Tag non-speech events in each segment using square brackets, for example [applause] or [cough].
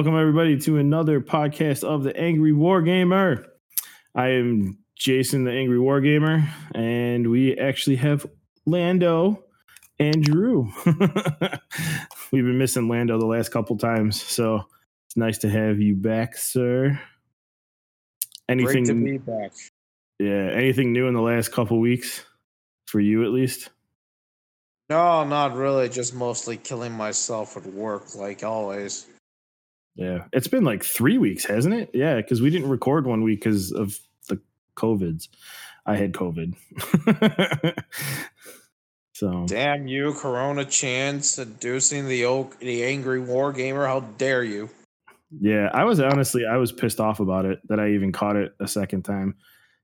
Welcome everybody to another podcast of the Angry Wargamer. I am Jason, the Angry Wargamer, and we actually have Lando and Drew. [laughs] We've been missing Lando the last couple times, so it's nice to have you back, sir. Anything? Great to be back. Yeah, anything new in the last couple weeks for you, at least? No, not really. Just mostly killing myself at work, like always. Yeah, it's been like three weeks, hasn't it? Yeah, because we didn't record one week because of the COVIDs. I had COVID. [laughs] so Damn you, Corona Chan, seducing the old, the angry war gamer. How dare you? yeah, I was honestly I was pissed off about it that I even caught it a second time.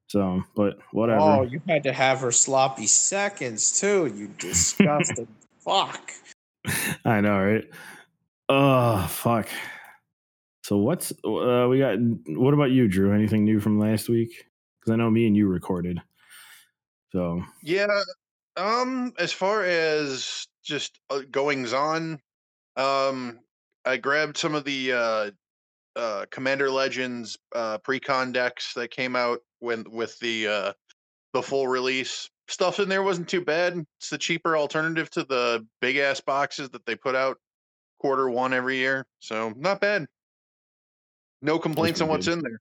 So, but whatever. Oh, you had to have her sloppy seconds too. You [laughs] disgusting fuck. I know, right? Oh fuck. So what's uh, we got? What about you, Drew? Anything new from last week? Because I know me and you recorded. So Yeah. Um, as far as just uh, goings on, um, I grabbed some of the uh, uh, Commander Legends uh, pre-con decks that came out when with the uh, the full release. Stuff in there wasn't too bad. It's the cheaper alternative to the big ass boxes that they put out quarter one every year. So not bad. No complaints on what's in there.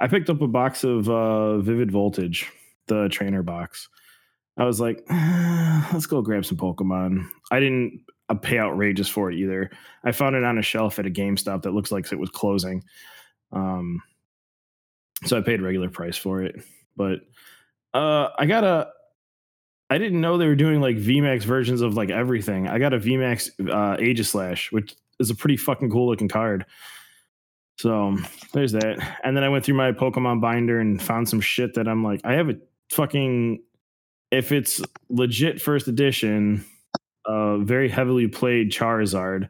I picked up a box of uh, Vivid Voltage, the trainer box. I was like, "Ah, let's go grab some Pokemon. I didn't uh, pay outrageous for it either. I found it on a shelf at a GameStop that looks like it was closing. Um, so I paid regular price for it. But uh, I got a. I didn't know they were doing like VMAX versions of like everything. I got a VMAX uh, Aegislash, which is a pretty fucking cool looking card. So there's that. And then I went through my Pokemon binder and found some shit that I'm like, I have a fucking, if it's legit first edition, uh, very heavily played Charizard,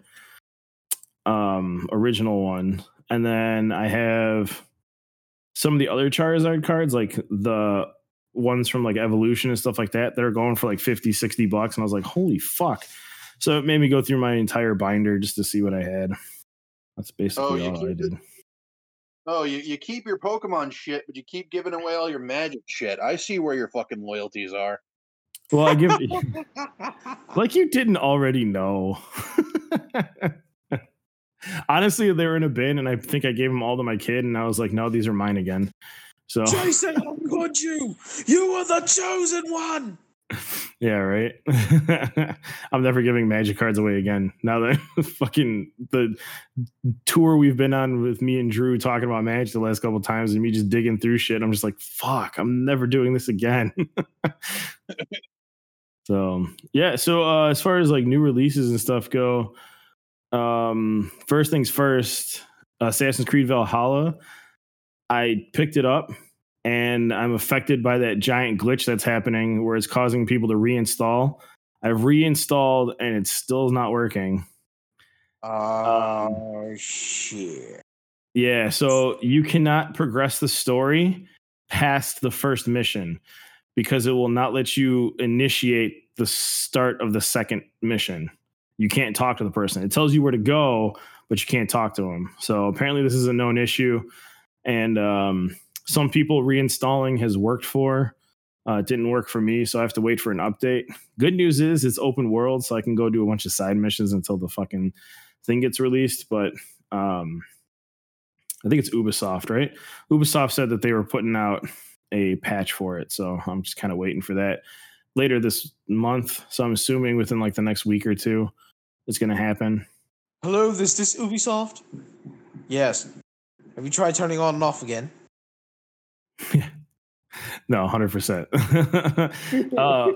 um, original one. And then I have some of the other Charizard cards, like the ones from like Evolution and stuff like that, that are going for like 50, 60 bucks. And I was like, holy fuck. So it made me go through my entire binder just to see what I had. That's oh, basically you all I did. it- Oh, you, you keep your Pokemon shit, but you keep giving away all your magic shit. I see where your fucking loyalties are. Well, I give [laughs] [laughs] like you didn't already know. [laughs] Honestly, they were in a bin, and I think I gave them all to my kid, and I was like, "No, these are mine again." So Jason, how could you? You were the chosen one. [laughs] yeah, right. [laughs] I'm never giving magic cards away again. Now that [laughs] fucking the tour we've been on with me and Drew talking about magic the last couple times, and me just digging through shit, I'm just like, "Fuck, I'm never doing this again." So yeah, so uh, as far as like new releases and stuff go, um, first things first, Assassin's Creed Valhalla. I picked it up, and I'm affected by that giant glitch that's happening, where it's causing people to reinstall. I've reinstalled, and it's still not working. Oh shit. Yeah, so you cannot progress the story past the first mission because it will not let you initiate the start of the second mission. You can't talk to the person. It tells you where to go, but you can't talk to them. So apparently this is a known issue and um, some people reinstalling has worked for. Uh, it didn't work for me, so I have to wait for an update. Good news is it's open world, so I can go do a bunch of side missions until the fucking thing gets released. But um, I think it's Ubisoft, right? Ubisoft said that they were putting out a patch for it, so I'm just kind of waiting for that later this month. So I'm assuming within like the next week or two, it's going to happen. Hello, this this Ubisoft? Yes. Have you tried turning on and off again? [laughs] No, hundred percent. [laughs] Uh,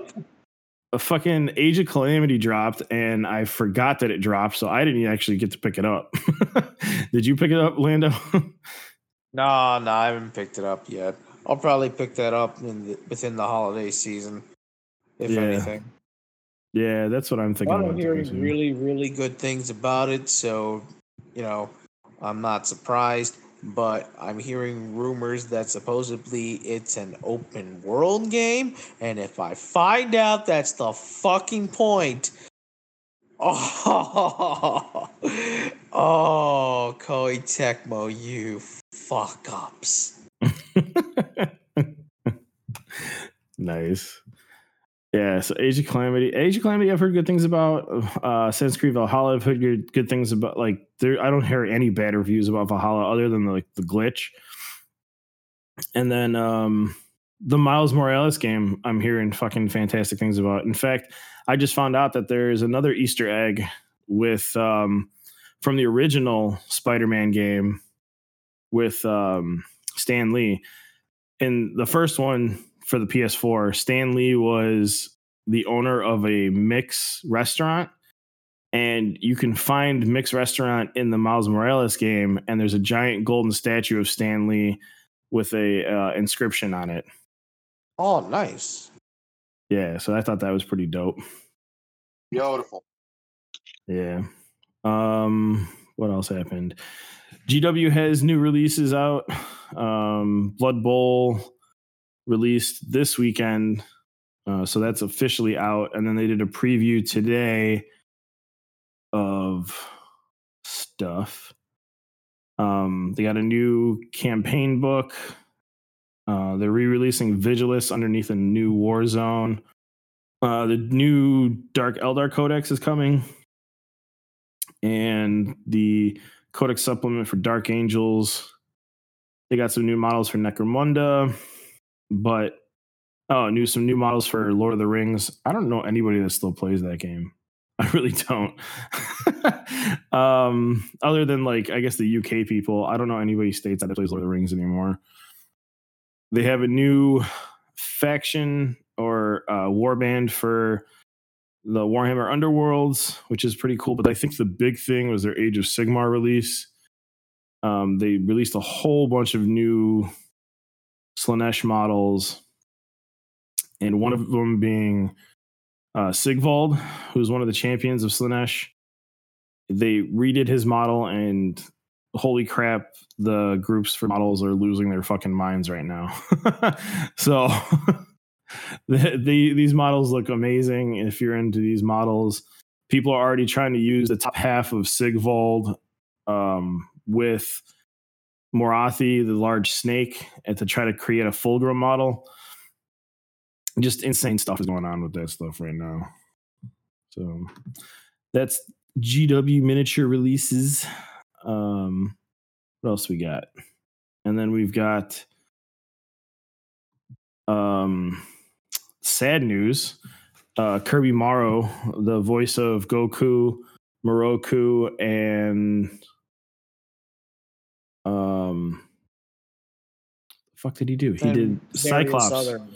A fucking Age of Calamity dropped, and I forgot that it dropped, so I didn't actually get to pick it up. [laughs] Did you pick it up, Lando? No, no, I haven't picked it up yet. I'll probably pick that up in the, within the holiday season, if Yeah, anything. yeah, that's what I'm thinking. I'm about hearing really, really good things about it, so you know, I'm not surprised. But I'm hearing rumors that supposedly it's an open world game, and if I find out that's the fucking point, oh, [laughs] Oh, Koei Tecmo, you fuck ups. [laughs] nice. Yeah, so Age of Calamity, Age of Calamity, I've heard good things about. Uh, Creed Valhalla, I've heard good, good things about. Like, there, I don't hear any bad reviews about Valhalla other than the, like the glitch. And then um, the Miles Morales game, I'm hearing fucking fantastic things about. In fact, I just found out that there is another Easter egg with um, from the original Spider-Man game with um, Stan Lee. In the first one, for the PS4, Stan Lee was the owner of a Mix restaurant. And you can find Mix restaurant in the Miles Morales game, and there's a giant golden statue of Stan Lee with a uh, inscription on it. Oh, nice. Yeah, so I thought that was pretty dope. Beautiful. Yeah. Um, what else happened? GW has new releases out. Um, Blood Bowl released this weekend. Uh, so that's officially out. And then they did a preview today of stuff. Um, they got a new campaign book. Uh, they're re-releasing Vigilus underneath a new war zone. Uh, the new Dark Eldar Codex is coming, and the Codex supplement for Dark Angels. They got some new models for Necromunda but oh, new some new models for Lord of the Rings. I don't know anybody that still plays that game. [laughs] I really don't. [laughs] um, other than like I guess the UK people, I don't know anybody states that plays Lord of the Rings anymore. They have a new faction or uh, warband for the Warhammer Underworlds, which is pretty cool. But I think the big thing was their Age of Sigmar release. Um, they released a whole bunch of new Slaanesh models, and one of them being uh, Sigvald, who's one of the champions of Slaanesh. They redid his model, and holy crap, the groups for models are losing their fucking minds right now. [laughs] so [laughs] the, the, these models look amazing. If you're into these models, people are already trying to use the top half of Sigvald um, with Morathi, the large snake, and to try to create a Fulgrim model. Just insane stuff is going on with that stuff right now. So that's GW miniature releases. Um, what else we got? And then we've got um, sad news. Uh, Kirby Morrow, the voice of Goku, Miroku, and um fuck did he do? He did Cyclops. Southern.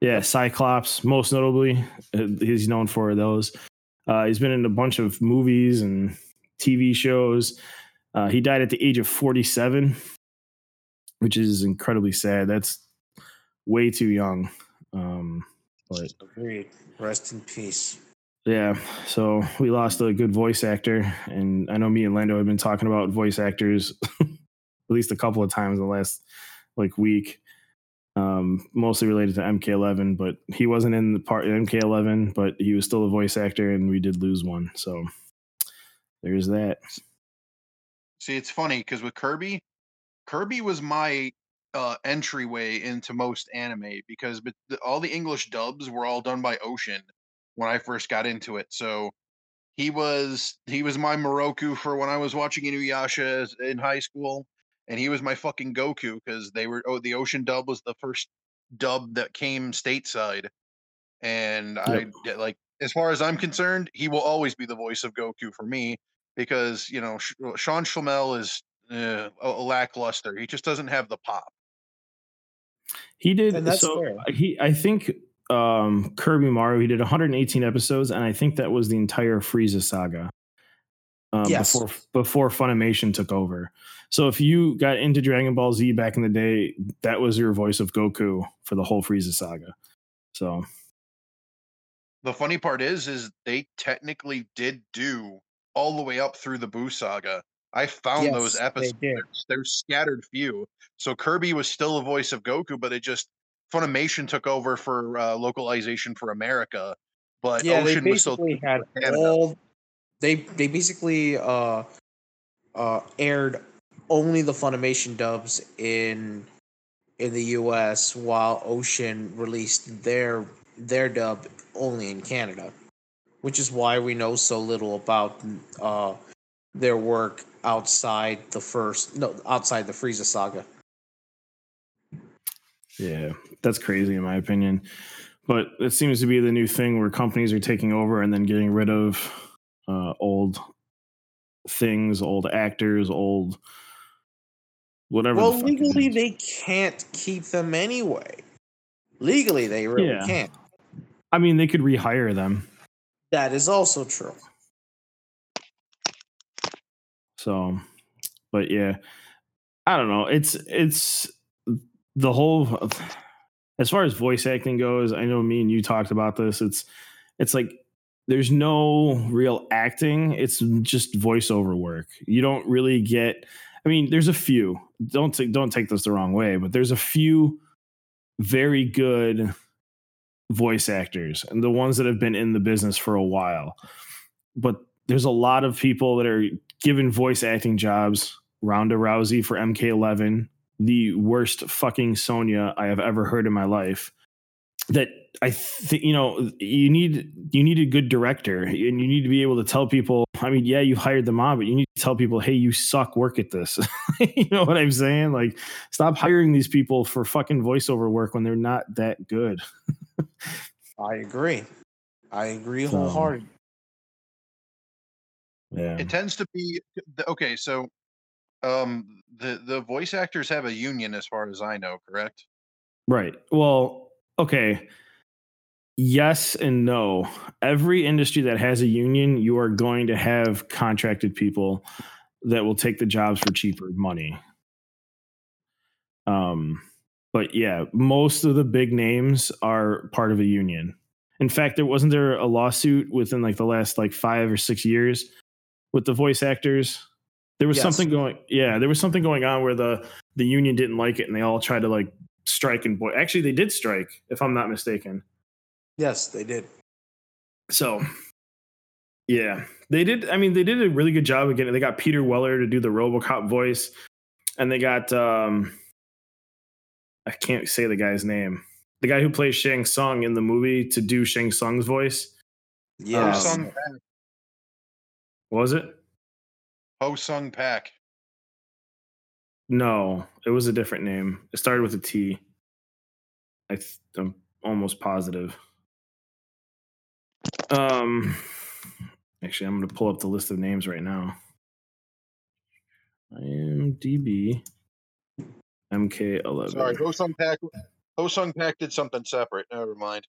Yeah, Cyclops, most notably. Uh, he's known for those. Uh, he's been in a bunch of movies and TV shows. Uh, he died at the age of 47, which is incredibly sad. That's way too young. Um, but agreed. Rest in peace. Yeah, so we lost a good voice actor, and I know me and Lando have been talking about voice actors [laughs] at least a couple of times in the last like week. Um, mostly related to MK11, but he wasn't in the part MK11, but he was still a voice actor, and we did lose one. So there's that. See, it's funny because with Kirby, Kirby was my uh, entryway into most anime because the, all the English dubs were all done by Ocean when I first got into it. So he was he was my Miroku for when I was watching Inuyasha in high school and he was my fucking Goku because they were oh the Ocean dub was the first dub that came stateside, and yep. I like as far as I'm concerned, he will always be the voice of Goku for me because you know Sean Schemmel is uh, a lackluster. He just doesn't have the pop. He did so. Fair. He I think um Kirby Morrow. He did 118 episodes, and I think that was the entire Frieza saga. Um, yes. Before before Funimation took over. So if you got into Dragon Ball Z back in the day, that was your voice of Goku for the whole Frieza saga. So the funny part is, is they technically did do all the way up through the Buu saga. I found yes, those episodes. they're scattered few. So Kirby was still a voice of Goku, but it just Funimation took over for uh, localization for America. But yeah, Ocean they basically had all. They they basically uh uh, aired only the Funimation dubs in in the U.S., while Ocean released their their dub only in Canada, which is why we know so little about uh, their work outside the first no outside the Frieza saga. Yeah, that's crazy in my opinion. But it seems to be the new thing where companies are taking over and then getting rid of uh, old things, old actors, old whatever. Well, the legally they can't keep them anyway. Legally, they really Yeah. can't. I mean, they could rehire them. That is also true. So, but yeah, I don't know. It's it's the whole as far as voice acting goes. I know me and you talked about this. It's it's like there's no real acting. It's just voiceover work. You don't really get. I mean, there's a few. Don't take don't take this the wrong way, but there's a few very good voice actors and the ones that have been in the business for a while. But there's a lot of people that are given voice acting jobs. Ronda Rousey for MK11, the worst fucking Sonya I have ever heard in my life. That I think you know you need you need a good director and you need to be able to tell people. I mean, yeah, you hired them on, but you need to tell people, hey, you suck. Work at this. [laughs] you know what I'm saying? Like, stop hiring these people for fucking voiceover work when they're not that good. [laughs] I agree. I agree So- wholeheartedly. Yeah. It tends to be okay. So, um, the the voice actors have a union, as far as I know. Correct? Right. Well, okay. Yes and no. Every industry that has a union, you are going to have contracted people that will take the jobs for cheaper money. Um, but yeah, most of the big names are part of a union. In fact, there wasn't there a lawsuit within like the last like five or six years with the voice actors. There was Yes. something going, yeah, there was something going on where the the union didn't like it and they all tried to like strike and boy. Actually, they did strike, if I'm not mistaken. Yes, they did. So, yeah, they did. I mean, they did a really good job of getting. They got Peter Weller to do the RoboCop voice, and they got um, I can't say the guy's name. The guy who plays Shang Tsung in the movie to do Shang Tsung's voice. Ho Yes. Sung Pak. What was it? Ho Sung Pak. No, it was a different name. It started with a T. I th- I'm almost positive. Um, actually, I'm going to pull up the list of names right now. IMDb MK11. Sorry, Ho Sung Pak. Ho Sung Pak did something separate. Never mind.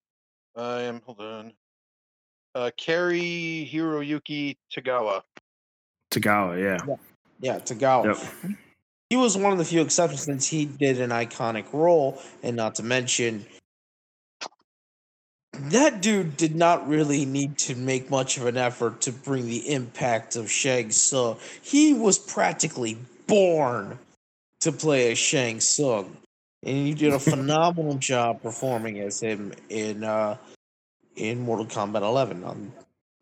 I am. Hold on. Uh, Cary-Hiroyuki Tagawa. Tagawa, yeah. Yeah, Tagawa. Yep. He was one of the few exceptions since he did an iconic role, and not to mention, that dude did not really need to make much of an effort to bring the impact of Shang Tsung. He was practically born to play as Shang Tsung, and he did a [laughs] phenomenal job performing as him in uh, in Mortal Kombat 11. Um,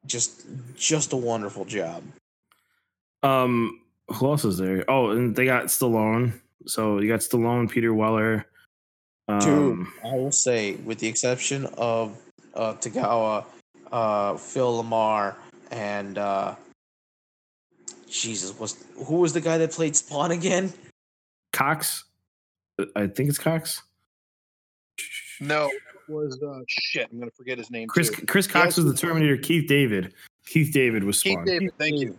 just just a wonderful job. Um, who else is there? Oh, and they got Stallone. So you got Stallone, Peter Weller. Dude, Um, I will say, with the exception of uh, Tagawa, uh, Phil LaMarr, and uh, Jesus, was who was the guy that played Spawn again? Cox. I think it's Cox. No, it was uh, shit. I'm gonna forget his name. Chris too. Chris Cox Yes. was the Terminator. Keith David. Keith David was Keith Spawn. David. Thank you.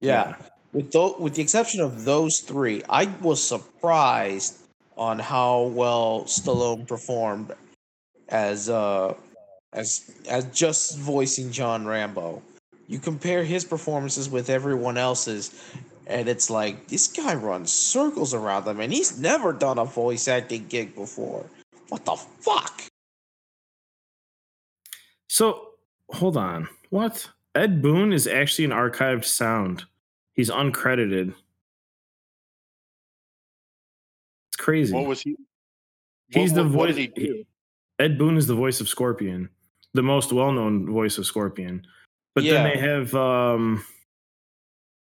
Yeah, with tho- with the exception of those three, I was surprised on how well Stallone performed as uh as as just voicing John Rambo. You compare his performances with everyone else's, and it's like this guy runs circles around them, and he's never done a voice acting gig before. What the fuck? So hold on. What? Ed Boon is actually an archived sound. He's uncredited. Crazy. What was he? He's what, the what- what voice. did he? Ed Boon is the voice of Scorpion, the most well-known voice of Scorpion. But then they have um,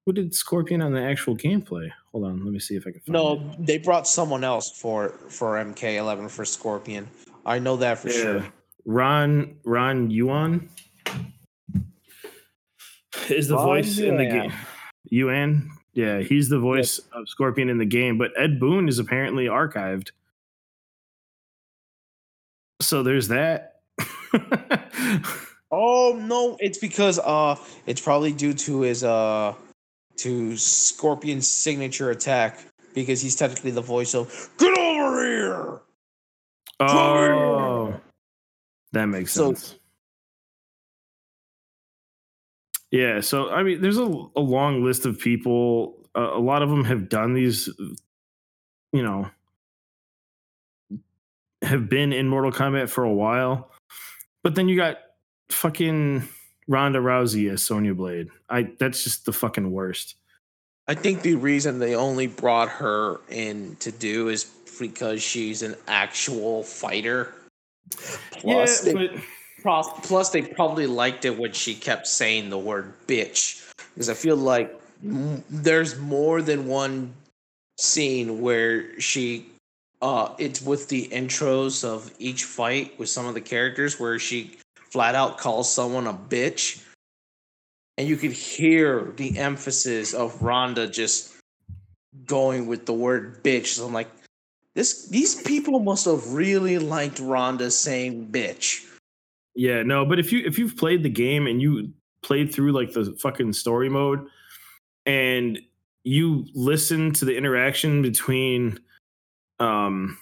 who did Scorpion on the actual gameplay? Hold on, let me see if I can find No, it. they brought someone else for for MK11 for Scorpion. I know that for sure. Ron Ron Yuan is the Ron voice in the game. Yuan, yeah, he's the voice of Scorpion in the game, but Ed Boon is apparently archived. So there's that. [laughs] Oh no, it's because uh it's probably due to his uh to Scorpion's signature attack because he's technically the voice of Get over here. oh, that makes So- sense. Yeah, so I mean, there's a, a long list of people. Uh, a lot of them have done these, you know, have been in Mortal Kombat for a while. But then you got fucking Ronda Rousey as Sonya Blade. I that's just the fucking worst. I think the reason they only brought her in to do is because she's an actual fighter. Plus, they, but pro- plus they probably liked it when she kept saying the word bitch. Because I feel like there's more than one scene where she uh it's with the intros of each fight with some of the characters where she flat out calls someone a bitch. And you could hear the emphasis of Ronda just going with the word bitch. So I'm like this these people must have really liked Ronda saying bitch Yeah, no, but if you if you've played the game and you played through like the fucking story mode and you listen to the interaction between um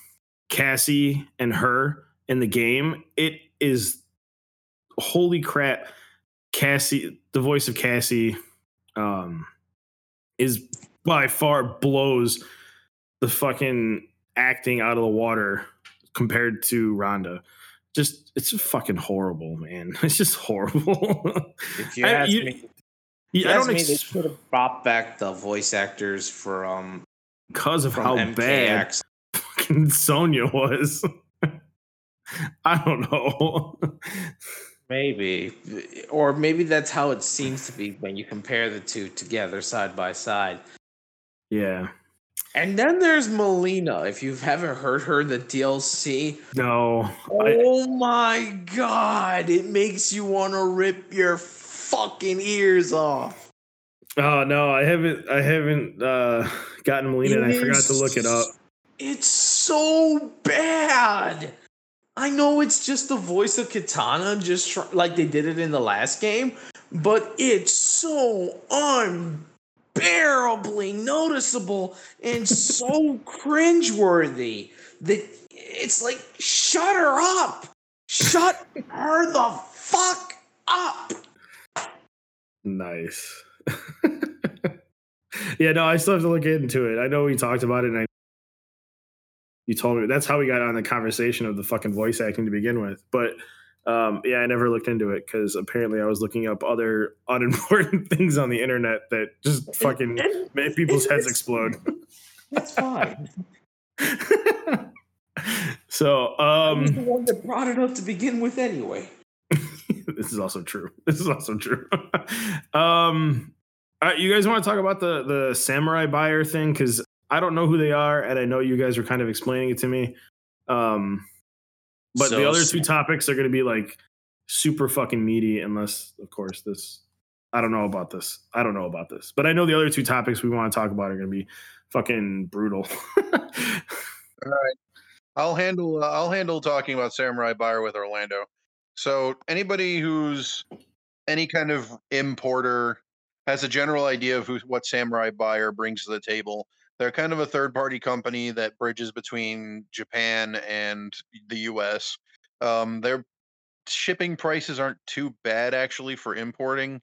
Cassie and her in the game, it is holy crap. Cassie, the voice of Cassie um is by far blows the fucking acting out of the water compared to Ronda just it's just fucking horrible, man. [laughs] It's just horrible. If [laughs] you I- ask you- me, Yeah, I don't me, they ex- should have brought back the voice actors for um because of from how MKX. bad [laughs] fucking Sonya was. I don't know. Maybe, or maybe that's how it seems to be when you compare the two together side by side. yeah. And then there's Mileena. If you haven't heard her in the DLC, No. I, oh my god, it makes you want to rip your fucking ears off. oh no, I haven't I haven't uh gotten Mileena and I forgot to look it up. It's so bad. I know it's just the voice of Katana, just try, like they did it in the last game, but it's so unbearably noticeable and so cringeworthy that it's like, shut her up. Shut her the fuck up. Nice. [laughs] yeah, no, I still have to look into it. I know we talked about it and I you told me that's how we got on the conversation of the fucking voice acting to begin with. But um, yeah, I never looked into it because apparently I was looking up other [laughs] unimportant things on the internet that just fucking made people's heads explode. That's fine. [laughs] so was the um one that brought it up to begin with anyway. [laughs] this is also true. This is also true. um all right, you guys want to talk about the the samurai buyer thing cuz I don't know who they are and I know you guys were kind of explaining it to me. Um but the other two topics are going to be like super fucking meaty unless of course this I don't know about this. I don't know about this. But I know the other two topics we want to talk about are going to be fucking brutal. [laughs] All right. I'll handle uh, I'll handle talking about Samurai Buyer with Orlando. So anybody who's any kind of importer has a general idea of who what Samurai Buyer brings to the table. They're kind of a third party company that bridges between Japan and the US. Um, their shipping prices aren't too bad actually for importing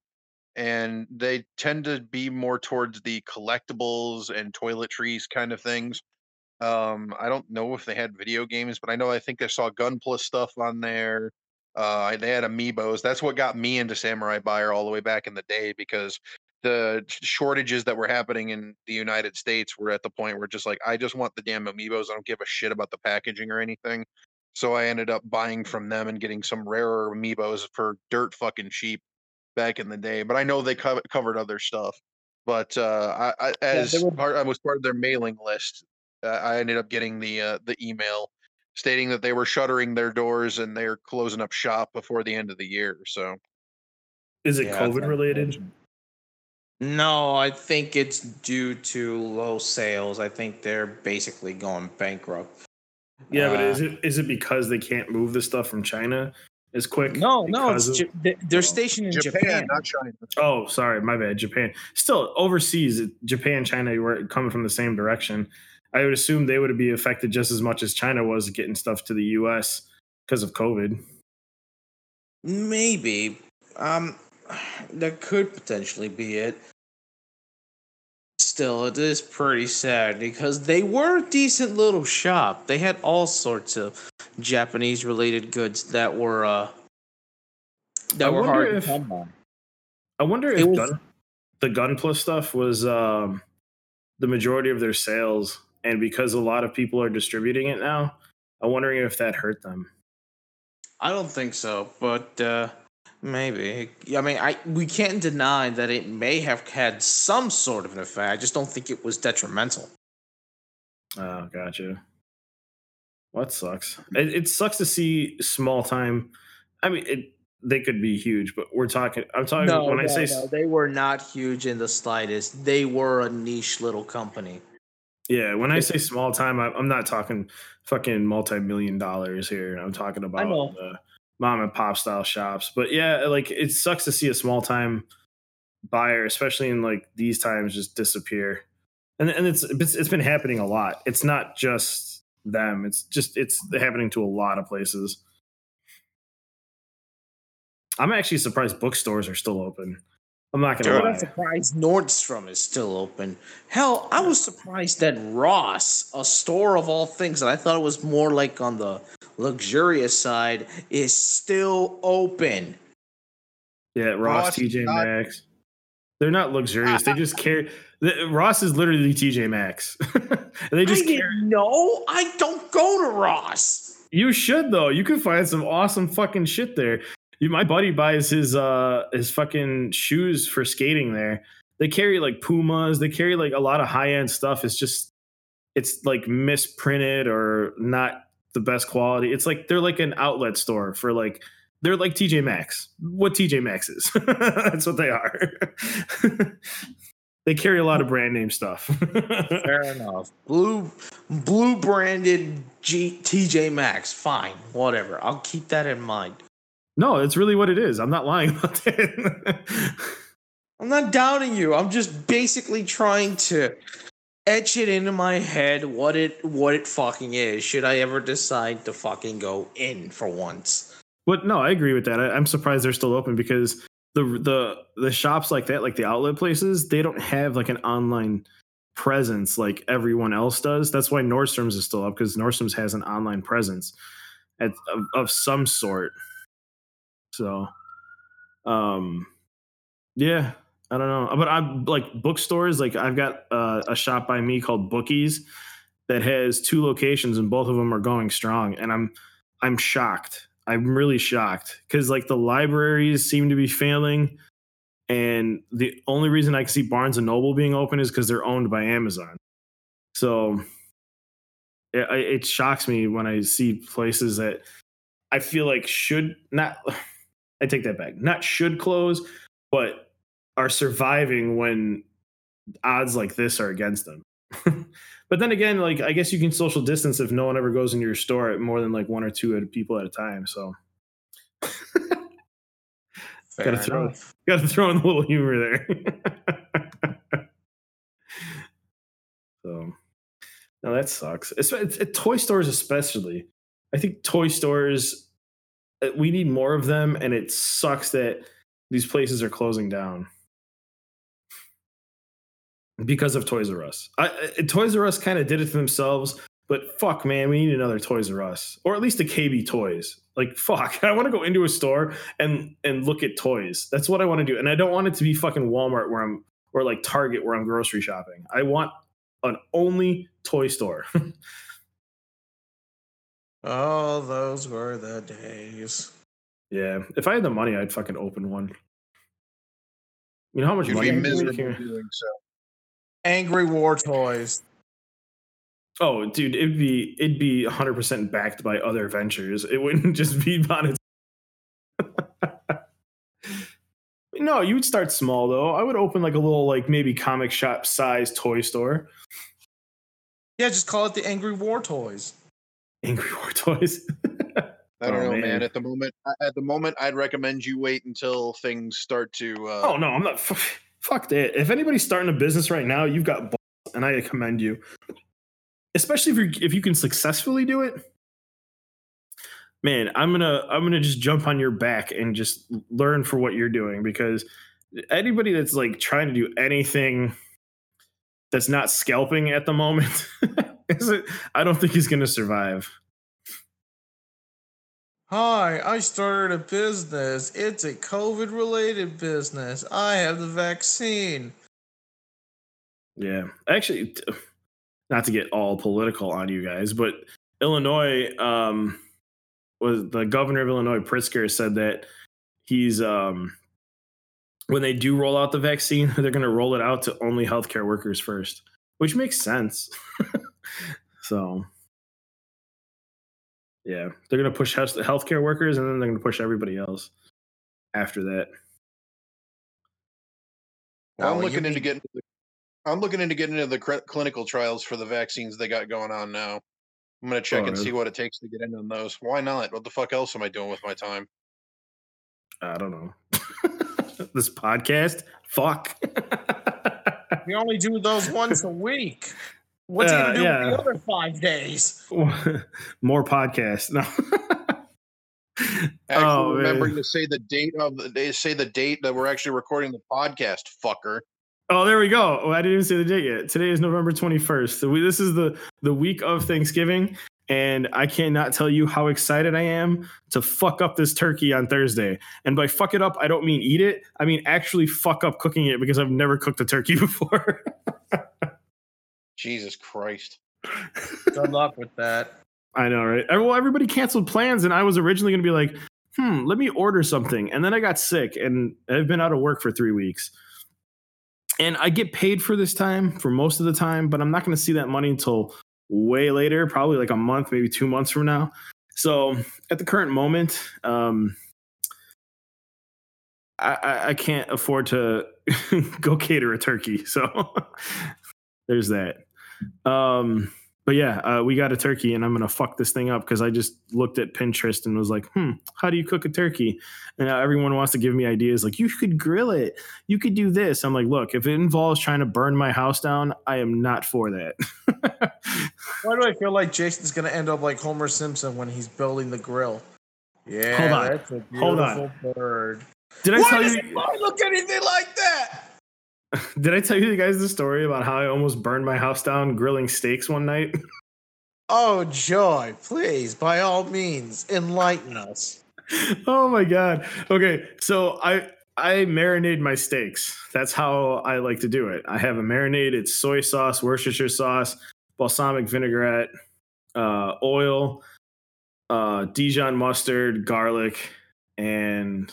and they tend to be more towards the collectibles and toiletries kind of things. Um, I don't know if they had video games, but I know I think I saw Gunpla stuff on there. Uh, they had amiibos. That's what got me into Samurai Buyer all the way back in the day because the shortages that were happening in the United States were at the point where just like I just want the damn amiibos. I don't give a shit about the packaging or anything. So I ended up buying from them and getting some rarer amiibos for dirt fucking cheap back in the day. But I know they co- covered other stuff. But uh, I, I, as they were- part, I was part of their mailing list. Uh, I ended up getting the uh, the email stating that they were shuttering their doors and they're closing up shop before the end of the year. So Is it Yeah, COVID that's related? Unfortunate. No, I think it's due to low sales. I think they're basically going bankrupt. Yeah, but Uh, is it is it because they can't move the stuff from China as quick? No, no, it's of- Ja- they- they're stationed in Japan, Japan. not China. Oh, sorry, my bad. Japan. Still overseas, Japan, China were coming from the same direction. I would assume they would be affected just as much as China was getting stuff to the U.S. because of COVID. Maybe. Um, that could potentially be it. Still, it is pretty sad because they were a decent little shop. They had all sorts of Japanese related goods that were uh that I were hard if- to come by. I wonder It if was- gun, the Gunpla stuff was um, the majority of their sales, and because a lot of people are distributing it now, I'm wondering if that hurt them. I don't think so, but uh maybe. I mean, I we can't deny that it may have had some sort of an effect. I just don't think it was detrimental. Oh, gotcha. Well, that sucks. It, it sucks to see small time. I mean, it they could be huge, but we're talking. I'm talking No, when no, I say no, they were not huge in the slightest. They were a niche little company. yeah. When I say small time, I, I'm not talking fucking multi million dollars here. I'm talking about know. the mom and pop style shops. But yeah, like it sucks to see a small time buyer, especially in like these times, just disappear. And and it's it's, it's been happening a lot. It's not just them. It's just it's happening to a lot of places. I'm actually surprised bookstores are still open. I'm not gonna I'm lie. surprised Nordstrom is still open. Hell, I was surprised that Ross, a store of all things that I thought it was more like on the luxurious side, is still open. Yeah, Ross, Ross, TJ not- Maxx. They're not luxurious. they just carry. The, Ross is literally TJ Maxx. and [laughs] they just I carry. didn't know. I don't go to Ross. You should though. You can find some awesome fucking shit there. My buddy buys his uh his fucking shoes for skating there. They carry like Pumas. They carry like a lot of high end stuff. It's just it's like misprinted or not the best quality. It's like they're like an outlet store for like they're like TJ Maxx. What TJ Maxx is. [laughs] That's what they are. [laughs] they carry a lot of brand name stuff. [laughs] Fair enough. Blue, blue branded G, TJ Maxx. Fine, whatever. I'll keep that in mind. No, it's really what it is. I'm not lying [laughs] about that. I'm not doubting you. I'm just basically trying to etch it into my head what it what it fucking is. Should I ever decide to fucking go in for once? But no, I agree with that. I, I'm surprised they're still open because the the the shops like that, like the outlet places, they don't have like an online presence like everyone else does. That's why Nordstrom's is still up because Nordstrom's has an online presence at, of, of some sort. So, um, yeah, I don't know, but I'm like bookstores. Like I've got uh, a shop by me called Bookies that has two locations and both of them are going strong, and I'm I'm shocked. I'm really shocked because like the libraries seem to be failing, and the only reason I can see Barnes and Noble being open is because they're owned by Amazon. So it, it shocks me when I see places that I feel like should not. I take that back. Not should close, but are surviving when odds like this are against them. [laughs] but then again, like I guess you can social distance if no one ever goes into your store at more than like one or two people at a time. So [laughs] Gotta throw- enough. got to throw in a little humor there. [laughs] so now that sucks. It's, it's, it, toy stores, especially. I think toy stores. Uh, We need more of them, and it sucks that these places are closing down because of Toys R Us. I, I- Toys R Us kind of did it to themselves, but fuck, man, we need another Toys R Us or at least a KB Toys. Like [laughs] fuck, I want to go into a store and and look at toys. That's what I want to do, and I don't want it to be fucking Walmart where I'm or like Target where I'm grocery shopping. I want an only toy store. [laughs] Oh, those were the days. yeah, if I had the money, I'd fucking open one. You know how much You'd money be you can make miserable doing so. Angry War Toys. Oh, dude, it'd be it'd be 100 percent backed by other ventures. It wouldn't [laughs] just be on its. [laughs] no, you would start small though. I would open like a little like maybe comic shop size toy store. Yeah, just call it the Angry War Toys. Angry [laughs] War Toys. I don't Oh, know, man. man. At the moment, at the moment, I'd recommend you wait until things start to. Uh, oh no, I'm not. Fuck, fuck that. If anybody's starting a business right now, you've got balls, and I commend you. Especially if you if you can successfully do it. Man, I'm gonna I'm gonna just jump on your back and just learn for what you're doing because anybody that's like trying to do anything that's not scalping at the moment, [laughs] [laughs] I don't think he's gonna survive. Hi, I started a business. It's a COVID related business. I have the vaccine. Yeah, actually, not to get all political on you guys, but Illinois um, was the governor of Illinois, Pritzker, said that he's um, when they do roll out the vaccine, [laughs] they're going to roll it out to only healthcare workers first, which makes sense. [laughs] so, yeah, they're going to push health- healthcare workers, and then they're going to push everybody else after that. Well, I'm looking into getting. I'm looking into getting into the cr- clinical trials for the vaccines they got going on now. I'm gonna check Oh, and see what it takes to get into those. Why not? What the fuck else am I doing with my time? I don't know. [laughs] this podcast, fuck. We only do those [laughs] once a week. What's he Uh, gonna do with yeah. the other five days? [laughs] More podcasts. No. Actually, Oh, remember man. to say the date of the day. Say the date that we're actually recording the podcast, fucker. Oh, there we go. Oh, I didn't even say the date yet. Today is November 21st. So we, this is the the week of Thanksgiving, and I cannot tell you how excited I am to fuck up this turkey on Thursday. And by fuck it up, I don't mean eat it. I mean actually fuck up cooking it because I've never cooked a turkey [laughs] before. Jesus Christ. [laughs] Good luck with that. I know, right? Well, everybody canceled plans, and I was originally going to be like, "Hmm, let me order something," and then I got sick, and I've been out of work for three weeks. And I get paid for this time for most of the time, but I'm not going to see that money until way later, probably like a month, maybe two months from now. So at the current moment, um, I, I, I can't afford to [laughs] go cater a turkey. So [laughs] there's that. Um, but yeah, uh, we got a turkey, and I'm gonna fuck this thing up because I just looked at Pinterest and was like, "Hmm, how do you cook a turkey?" And now everyone wants to give me ideas, like you could grill it, you could do this. I'm like, look, if it involves trying to burn my house down, I am not for that. [laughs] Why do I feel like Jason's gonna end up like Homer Simpson when he's building the grill? Yeah, Hold on. that's a Hold on. bird. did I Why tell does you? look anything like that? [laughs] Did I tell you guys the story about how I almost burned my house down grilling steaks one night? [laughs] Oh joy! Please, by all means, enlighten us. oh my god. Okay, so I I marinate my steaks. That's how I like to do it. I have a marinade. It's soy sauce, Worcestershire sauce, balsamic vinaigrette, uh, oil, uh, Dijon mustard, garlic, and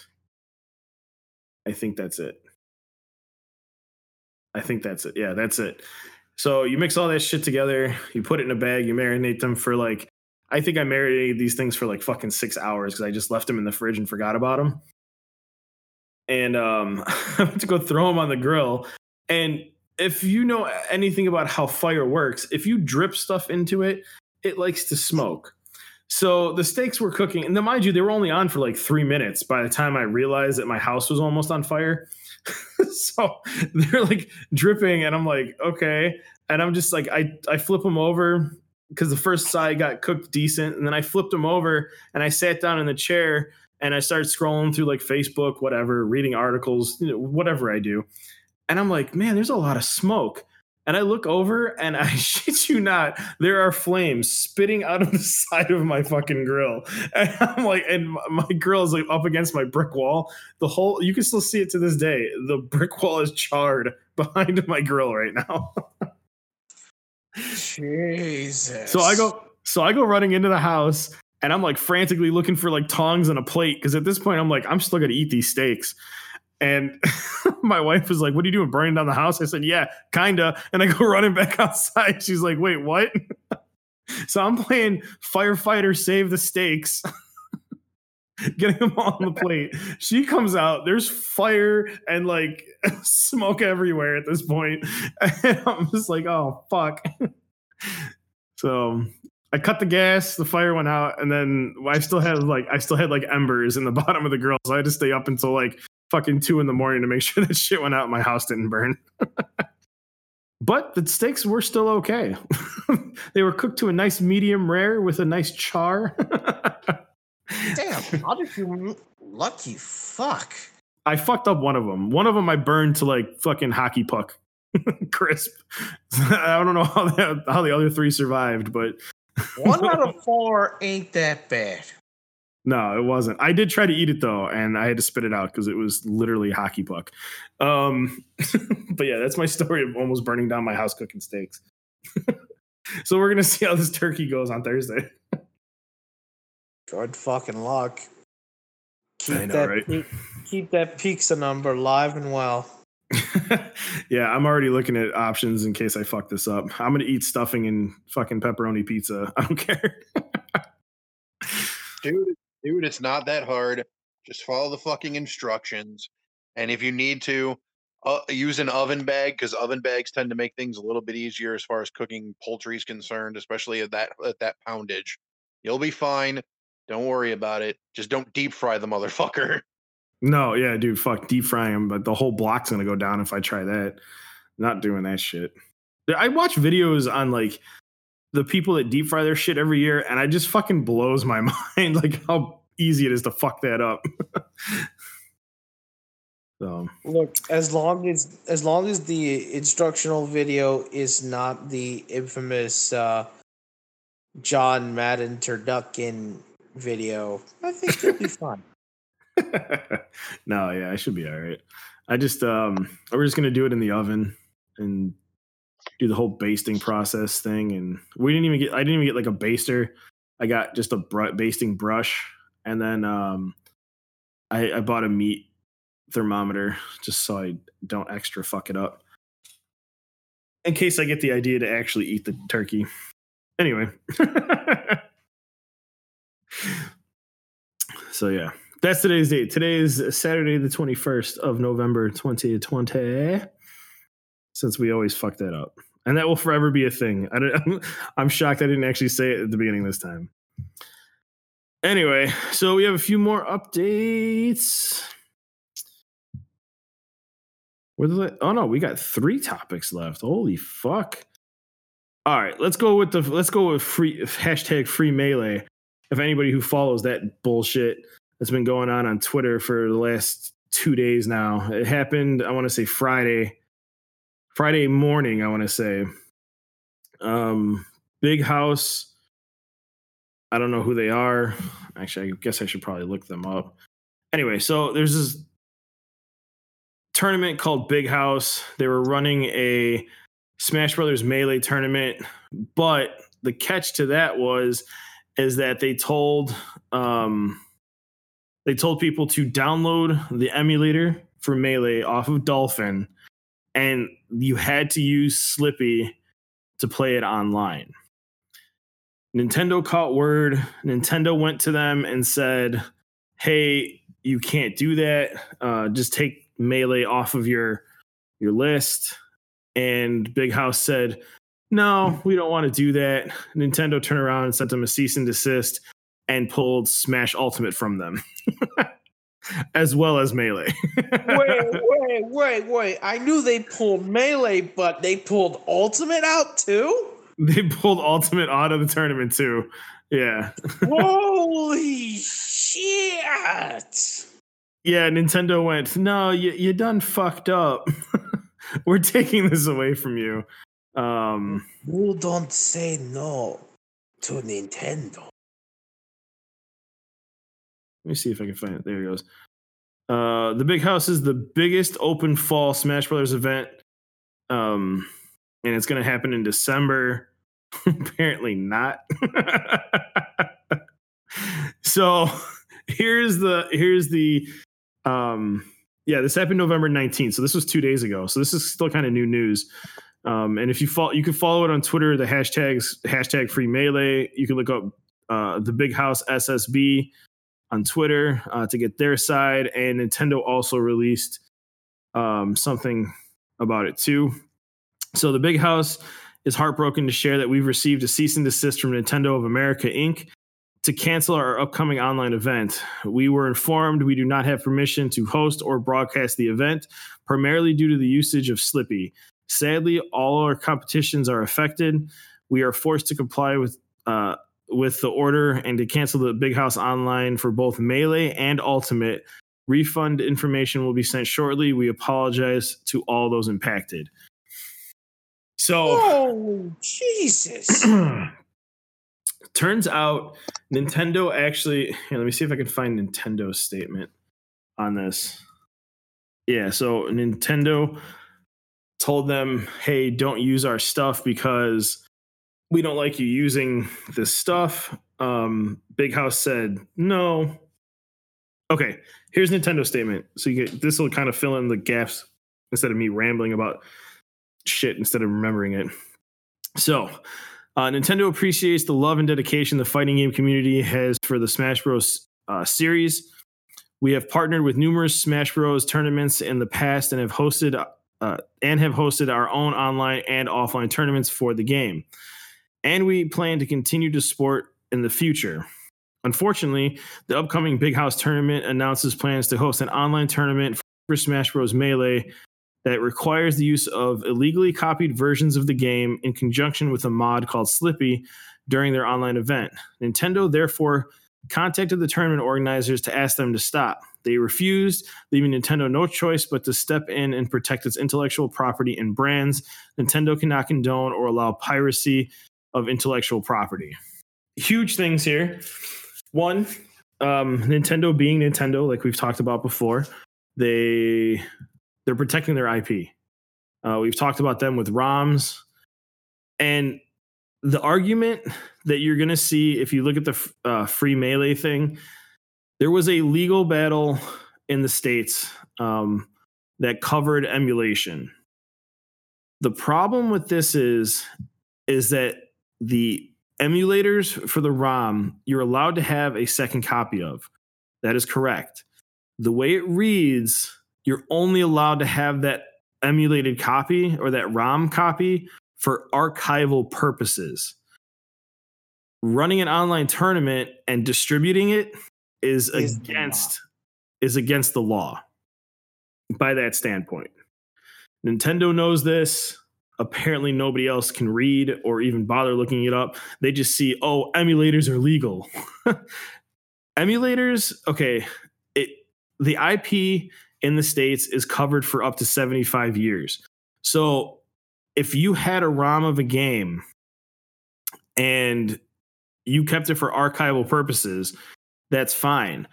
I think that's it. I think that's it. Yeah, that's it. So you mix all that shit together, you put it in a bag, you marinate them for like I think I marinated these things for like fucking six hours because I just left them in the fridge and forgot about them. And um, [laughs] I went to go throw them on the grill. And if you know anything about how fire works, if you drip stuff into it, it likes to smoke. So the steaks were cooking, and then mind you, they were only on for like three minutes by the time I realized that my house was almost on fire. [laughs] so they're like dripping, and I'm like, okay. And I'm just like, I, I flip them over because the first side got cooked decent, and then I flipped them over and I sat down in the chair and I started scrolling through like Facebook, whatever, reading articles, you know, whatever I do. And I'm like, man, there's a lot of smoke. And I look over and [laughs] I shit you not, there are flames spitting out of the side of my fucking grill. [laughs] And I'm like, and my- grill is like up against my brick wall. The whole, you can still see it to this day. The [laughs] brick wall is charred behind my grill right now. Jesus. So I go so I go running into the house and I'm like frantically looking for like tongs and a plate because at this point I'm like I'm still gonna eat these steaks. And [laughs] my wife was like, What are you doing? Burning down the house? I said, Yeah, kinda. And I go [laughs] running back outside. She's like, Wait, what? [laughs] so I'm playing firefighter save the stakes. Getting them on the plate. She comes out. There's fire and like smoke everywhere at this point. And I'm just like, oh fuck. So I cut the gas, the fire went out, and then I still had like I still had like embers in the bottom of the grill. So I had to stay up until like fucking two in the morning to make [laughs] sure that shit went out and my house didn't burn. [laughs] but the steaks were still okay. [laughs] they were cooked to a nice medium rare with a nice char. Damn, how did you lucky fuck? I fucked up one of them. One of them I burned to like fucking hockey puck crisp. I don't know how the, how the other three survived, but One out of four ain't that bad. No, it wasn't. I did try to eat it though, and I had to spit it out because it was literally hockey puck. Um, [laughs] but yeah, that's my story of almost burning down my house cooking steaks. [laughs] so we're gonna see how this turkey goes on Thursday. Good fucking luck. Keep I know, that right? pe- keep that pizza number live and well. [laughs] yeah, I'm already looking at options in case I fuck this up. I'm gonna eat stuffing and fucking pepperoni pizza. I don't care. dude, dude, it's not that hard. Just follow the fucking instructions, and if you need to, uh, use an oven bag because oven bags tend to make things a little bit easier as far as cooking poultry is concerned, especially at that at that poundage. You'll be fine. Don't worry about it. Just don't deep fry the [laughs] motherfucker. No, yeah, dude, fuck deep frying but the whole block's gonna go down if I try that. Not doing that shit. I watch videos on like the people that deep fry their shit every year, and I just fucking blows my [laughs] mind like how easy it is to fuck that up. [laughs] so Look, as long as as long as the instructional video is not the infamous uh, John Madden turducken video, I think it'll be [laughs] fine. no, yeah, I should be all right. I just um we're just gonna do it in the oven and do the whole basting process thing. And we didn't even get I didn't even get like a baster. I got just a br- basting brush, and then um I, I bought a meat thermometer just so I don't extra fuck it up. In case I get the idea to actually eat the turkey. Anyway. [laughs] so yeah that's today's date. Today is Saturday, the 21st of November, 2020. Since we always fuck that up. And that will forever be a thing. I don't, [laughs] I'm shocked I didn't actually say it at the beginning this time. Anyway, so we have a few more updates. Where the, oh no, we got three topics left. Holy fuck. All right, let's go with the let's go with free hashtag free melee. If anybody who follows that bullshit that's been going on on Twitter for the last two days now. It happened, I want to say Friday, Friday morning, I want to say. Um, Big House. I don't know who they are. Actually, I guess I should probably look them up. Anyway, so there's this tournament called Big House. They were running a Smash Brothers Melee tournament, but the catch to that was is that they told um they told people to download the emulator for Melee off of Dolphin, and you had to use Slippi to play it online. Nintendo caught word. Nintendo went to them and said, "Hey, you can't do that. Uh, just take Melee off of your your list." And Big House said, "No, we don't want to do that." Nintendo turned around and sent them a cease and desist and pulled Smash Ultimate from them, [laughs] as well as Melee. wait, wait, wait, wait. I knew they pulled melee, but they pulled ultimate out too? they pulled Ultimate out of the tournament too. Yeah, Holy shit! yeah. Nintendo went, no, you you done fucked up. [laughs] We're taking this away from you. Um, You don't say no to Nintendo. Let me see if I can find it. There it goes. Uh, the Big House is the biggest open fall Smash Brothers event, um, and it's going to happen in December. [laughs] Apparently not. [laughs] so here's the here's the um, yeah, this happened November 19th. So this was two days ago. So this is still kind of new news. Um, and if you follow, you can follow it on Twitter. The hashtags hashtag free melee. You can look up uh, the Big House SSB on Twitter uh, to get their side. And Nintendo also released um, something about it too. So the Big House is heartbroken to share that we've received a cease and desist from Nintendo of America Inc. to cancel our upcoming online event. We were informed we do not have permission to host or broadcast the event, primarily due to the usage of Slippi. Sadly, all our competitions are affected. We are forced to comply with uh, with the order and to cancel the Big House Online for both Melee and Ultimate. Refund information will be sent shortly. We apologize to all those impacted. So, Oh, Jesus. [clears throat] turns out Nintendo actually. Here, let me see if I can find Nintendo's statement on this. Yeah, so Nintendo told them, "Hey, don't use our stuff because we don't like you using this stuff." Um, Big House said, "No." Okay, here's Nintendo's statement. So you get this will kind of fill in the gaps instead of me rambling about shit instead of remembering it. So, uh, Nintendo appreciates the love and dedication the fighting game community has for the Smash Bros. Uh, series. We have partnered with numerous Smash Bros. tournaments in the past and have hosted uh, and have hosted our own online and offline tournaments for the game. And we plan to continue to support in the future. Unfortunately, the upcoming Big House tournament announces plans to host an online tournament for Smash Bros. Melee that requires the use of illegally copied versions of the game in conjunction with a mod called Slippi during their online event. Nintendo therefore contacted the tournament organizers to ask them to stop. They refused, leaving Nintendo no choice but to step in and protect its intellectual property and brands. Nintendo cannot condone or allow piracy of intellectual property. Huge things here. One, um, Nintendo being Nintendo, like we've talked about before, they they're protecting their IP. Uh, we've talked about them with ROMs, and the argument that you're going to see if you look at the uh, free melee thing, there was a legal battle in the states um, that covered emulation. The problem with this is is that the emulators for the ROM you're allowed to have a second copy of. That is correct. The way it reads, you're only allowed to have that emulated copy or that ROM copy for archival purposes. Running an online tournament and distributing it is, Is against is against the law by that standpoint. Nintendo knows this. Apparently, nobody else can read or even bother looking it up. They just see, oh, emulators are legal. [laughs] emulators, okay, it the IP in the states is covered for up to 75 years. So, if you had a ROM of a game and you kept it for archival purposes, that's fine.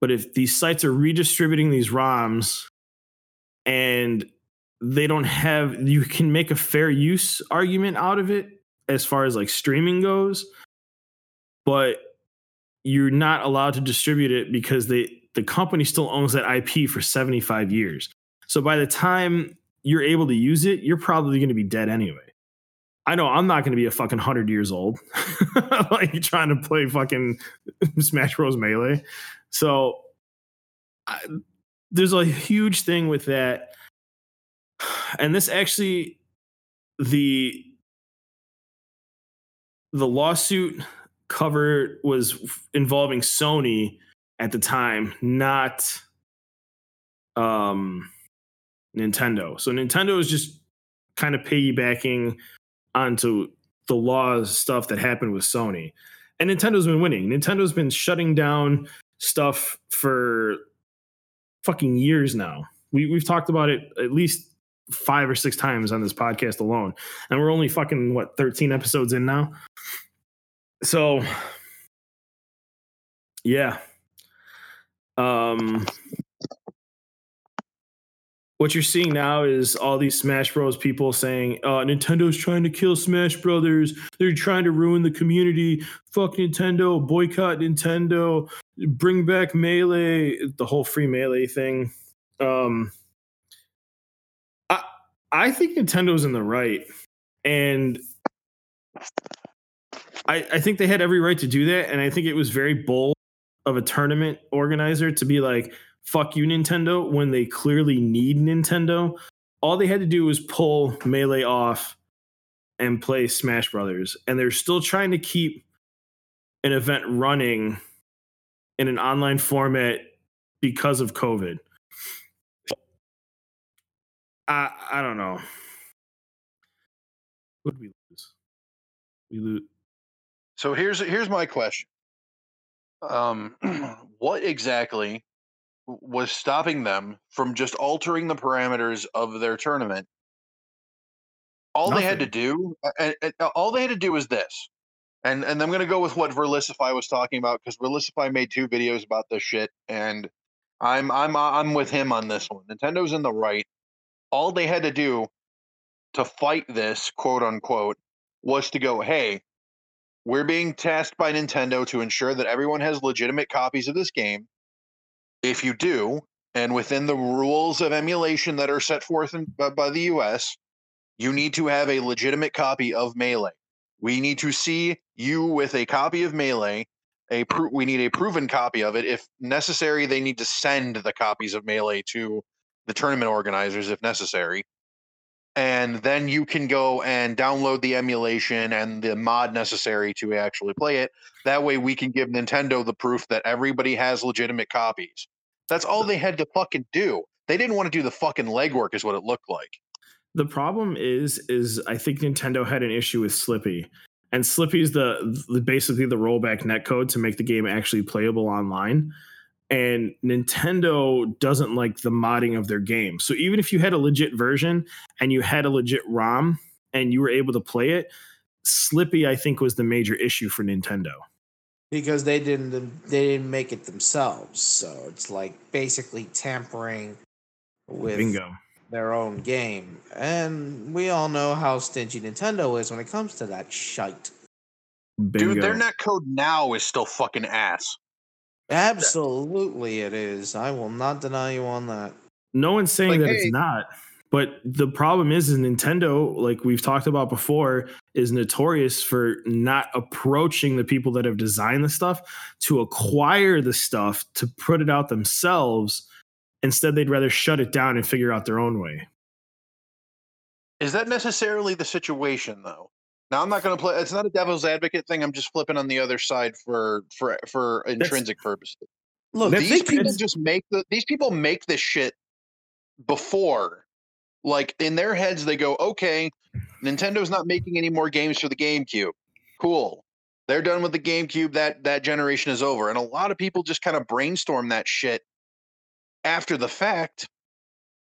But if these sites are redistributing these ROMs and they don't have, you can make a fair use argument out of it as far as like streaming goes, but you're not allowed to distribute it because they the company still owns that IP for 75 years. So by the time you're able to use it, you're probably going to be dead anyway. I know I'm not going to be a fucking 100 years old [laughs] like trying to play fucking [laughs] Smash Bros Melee. So I, there's a huge thing with that. And this actually the the lawsuit cover was involving Sony at the time, not um Nintendo. So Nintendo is just kind of piggybacking onto the law stuff that happened with Sony. And Nintendo's been winning. Nintendo's been shutting down stuff for fucking years now. We we've talked about it at least five or six times on this podcast alone. And we're only fucking what 13 episodes in now. So yeah. Um what you're seeing now is all these Smash Bros. people saying, uh, Nintendo's trying to kill Smash Brothers. They're trying to ruin the community. Fuck Nintendo. Boycott Nintendo. Bring back Melee. The whole free Melee thing. Um, I think Nintendo's in the right, and I I think they had every right to do that, and I think it was very bold of a tournament organizer to be like, "Fuck you, Nintendo," when they clearly need Nintendo. All they had to do was pull Melee off and play Smash Brothers, and they're still trying to keep an event running in an online format because of COVID. I I don't know. What did we lose? We lose. So here's here's my question. Um, [clears throat] what exactly was stopping them from just altering the parameters of their tournament? All they had to do, uh, uh, uh, all they had to do was this, and and I'm gonna go with what Verlisify was talking about because Verlisify made two videos about this shit, and I'm I'm I'm with him on this one. Nintendo's in the right. All they had to do to fight this, quote unquote, was to go, hey, we're being tasked by Nintendo to ensure that everyone has legitimate copies of this game. If you do, and within the rules of emulation that are set forth in, by, by the US, you need to have a legitimate copy of Melee. We need to see you with a copy of Melee. A pro- we need a proven copy of it. If necessary, they need to send the copies of Melee to the tournament organizers if necessary. And then you can go and download the emulation and the mod necessary to actually play it. That way, we can give Nintendo the proof that everybody has legitimate copies. That's all they had to fucking do. They didn't want to do the fucking legwork, is what it looked like. The problem is, is I think Nintendo had an issue with Slippi, and Slippi's the, the basically the rollback netcode to make the game actually playable online. And Nintendo doesn't like the modding of their game. So even if you had a legit version and you had a legit ROM and you were able to play it, Slippi I think was the major issue for Nintendo because they didn't they didn't make it themselves. So it's like basically tampering with Bingo their own game. And we all know how stingy Nintendo is when it comes to that shite. Bingo. Dude, their net code now is still fucking ass. Absolutely, it is. I will not deny you on that. No one's saying like, that hey, it's not. But the problem is, is Nintendo, like we've talked about before, is notorious for not approaching the people that have designed the stuff to acquire the stuff to put it out themselves Instead, they'd rather shut it down and figure out their own way. Is that necessarily the situation, though? Now, I'm not going to play. It's not a devil's advocate thing. I'm just flipping on the other side for for for intrinsic purposes. Look, these people just make the these people make this shit before. Like in their heads, they go, "Okay, Nintendo's not making any more games for the GameCube. Cool, they're done with the GameCube. That that generation is over." And a lot of people just kind of brainstorm that shit after the fact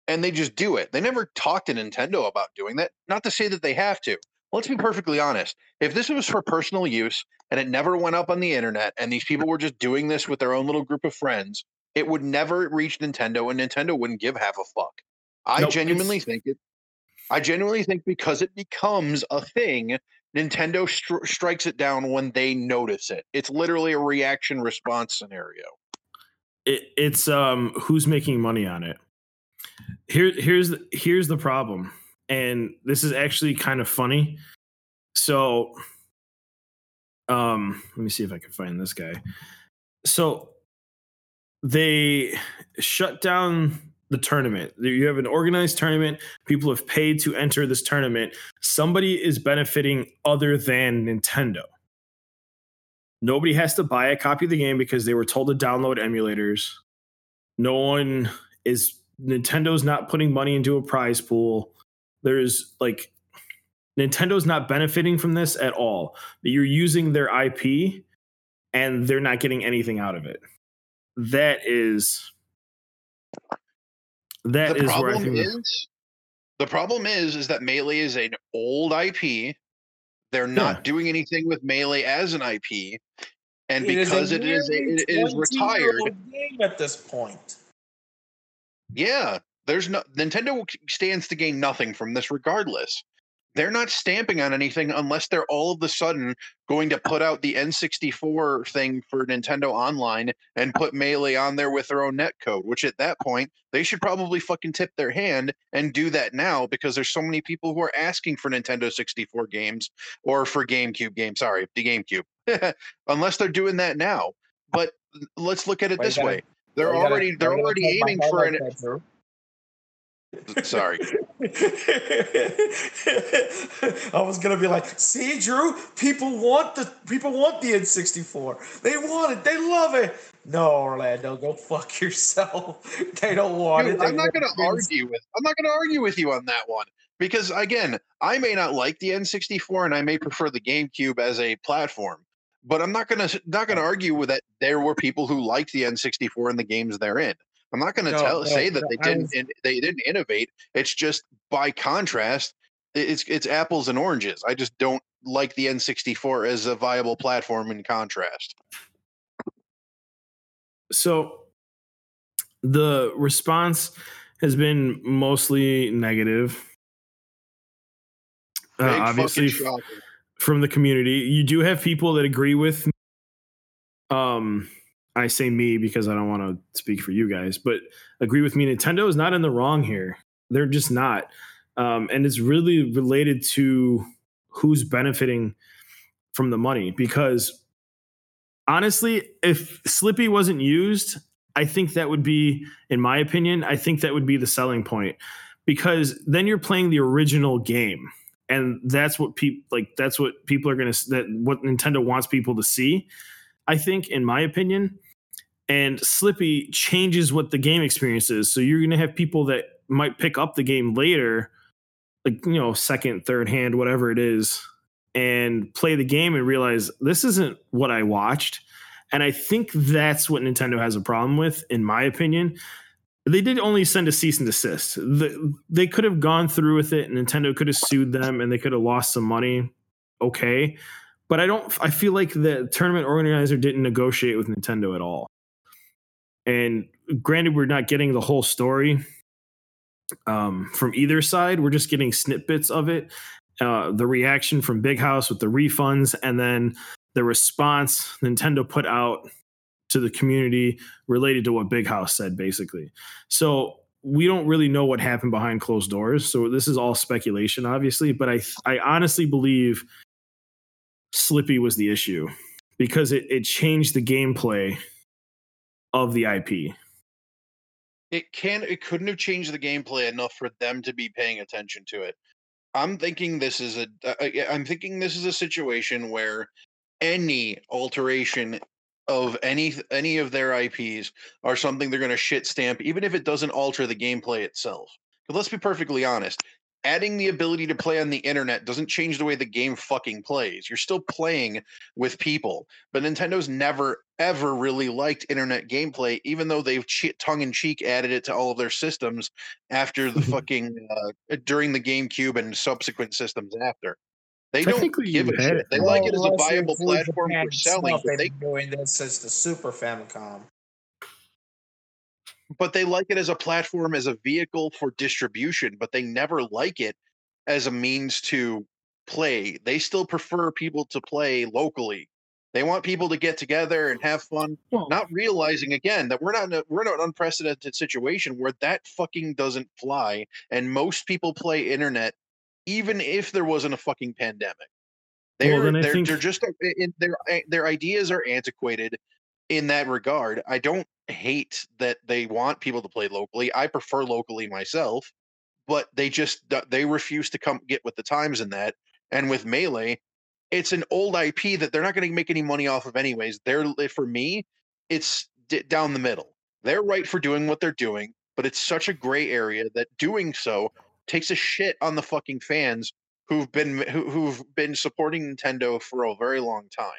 and they just do it. They never talk to Nintendo about doing that. Not to say that they have to. Let's be perfectly honest. If this was for personal use and it never went up on the internet and these people were just doing this with their own little group of friends, it would never reach Nintendo and Nintendo wouldn't give half a fuck. I nope, genuinely it's... think it. I genuinely think because it becomes a thing, Nintendo stri- strikes it down when they notice it. It's literally a reaction response scenario it, it's um who's making money on it. Here here's the, here's the problem, and this is actually kind of funny. So, um, let me see if I can find this guy. So they shut down the tournament. You have an organized tournament. People have paid to enter this tournament. Somebody is benefiting other than Nintendo. Nobody has to buy a copy of the game because they were told to download emulators. No one is Nintendo's not putting money into a prize pool. There's like Nintendo's not benefiting from this at all. You're using their IP and they're not getting anything out of it. That is that the is where I think is, the problem is is that Melee is an old IP they're not yeah. doing anything with Melee as an IP, and it because is it is a, it is retired game at this point. Yeah, there's no Nintendo stands to gain nothing from this, regardless. they're not stamping on anything unless they're all of a sudden going to put out the N64 thing for Nintendo Online and put Melee on there with their own net code, which at that point, they should probably fucking tip their hand and do that now because there's so many people who are asking for Nintendo 64 games or for GameCube games. Sorry, the GameCube. [laughs] unless they're doing that now. But let's look at it this way. They're already they're already aiming for an Sorry. [laughs] I was gonna be like, see, Drew, people want the people want the N64. They want it. They love it. No, Orlando, go fuck yourself. [laughs] They don't want Dude, it. They I'm not gonna argue with. I'm not gonna argue with you on that one because again, I may not like the N64 and I may prefer the GameCube as a platform, but I'm not gonna not gonna argue with that. There were people who liked the N64 and the games they're in. I'm not going to no, tell no, say that no, they didn't was, they didn't innovate. It's just by contrast, it's it's apples and oranges. I just don't like the N64 as a viable platform in contrast. So the response has been mostly negative. Uh, obviously from the community. You do have people that agree with um I say me because I don't want to speak for you guys, but agree with me. Nintendo is not in the wrong here. They're just not. Um, and it's really related to who's benefiting from the money because honestly, if Slippi wasn't used, I think that would be, in my opinion, I think that would be the selling point because then you're playing the original game. And that's what people like. That's what people are going to, that what Nintendo wants people to see. I think, in my opinion and Slippi changes what the game experience is. So you're going to have people that might pick up the game later, like, you know, second, third hand, whatever it is, and play the game and realize this isn't what I watched. And I think that's what Nintendo has a problem with, in my opinion. They did only send a cease and desist. The, they could have gone through with it, Nintendo could have sued them and they could have lost some money. Okay. But I don't, I feel like the tournament organizer didn't negotiate with Nintendo at all. And granted, we're not getting the whole story um, from either side. We're just getting snippets of it. Uh, the reaction from Big House with the refunds, and then the response Nintendo put out to the community related to what Big House said, basically. So we don't really know what happened behind closed doors. So this is all speculation, obviously. But I, I honestly believe Slippi was the issue because it, it changed the gameplay of the IP. It can it couldn't have changed the gameplay enough for them to be paying attention to it. I'm thinking this is a uh, I'm thinking this is a situation where any alteration of any any of their IPs are something they're going to shit stamp even if it doesn't alter the gameplay itself. But let's be perfectly honest adding the ability to play on the internet doesn't change the way the game fucking plays. You're still playing with people. But Nintendo's never ever really liked internet gameplay, even though they've tongue in cheek added it to all of their systems after the [laughs] fucking uh, during the GameCube and subsequent systems after. They don't give a shit. They like it as a viable platform for selling. They've they, doing this since the Super Famicom but they like it as a platform as a vehicle for distribution but they never like it as a means to play they still prefer people to play locally they want people to get together and have fun not realizing again that we're not in a, we're in an unprecedented situation where that fucking doesn't fly and most people play internet even if there wasn't a fucking pandemic they're well, they're, think... they're just uh, their uh, their ideas are antiquated in that regard i don't hate that they want people to play locally. I prefer locally myself, but they just they refuse to come get with the times in that. And with Melee, it's an old IP that they're not going to make any money off of anyways. They're eh, for me, it's d- down the middle. They're right for doing what they're doing, but it's such a gray area that doing so takes a shit on the fucking fans who've been who, who've been supporting Nintendo for a very long time.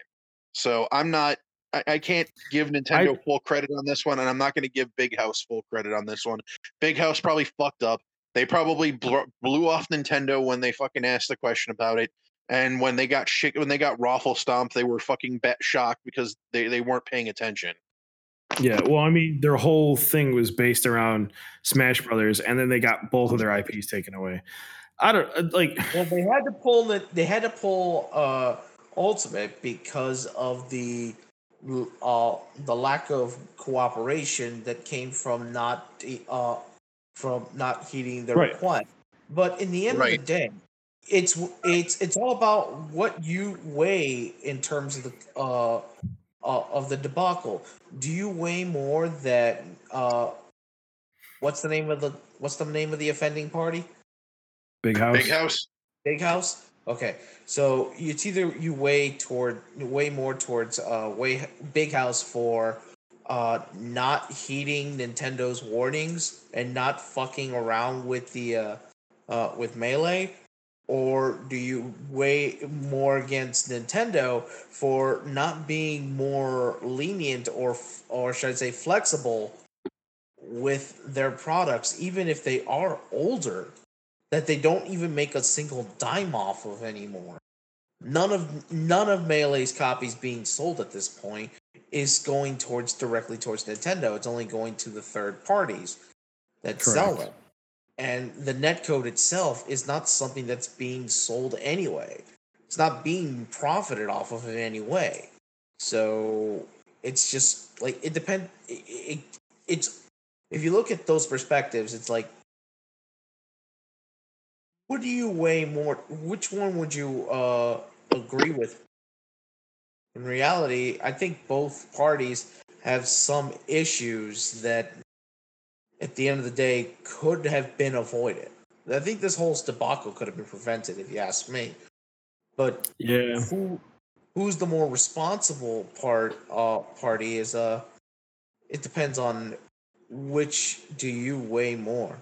So I'm not I, I can't give Nintendo I, full credit on this one, and I'm not going to give Big House full credit on this one. Big House probably fucked up. They probably blew, blew off Nintendo when they fucking asked the question about it. And when they got shit, when they got raffle stomped, they were fucking bet shocked because they, they weren't paying attention. Yeah, well, I mean, their whole thing was based around Smash Brothers, and then they got both of their IPs taken away. I don't uh, like. Well, they had to pull the they had to pull uh Ultimate because of the uh the lack of cooperation that came from not uh from not heeding the Right. request. But in the end of the day, it's it's it's all about what you weigh in terms of the uh, uh of the debacle. Do you weigh more that uh what's the name of the what's the name of the offending party? Big house. Big house. Big house. Okay, so it's either you weigh toward way more towards uh way big house for uh not heeding Nintendo's warnings and not fucking around with the uh uh with melee or do you weigh more against Nintendo for not being more lenient or or should I say flexible with their products even if they are older that they don't even make a single dime off of anymore. None of none of Melee's copies being sold at this point is going towards directly towards Nintendo. It's only going to the third parties that sell Correct. And the netcode itself is not something that's being sold anyway. It's not being profited off of in any way. So it's just like it depends. It, it, it's if you look at those perspectives, it's like what do you weigh more? Which one would you uh, agree with? In reality, I think both parties have some issues that, at the end of the day, could have been avoided. I think this whole debacle could have been prevented, if you ask me. But Yeah. who who's the more responsible part uh party is uh it depends on which do you weigh more.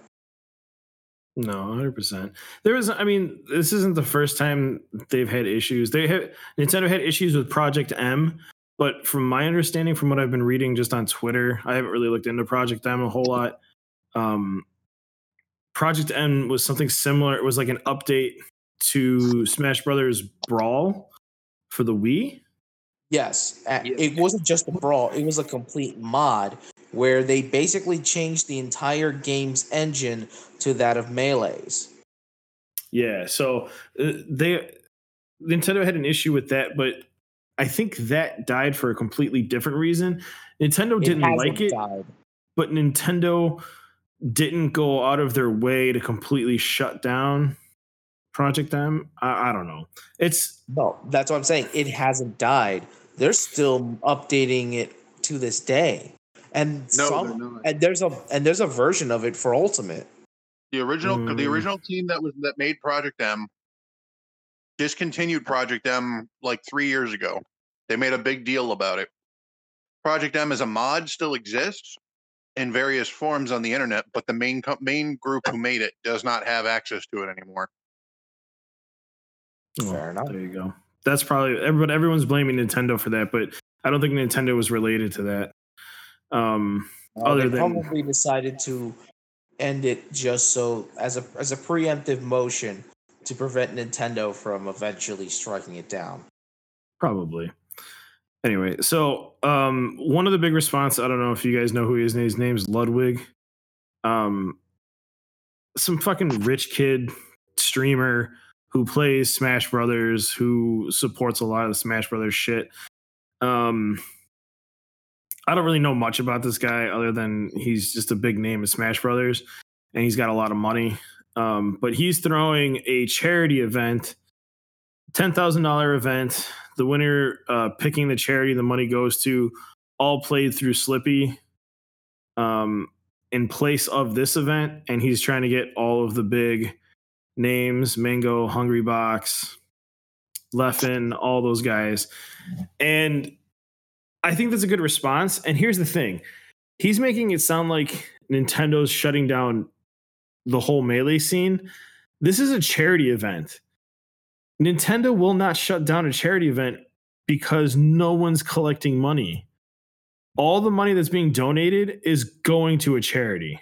No, hundred percent. There was, I mean, this isn't the first time they've had issues. They have Nintendo had issues with Project M, but from my understanding, from what I've been reading just on Twitter, I haven't really looked into Project M a whole lot. Um, Project M was something similar. It was like an update to Smash Brothers Brawl for the Wii. Yes, it wasn't just a brawl; it was a complete mod where they basically changed the entire game's engine to that of Melee's. Yeah, so uh, they Nintendo had an issue with that, but I think that died for a completely different reason. Nintendo didn't hasn't like it, died. but Nintendo didn't go out of their way to completely shut down Project M. I, I don't know. It's No, that's what I'm saying. It hasn't died. They're still updating it to this day, and No, some and there's a and there's a version of it for Ultimate. The original, the Mm. original team that was that made Project M discontinued Project M like three years ago. They made a big deal about it. Project M as a mod still exists in various forms on the internet, but the main co- main group who made it does not have access to it anymore. Fair enough. There you go. That's probably everyone. Everyone's blaming Nintendo for that, but I don't think Nintendo was related to that. Um, Uh, Other they than- probably decided to end it just so as a as a preemptive motion to prevent Nintendo from eventually striking it down. Probably. Anyway, so um, one of the big response. I don't know if you guys know who he is. His name's Ludwig. Um, some fucking rich kid streamer who plays Smash Brothers, who supports a lot of the Smash Brothers shit. Um, I don't really know much about this guy other than he's just a big name in Smash Brothers, and he's got a lot of money. Um, but he's throwing a charity event, ten thousand dollar event. The winner uh, picking the charity the money goes to, all played through Slippi. Um, in place of this event, and he's trying to get all of the big names: Mang0, Hungry Box, Leffen, all those guys, and I think that's a good response. And here's the thing he's making it sound like Nintendo's shutting down the whole melee scene. This is a charity event. Nintendo will not shut down a charity event because no one's collecting money. All the money that's being donated is going to a charity.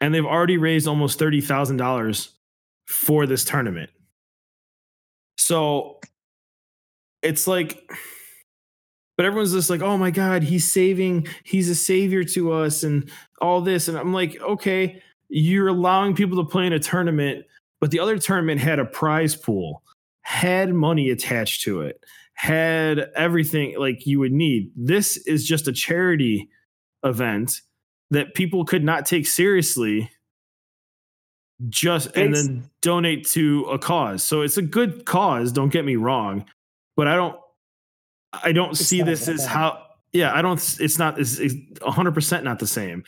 And they've already raised almost $30,000 for this tournament. So it's like, but everyone's just like, oh my God, he's saving, he's a savior to us and all this. And I'm like, okay, you're allowing people to play in a tournament, but the other tournament had a prize pool, had money attached to it, had everything like you would need. This is just a charity event that people could not take seriously just and then donate to a cause. So it's a good cause, don't get me wrong, but I don't I don't It's see this as bad. how yeah, I don't it's not it's, it's 100% not the same.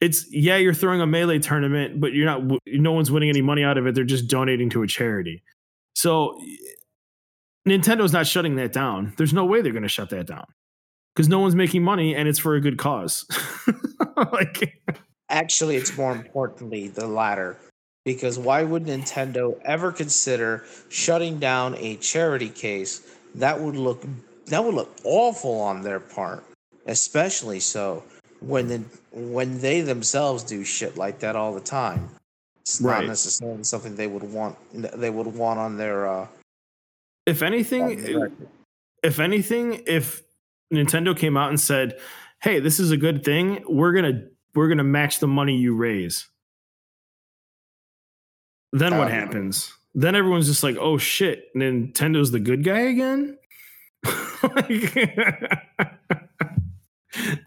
It's yeah, you're throwing a melee tournament, but you're not no one's winning any money out of it. They're just donating to a charity. So Nintendo's not shutting that down. There's no way they're going to shut that down. Cuz no one's making money and it's for a good cause. [laughs] like Actually, it's more importantly the latter. Because why would Nintendo ever consider shutting down a charity case? That would look that would look awful on their part, especially so when the, when they themselves do shit like that all the time. It's Right. not necessarily something they would want they would want on their uh if anything if anything, if Nintendo came out and said, "Hey, this is a good thing. We're gonna we're gonna match the money you raise," then what Um, happens? Then everyone's just like, "Oh shit, Nintendo's the good guy again." [laughs] Like- [laughs]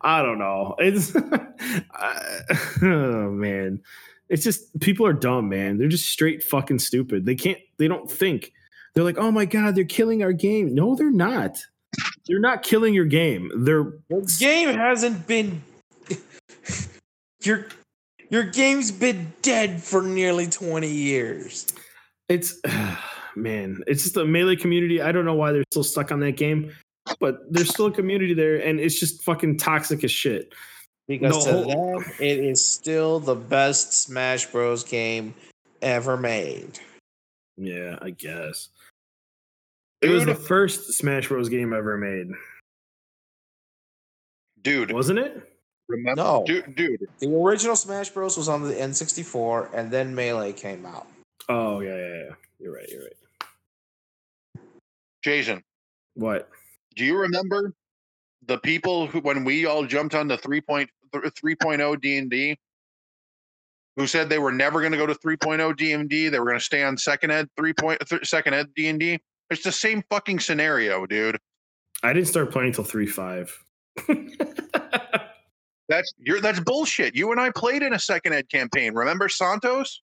I don't know. It's [laughs] I- [laughs] oh man, it's just people are dumb, man. They're just straight fucking stupid. They can't. They don't think. They're like, oh my god, they're killing our game. No, they're not. They're not killing your game. They're game hasn't been [laughs] your your game's been dead for nearly 20 years. it's [sighs] man, it's just the melee community. I don't know why they're still stuck on that game, but there's still a community there, and it's just fucking toxic as shit. Because The to them, it is still the best Smash Bros. game ever made. Yeah, I guess. It was the first Smash Bros. game ever made, dude. wasn't it? Remember, No. dude, dude. The original Smash Bros. was on the N64, and then Melee came out. Oh yeah, yeah, yeah. You're right. You're right. Jason, What? Do you remember the people who, when we all jumped on the 3.0 3.0 D and D, who said they were never going to go to 3.0 D and D, they were going to stay on second ed 3. Th- second ed D and D. It's the same fucking scenario, dude. I didn't start playing until three five. [laughs] That's you're that's bullshit. You and I played in a second ed campaign. Remember Santos?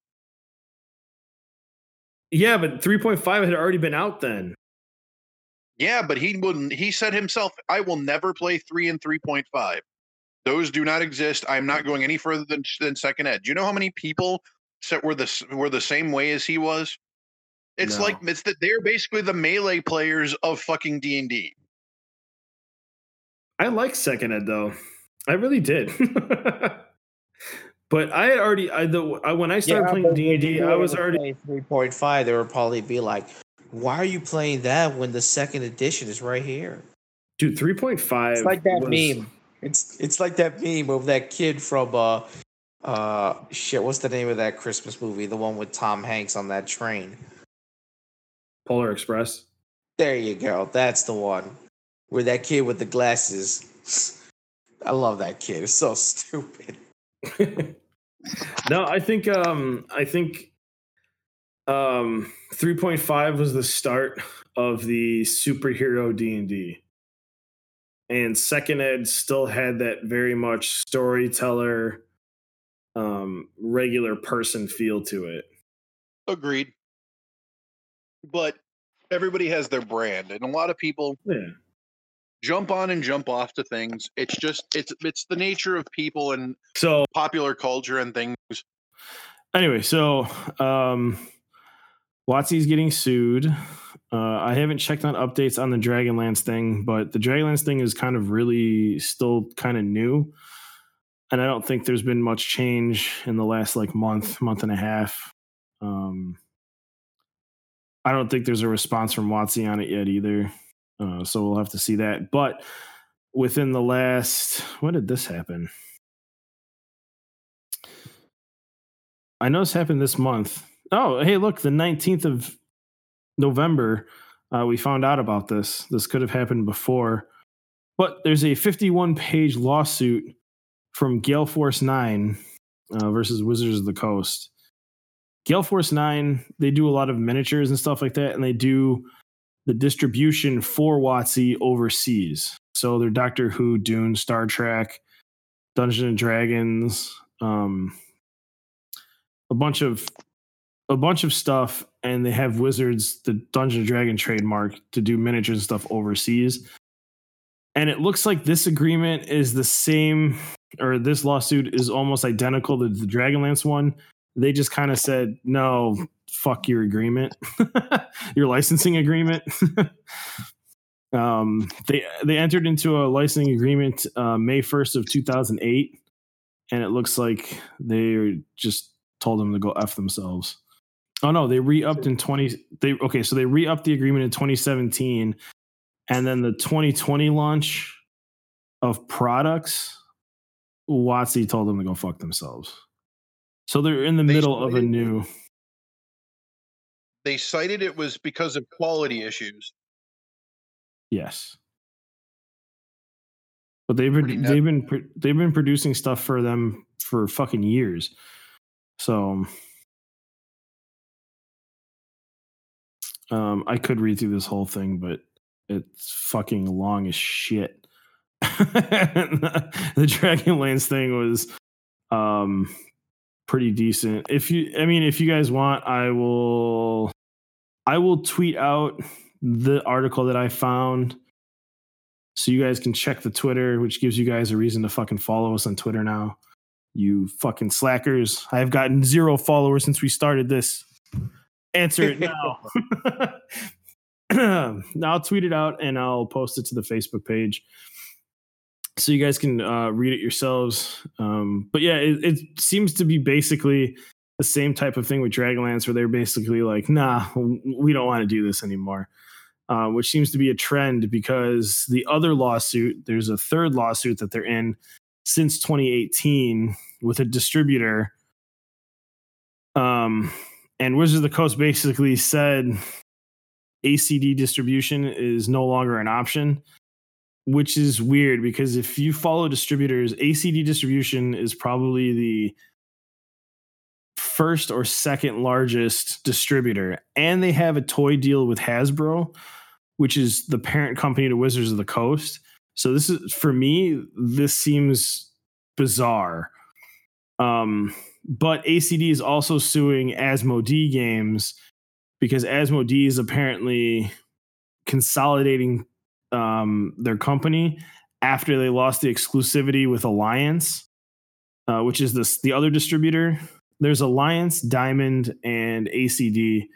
yeah, but three point five had already been out then. Yeah, but he wouldn't. He said himself, "I will never play three and three point five. Those do not exist. I'm not going any further than than second ed." Do you know how many people said were the were the same way as he was? It's No. like it's that they're basically the melee players of fucking D and D. I like second ed though. I really did. [laughs] but I had already I the I, when I started playing D and D, I was already 3.5. They would probably be like, "Why are you playing that when the second edition is right here?" dude three point five. It's like that meme. It's it's like that meme of that kid from uh uh shit. What's the name of that Christmas movie? The one with Tom Hanks on that train. Polar Express. There you go. That's the one. Where that kid with the glasses. I love that kid. It's so [laughs] stupid. [laughs] no, I think um I think um 3.5 was the start of the superhero D&D. And second ed still had that very much storyteller um regular person feel to it. Agreed. But everybody has their brand, and a lot of people Yeah. jump on and jump off to things. It's just it's it's the nature of people and So popular culture and things. anyway, so um WotC's getting sued. Uh, I haven't checked on updates on the Dragonlance thing, but the Dragonlance thing is kind of really still kind of new. And I don't think there's been much change in the last like month, month and a half. Um, I don't think there's a response from WotC on it yet either. Uh, so we'll have to see that. But within the last, when did this happen? I know this happened this month. Oh, hey, look, the 19th of November, uh, we found out about this. This could have happened before. But there's a 51 page lawsuit from Gale Force 9 uh, versus Wizards of the Coast. Gale Force 9, they do a lot of miniatures and stuff like that, and they do the distribution for WotC overseas. So they're Doctor Who, Dune, Star Trek, Dungeons and Dragons, um, a bunch of a bunch of stuff, and they have Wizards, the Dungeon Dragon trademark, to do miniatures and stuff overseas. And it looks like this agreement is the same, or this lawsuit is almost identical to the Dragonlance one. They just kind of said, no, fuck your agreement, [laughs] your licensing agreement. [laughs] um, they they entered into a licensing agreement uh, May first of two thousand eight, and it looks like they just told them to go f themselves. Oh no, they re-upped in twenty. They okay, so they re-upped the agreement in twenty seventeen, and then the twenty twenty launch of products. WotC told them to go fuck themselves. So they're in the They middle of a new. They cited it was because of quality issues. Yes. But they've been they've been they've been producing stuff for them for fucking years. So um I could read through this whole thing, but it's fucking long as shit. [laughs] the Dragonlance thing was um pretty decent. If you I mean if you guys want, I will I will tweet out the article that I found so you guys can check the Twitter, which gives you guys a reason to fucking follow us on Twitter now. You fucking slackers. I have gotten zero followers since we started this. Answer it [laughs] now. now [clears throat] I'll tweet it out and I'll post it to the Facebook page so you guys can uh, read it yourselves. Um, but yeah, it, it seems to be basically the same type of thing with Dragonlance, where they're basically like, "Nah, we don't want to do this anymore," uh, which seems to be a trend because the other lawsuit, there's a third lawsuit that they're in since 2018 with a distributor. Um, and Wizards of the Coast basically said ACD distribution is no longer an option which is weird because if you follow distributors, ACD distribution is probably the first or second largest distributor, and they have a toy deal with Hasbro, which is the parent company to Wizards of the Coast. So this is for me, this seems bizarre. Um, but ACD is also suing Asmodee Games because Asmodee is apparently consolidating um, their company after they lost the exclusivity with Alliance, uh, which is the other distributor. There's Alliance, Diamond, and ACD,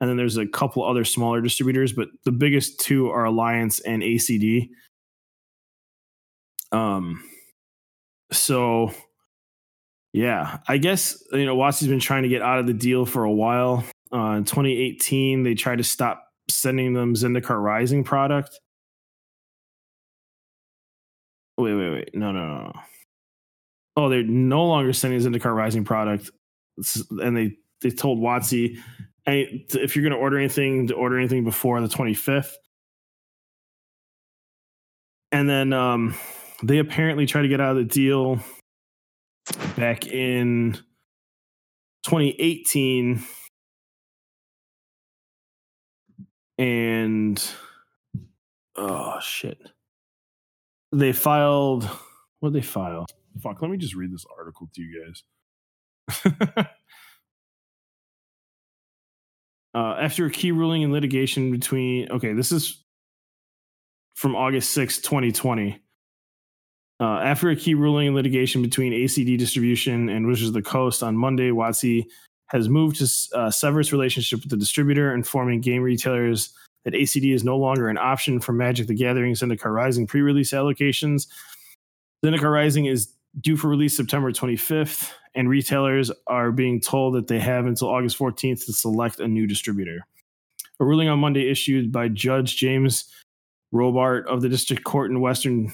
and then there's a couple other smaller distributors, but the biggest two are Alliance and ACD. Um, so yeah, I guess you know WotC's been trying to get out of the deal for a while. Uh, in 2018, they tried to stop sending them Zendikar Rising product. Wait, wait, wait. No, no, no. Oh, they're no longer sending Zendikar Rising product, and they they told "Hey, if you're going to order anything, to order anything before the 25th." And then um, they apparently tried to get out of the deal back in 2018, and oh shit. They filed what did they file? Fuck let me just read this article to you guys. [laughs] Uh, after a key ruling in litigation between okay this is from august 6 2020 uh, after a key ruling in litigation between acd distribution and wizards of the coast on monday WotC has moved to uh, sever its relationship with the distributor informing game retailers that ACD is no longer an option for Magic the Gathering Zendikar Rising pre release allocations. Zendikar Rising is due for release September 25th, and retailers are being told that they have until August 14th to select a new distributor. A ruling on Monday issued by Judge James Robart of the District Court in Western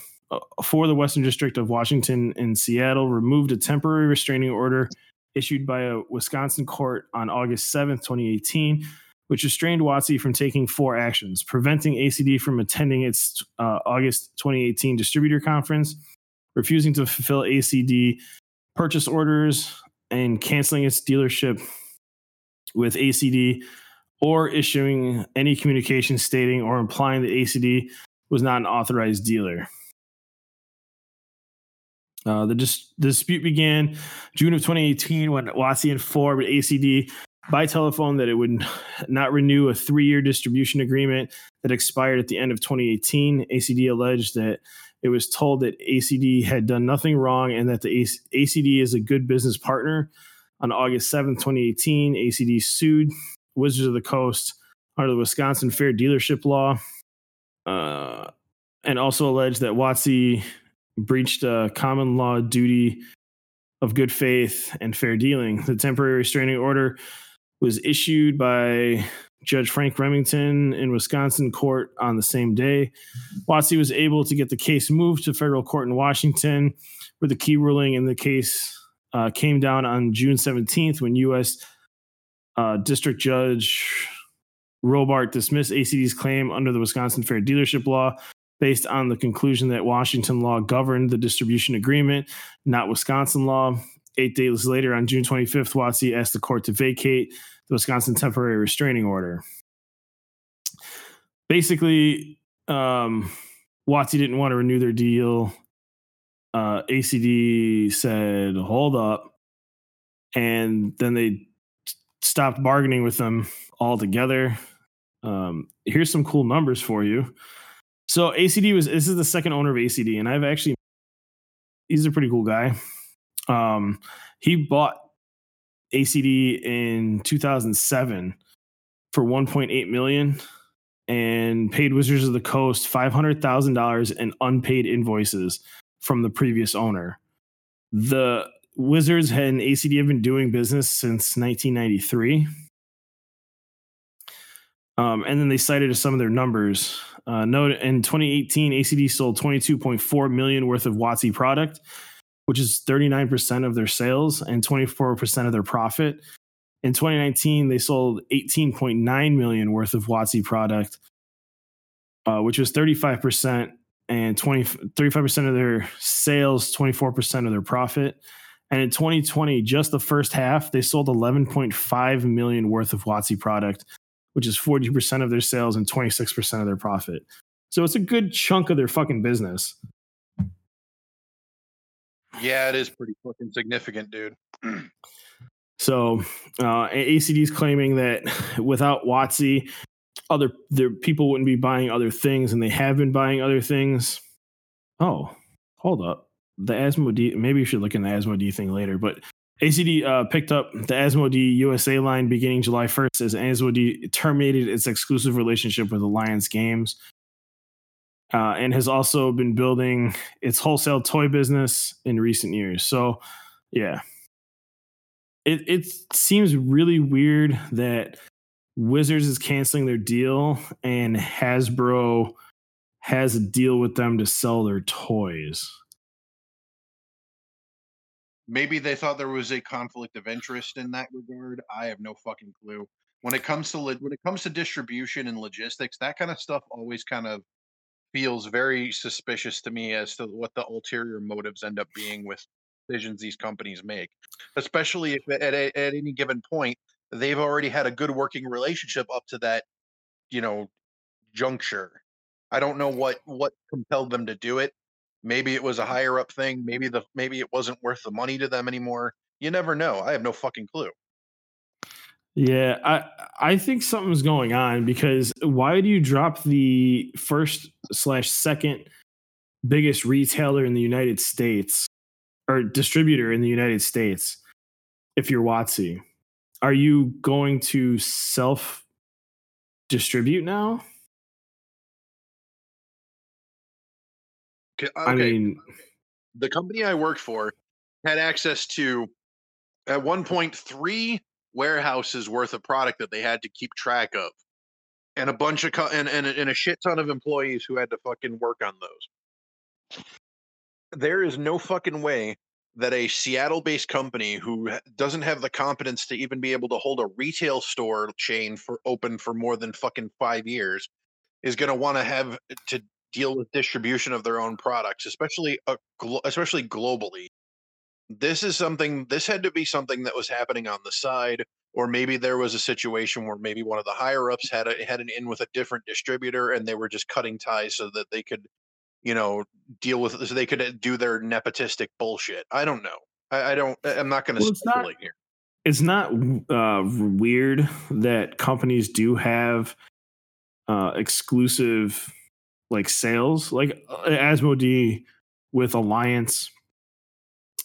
for the Western District of Washington in Seattle removed a temporary restraining order issued by a Wisconsin court on August 7th, 2018 which restrained WotC from taking four actions preventing ACD from attending its uh, August 2018 distributor conference, refusing to fulfill ACD purchase orders, and canceling its dealership with ACD or issuing any communication stating or implying that ACD was not an authorized dealer. Uh, the, dis- the dispute began June of 2018 when WotC informed ACD by telephone that it would [laughs] not renew a three year distribution agreement that expired at the end of 2018. ACD alleged that it was told that ACD had done nothing wrong and that the ACD is a good business partner. On August 7th, 2018, ACD sued Wizards of the Coast under the Wisconsin Fair Dealership Law uh, and also alleged that WotC breached a common law duty of good faith and fair dealing. The temporary restraining order was issued by Judge Frank Remington in Wisconsin court on the same day. WotC was able to get the case moved to federal court in Washington, where the key ruling in the case uh, came down on June 17th when U.S. Uh, District Judge Robart dismissed ACD's claim under the Wisconsin Fair Dealership Law based on the conclusion that Washington law governed the distribution agreement, not Wisconsin law. Eight days later, on June 25th, WotC asked the court to vacate the Wisconsin temporary restraining order. Basically, um, WotC didn't want to renew their deal. Uh, ACD said, hold up. And then they stopped bargaining with them altogether. Um, here's some cool numbers for you. So ACD was this is the second owner of ACD, and I've actually he's a pretty cool guy. Um, he bought ACD in 2007 for 1.8 million and paid Wizards of the Coast $500,000 in unpaid invoices from the previous owner. The Wizards and ACD have been doing business since 1993. Um, and then they cited some of their numbers. Uh, note in 2018, ACD sold 22.4 million worth of WotC product, which is 39% of their sales and 24% of their profit. In 2019, they sold 18.9 million worth of WotC product, uh, which was 35% and 20, 35% of their sales, 24% of their profit. And in 2020, just the first half, they sold 11.5 million worth of WotC product, which is 40% of their sales and 26% of their profit. So it's a good chunk of their fucking business. Yeah, it is pretty fucking significant, dude. [clears throat] so uh, ACD is claiming that without WotC, other their people wouldn't be buying other things, and they have been buying other things. Oh, hold up. The Asmodee, maybe you should look in the Asmodee thing later, but ACD uh, picked up the Asmodee USA line beginning July 1st as Asmodee terminated its exclusive relationship with Alliance Games uh, and has also been building its wholesale toy business in recent years. So, yeah, it it seems really weird that Wizards is canceling their deal and Hasbro has a deal with them to sell their toys maybe they thought there was a conflict of interest in that regard. I have no fucking clue. When it comes to when it comes to distribution and logistics, that kind of stuff always kind of feels very suspicious to me as to what the ulterior motives end up being with decisions these companies make, especially if at, at, any given point they've already had a good working relationship up to that, you know, juncture. I don't know what what compelled them to do it. Maybe it was a mm-hmm. higher up thing. Maybe the maybe it wasn't worth the money to them anymore. You never know. I have no fucking clue. Yeah, I I think something's going on because why do you drop the first slash second biggest retailer in the United States or distributor in the United States if you're WotC? Are you going to self distribute now? Uh, okay, I mean, the company I worked for had access to at one point three warehouses worth of product that they had to keep track of, and a bunch of co- and, and and a shit ton of employees who had to fucking work on those. There is no fucking way that a Seattle-based company who doesn't have the competence to even be able to hold a retail store chain for open for more than fucking five years is going eh, to want to have to deal with distribution of their own products, especially uh, glo- especially globally. this is something this had to be something that was happening on the side or maybe there was a situation where maybe one of the higher ups had a, had an in with a different distributor and they were just cutting ties so that they could you know deal with so they could uh, do their nepotistic bullshit. I don't know. I, I don't i'm not going to Well, speculate it's not- here. it's not uh, weird that companies do have uh, exclusive like sales, like uh, Asmodee with Alliance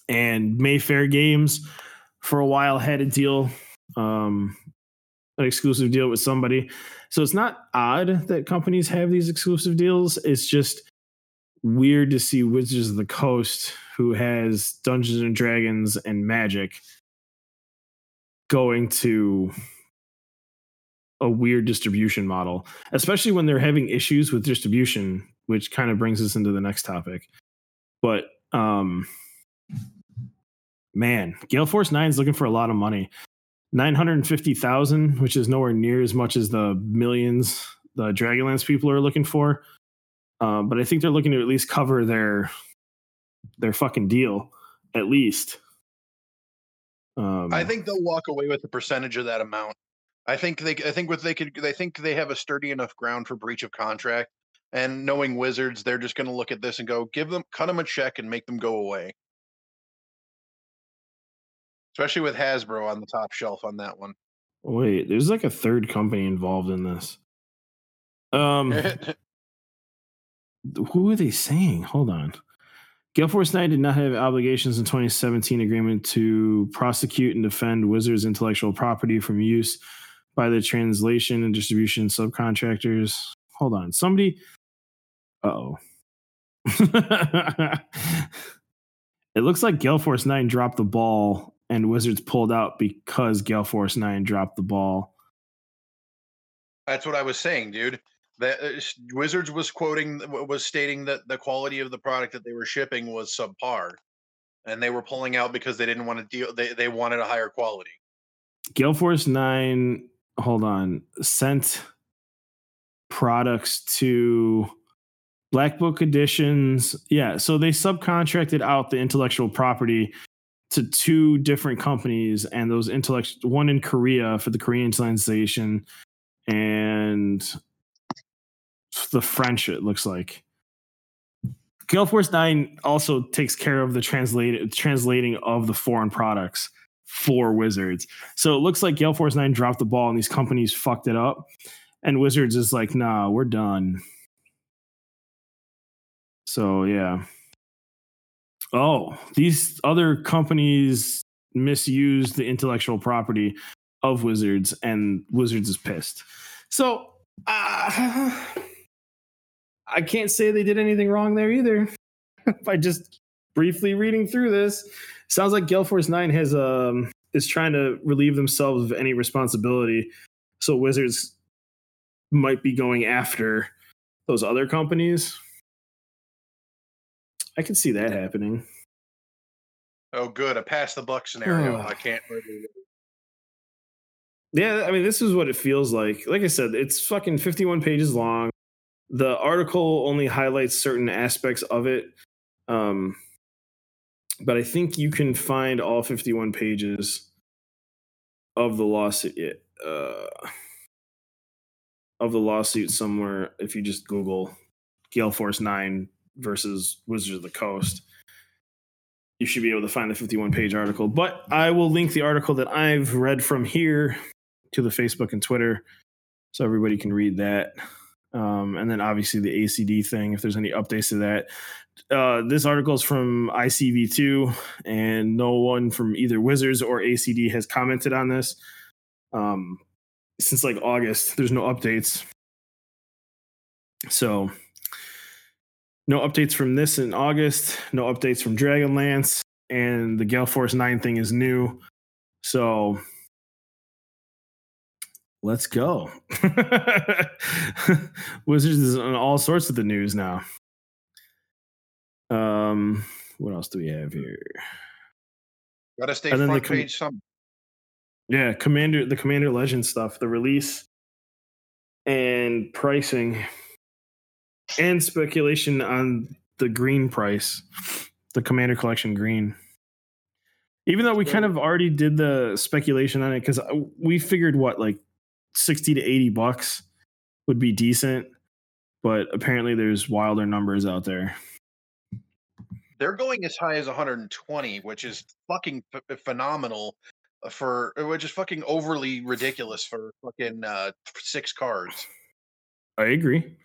and Mayfair Games for a while had a deal, um, an exclusive deal with somebody. So it's not odd that companies have these exclusive deals. It's just weird to see Wizards of the Coast, who has Dungeons and Dragons and Magic, going to a weird distribution model, especially when they're having issues with distribution, which kind of brings us into the next topic. But um man, Gale Force 9 is looking for a lot of money. 950,000, which is nowhere near as much as the millions the Dragonlance people are looking for. Uh, but I think they're looking to at least cover their their fucking deal, at least. Um, I think they'll walk away with a percentage of that amount. I think they I think what they could they think they have a sturdy enough ground for breach of contract. And knowing Wizards, they're just going to look at this and go, give them, cut them a check and make them go away. Especially with Hasbro on the top shelf on that one. Wait, there's like a third company involved in this. Um, [laughs] who are they saying? Hold on. Gale Force 9 did not have obligations in 2017 agreement to prosecute and defend Wizards intellectual property from use by the translation and distribution subcontractors. Hold on. Somebody uh-oh. [laughs] it looks like Gale Force 9 dropped the ball and Wizards pulled out because Gale Force 9 dropped the ball. That's what I was saying, dude. That uh, Wizards was quoting was stating that the quality of the product that they were shipping was subpar, and they were pulling out because they didn't want to deal. They they wanted a higher quality. Gale Force 9, hold on, sent products to Black Book Editions. Yeah, so they subcontracted out the intellectual property to two different companies, and those intellect one in Korea for the Korean translation, and the French. It looks like. Gale Force 9 also takes care of the translate translating of the foreign products for Wizards. So it looks like Gale Force 9 dropped the ball and these companies fucked it up. And Wizards is like, nah, we're done. So yeah. Oh, these other companies misused the intellectual property of Wizards, and Wizards is pissed. So uh, [sighs] I can't say they did anything wrong there either. [laughs] By just briefly reading through this, sounds like Gale Force Nine has um is trying to relieve themselves of any responsibility. So Wizards might be going after those other companies. I can see that happening. Oh, good, a pass the buck scenario. [sighs] I can't. really- Yeah, I mean, this is what it feels like. Like I said, it's fucking 51 pages long. The article only highlights certain aspects of it. Um, but I think you can find all 51 pages of the lawsuit uh, of the lawsuit somewhere if you just Google Gale Force 9 versus Wizards of the Coast. You should be able to find the 51 page article. But I will link the article that I've read from here to the Facebook and Twitter so everybody can read that. Um, and then obviously the ACD thing, if there's any updates to that. Uh, this article is from ICV2, and no one from either Wizards or ACD has commented on this. Um, since like August, there's no updates. So, no updates from this in August, no updates from Dragonlance, and the Gale Force 9 thing is new. So, let's go. [laughs] Wizards is on all sorts of the news now. Um, what else do we have here? Gotta stay And then the front com- page. Some Yeah, Commander, the Commander Legend stuff, the release and pricing and speculation on the green price, the Commander Collection green. Even though we kind of already did the speculation on it, because we figured what like sixty to eighty bucks would be decent, but apparently there's wilder numbers out there. They're going as high as 120, which is fucking f- phenomenal for which is fucking overly ridiculous for fucking uh, six cards. I agree.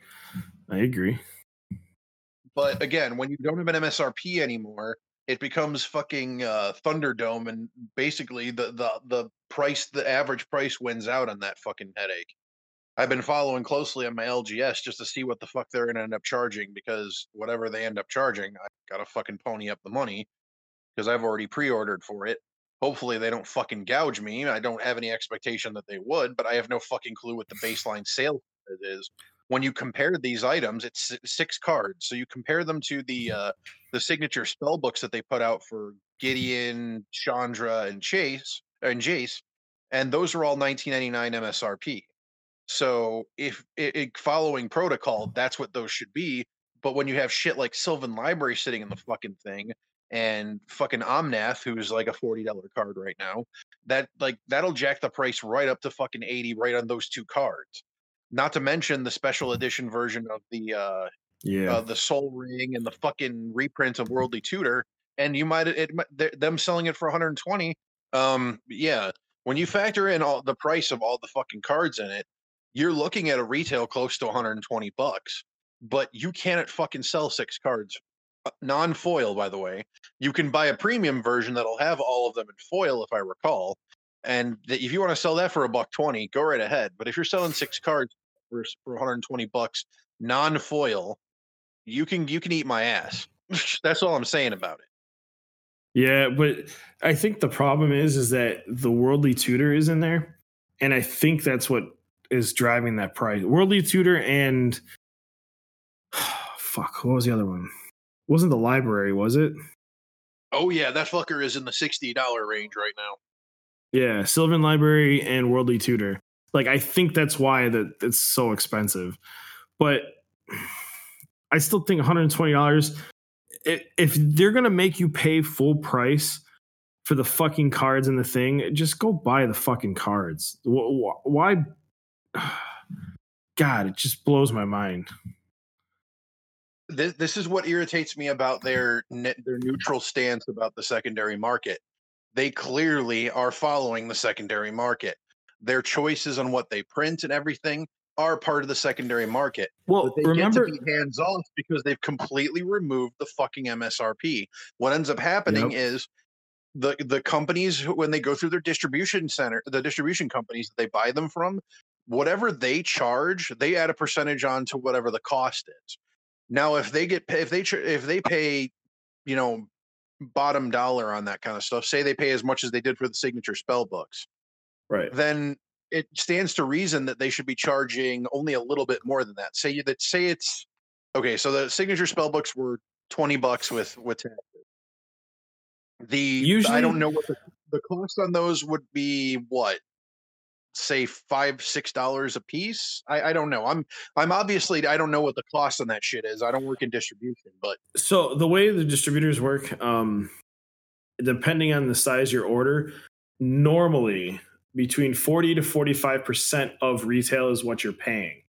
I agree. But again, when you don't have an MSRP anymore, it becomes fucking uh, Thunderdome, and basically the the the price, the average price, wins out on that fucking headache. I've been following closely on my LGS just to see what the fuck they're gonna end up charging because whatever they end up charging, I gotta fucking pony up the money because I've already pre-ordered for it. Hopefully they don't fucking gouge me. I don't have any expectation that they would, but I have no fucking clue what the baseline sale is. When you compare these items, it's six cards. So you compare them to the uh, the signature spell books that they put out for Gideon, Chandra, and Chase and Jace, and those are all 19.99 MSRP. So if it, it, following protocol, that's what those should be. But when you have shit like Sylvan Library sitting in the fucking thing, and fucking Omnath, who's like a forty dollar card right now, that like that'll jack the price right up to fucking eighty right on those two cards. Not to mention the special edition version of the uh yeah uh, the Sol Ring and the fucking reprint of Worldly Tutor, and you might it, them selling it for 120. Um, yeah, when you factor in all the price of all the fucking cards in it, you're looking at a retail close to 120 bucks. But you cannot fucking sell six cards uh, non-foil by the way you can buy a premium version that'll have all of them in foil if i recall and if you want to sell that for a buck 20 go right ahead but if you're selling six cards for, for 120 bucks non-foil you can you can eat my ass [laughs] that's all i'm saying about it yeah but i think the problem is is that the worldly tutor is in there and i think that's what is driving that price worldly tutor and [sighs] fuck what was the other one wasn't the library, was it? Oh yeah, that fucker is in the sixty dollar range right now. Yeah, Sylvan Library and Worldly Tutor. Like I think that's why that it's so expensive. But I still think one hundred and twenty dollars. If they're gonna make you pay full price for the fucking cards and the thing, just go buy the fucking cards. Why? [sighs] God, it just blows my mind this is what irritates me about their their neutral stance about the secondary market. They clearly are following the secondary market. Their choices on what they print and everything are part of the secondary market. Well, they remember, get to be hands off because they've completely removed the fucking MSRP. What ends up happening yep. is the the companies when they go through their distribution center, the distribution companies that they buy them from, whatever they charge, they add a percentage on to whatever the cost is. Now, if they get if they if they pay, you know, bottom dollar on that kind of stuff, say they pay as much as they did for the signature spell books, right? Then it stands to reason that they should be charging only a little bit more than that. Say you that say it's okay. So the signature spell books were twenty bucks with with taxes. The usually I don't know what the, the cost on those would be. What say five six dollars a piece I, I don't know i'm i'm obviously i don't know what the cost on that shit is i don't work in distribution but so the way the distributors work um depending on the size your order normally between 40 to 45 percent of retail is what you're paying.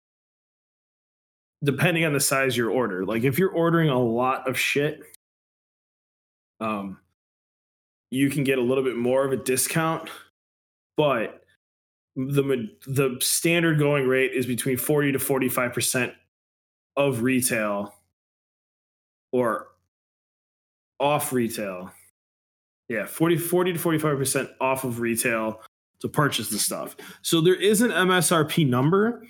Depending on the size your order. Like if you're ordering a lot of shit um you can get a little bit more of a discount but the the standard going rate is between 40 to 45 percent of retail or off retail. Yeah 40 40 to 45 percent off of retail to purchase the stuff so there is an msrp number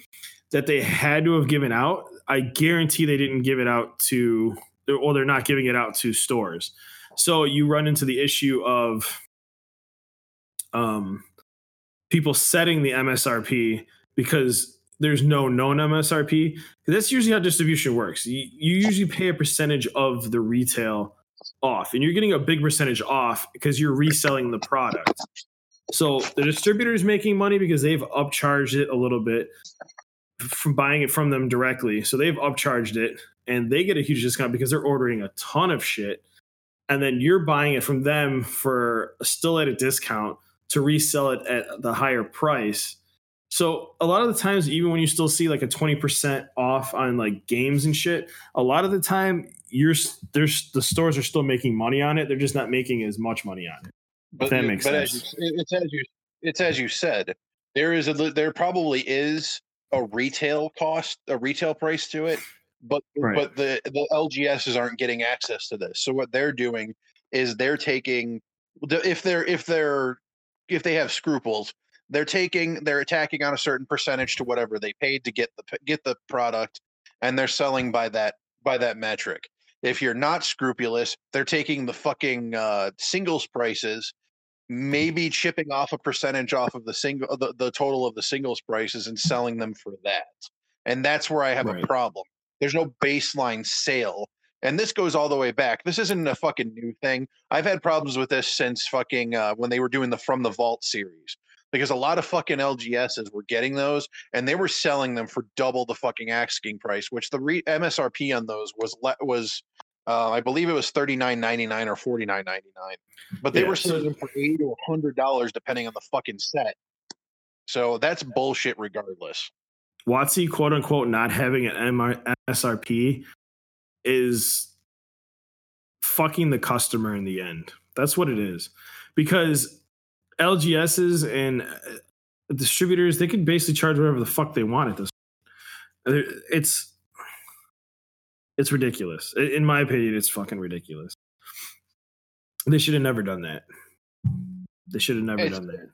that they had to have given out i guarantee they didn't give it out to or they're not giving it out to stores so you run into the issue of um people setting the MSRP because there's no known MSRP. That's usually how distribution works. You, you usually pay a percentage of the retail off, and you're getting a big percentage off because you're reselling the product. So the distributor is making money because they've upcharged it a little bit from buying it from them directly. So they've upcharged it and they get a huge discount because they're ordering a ton of shit. and then you're buying it from them for still at a discount to resell it at the higher price. So a lot of the times, even when you still see like a 20% off on like games and shit, a lot of the time you're there's the stores are still making money on it. They're just not making as much money on it. But, that makes but sense. As you, it's as you it's as you said. There is a there probably is a retail cost, a retail price to it, but Right. but the the LGSs aren't getting access to this. So what they're doing is they're taking if they're if they're if they have scruples, they're taking they're attacking on a certain percentage to whatever they paid to get the get the product, and they're selling by that by that metric. If you're not scrupulous, they're taking the fucking uh, singles prices, maybe chipping off a percentage off of the single the, the total of the singles prices and selling them for that. And that's where I have Right. a problem. There's no baseline sale. And this goes all the way back. This isn't a fucking new thing. I've had problems with this since fucking uh, when they were doing the From the Vault series. Because a lot of fucking LGSs were getting those and they were selling them for double the fucking asking price, which the re- MSRP on those was le- was uh, I believe it was thirty nine ninety nine or forty nine ninety nine, but they Yeah, were so- selling them for eighty to hundred dollars depending on the fucking set. So that's bullshit, regardless. WotC, quote unquote, not having an MR- MSRP is fucking the customer in the end. That's what it is. Because LGSs and uh, distributors, they can basically charge whatever the fuck they want at this. It's it's ridiculous. In my opinion, it's fucking ridiculous. They should have never done that. They should have never It's- done that.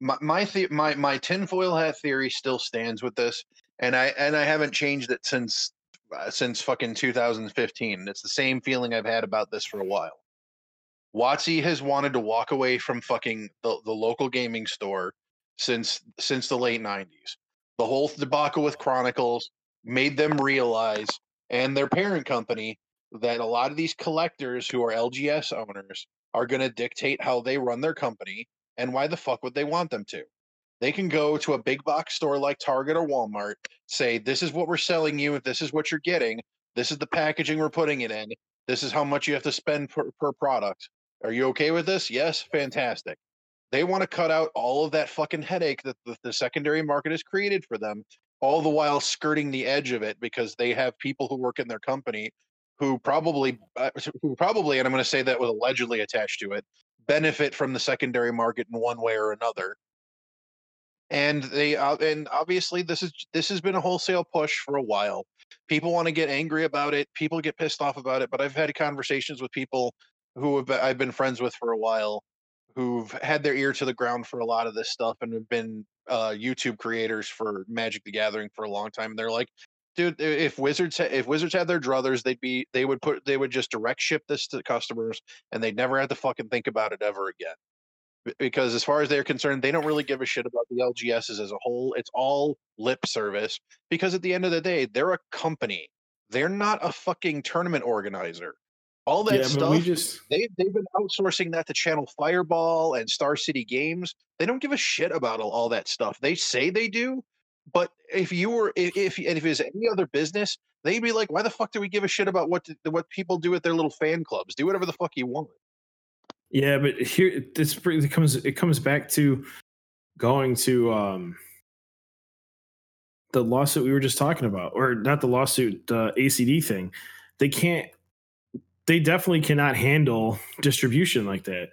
My my the- my my tinfoil hat theory still stands with this, and I and I haven't changed it since uh, since fucking 2015. It's the same feeling I've had about this for a while. WotC has wanted to walk away from fucking the, the local gaming store since since the late 90s. The whole debacle with Chronicles made them realize, and their parent company, that a lot of these collectors who are LGS owners are going to dictate how they run their company. And why the fuck would they want them to? They can go to a big box store like Target or Walmart, say, This is what we're selling you, this is what you're getting, this is the packaging we're putting it in, this is how much you have to spend per, per product. Are you okay with this? Yes, fantastic. They want to cut out all of that fucking headache that the, the secondary market has created for them, all the while skirting the edge of it because they have people who work in their company who probably, uh, who probably, and I'm going to say that with allegedly attached to it, benefit from the secondary market in one way or another. And they, uh, and obviously, this is this has been a wholesale push for a while. People want to get angry about it. People get pissed off about it. But I've had conversations with people who have I've been friends with for a while, who've had their ear to the ground for a lot of this stuff and have been uh, YouTube creators for Magic the Gathering for a long time. And they're like, dude, if Wizards ha- if Wizards had their druthers, they'd be they would put they would just direct ship this to customers and they'd never have to fucking think about it ever again. Because as far as they're concerned, they don't really give a shit about the LGSs as a whole. It's all lip service. Because at the end of the day, they're a company. They're not a fucking tournament organizer. All that yeah, stuff we just they they've been outsourcing that to Channel Fireball and Star City Games. They don't give a shit about all, all that stuff. They say they do, but if you were if if, and if it was any other business, they'd be like, why the fuck do we give a shit about what what people do at their little fan clubs? Do whatever the fuck you want. Yeah, but here this it comes it comes back to going to um the lawsuit we were just talking about, or not the lawsuit, the ACD thing. They can't. They definitely cannot handle distribution like that.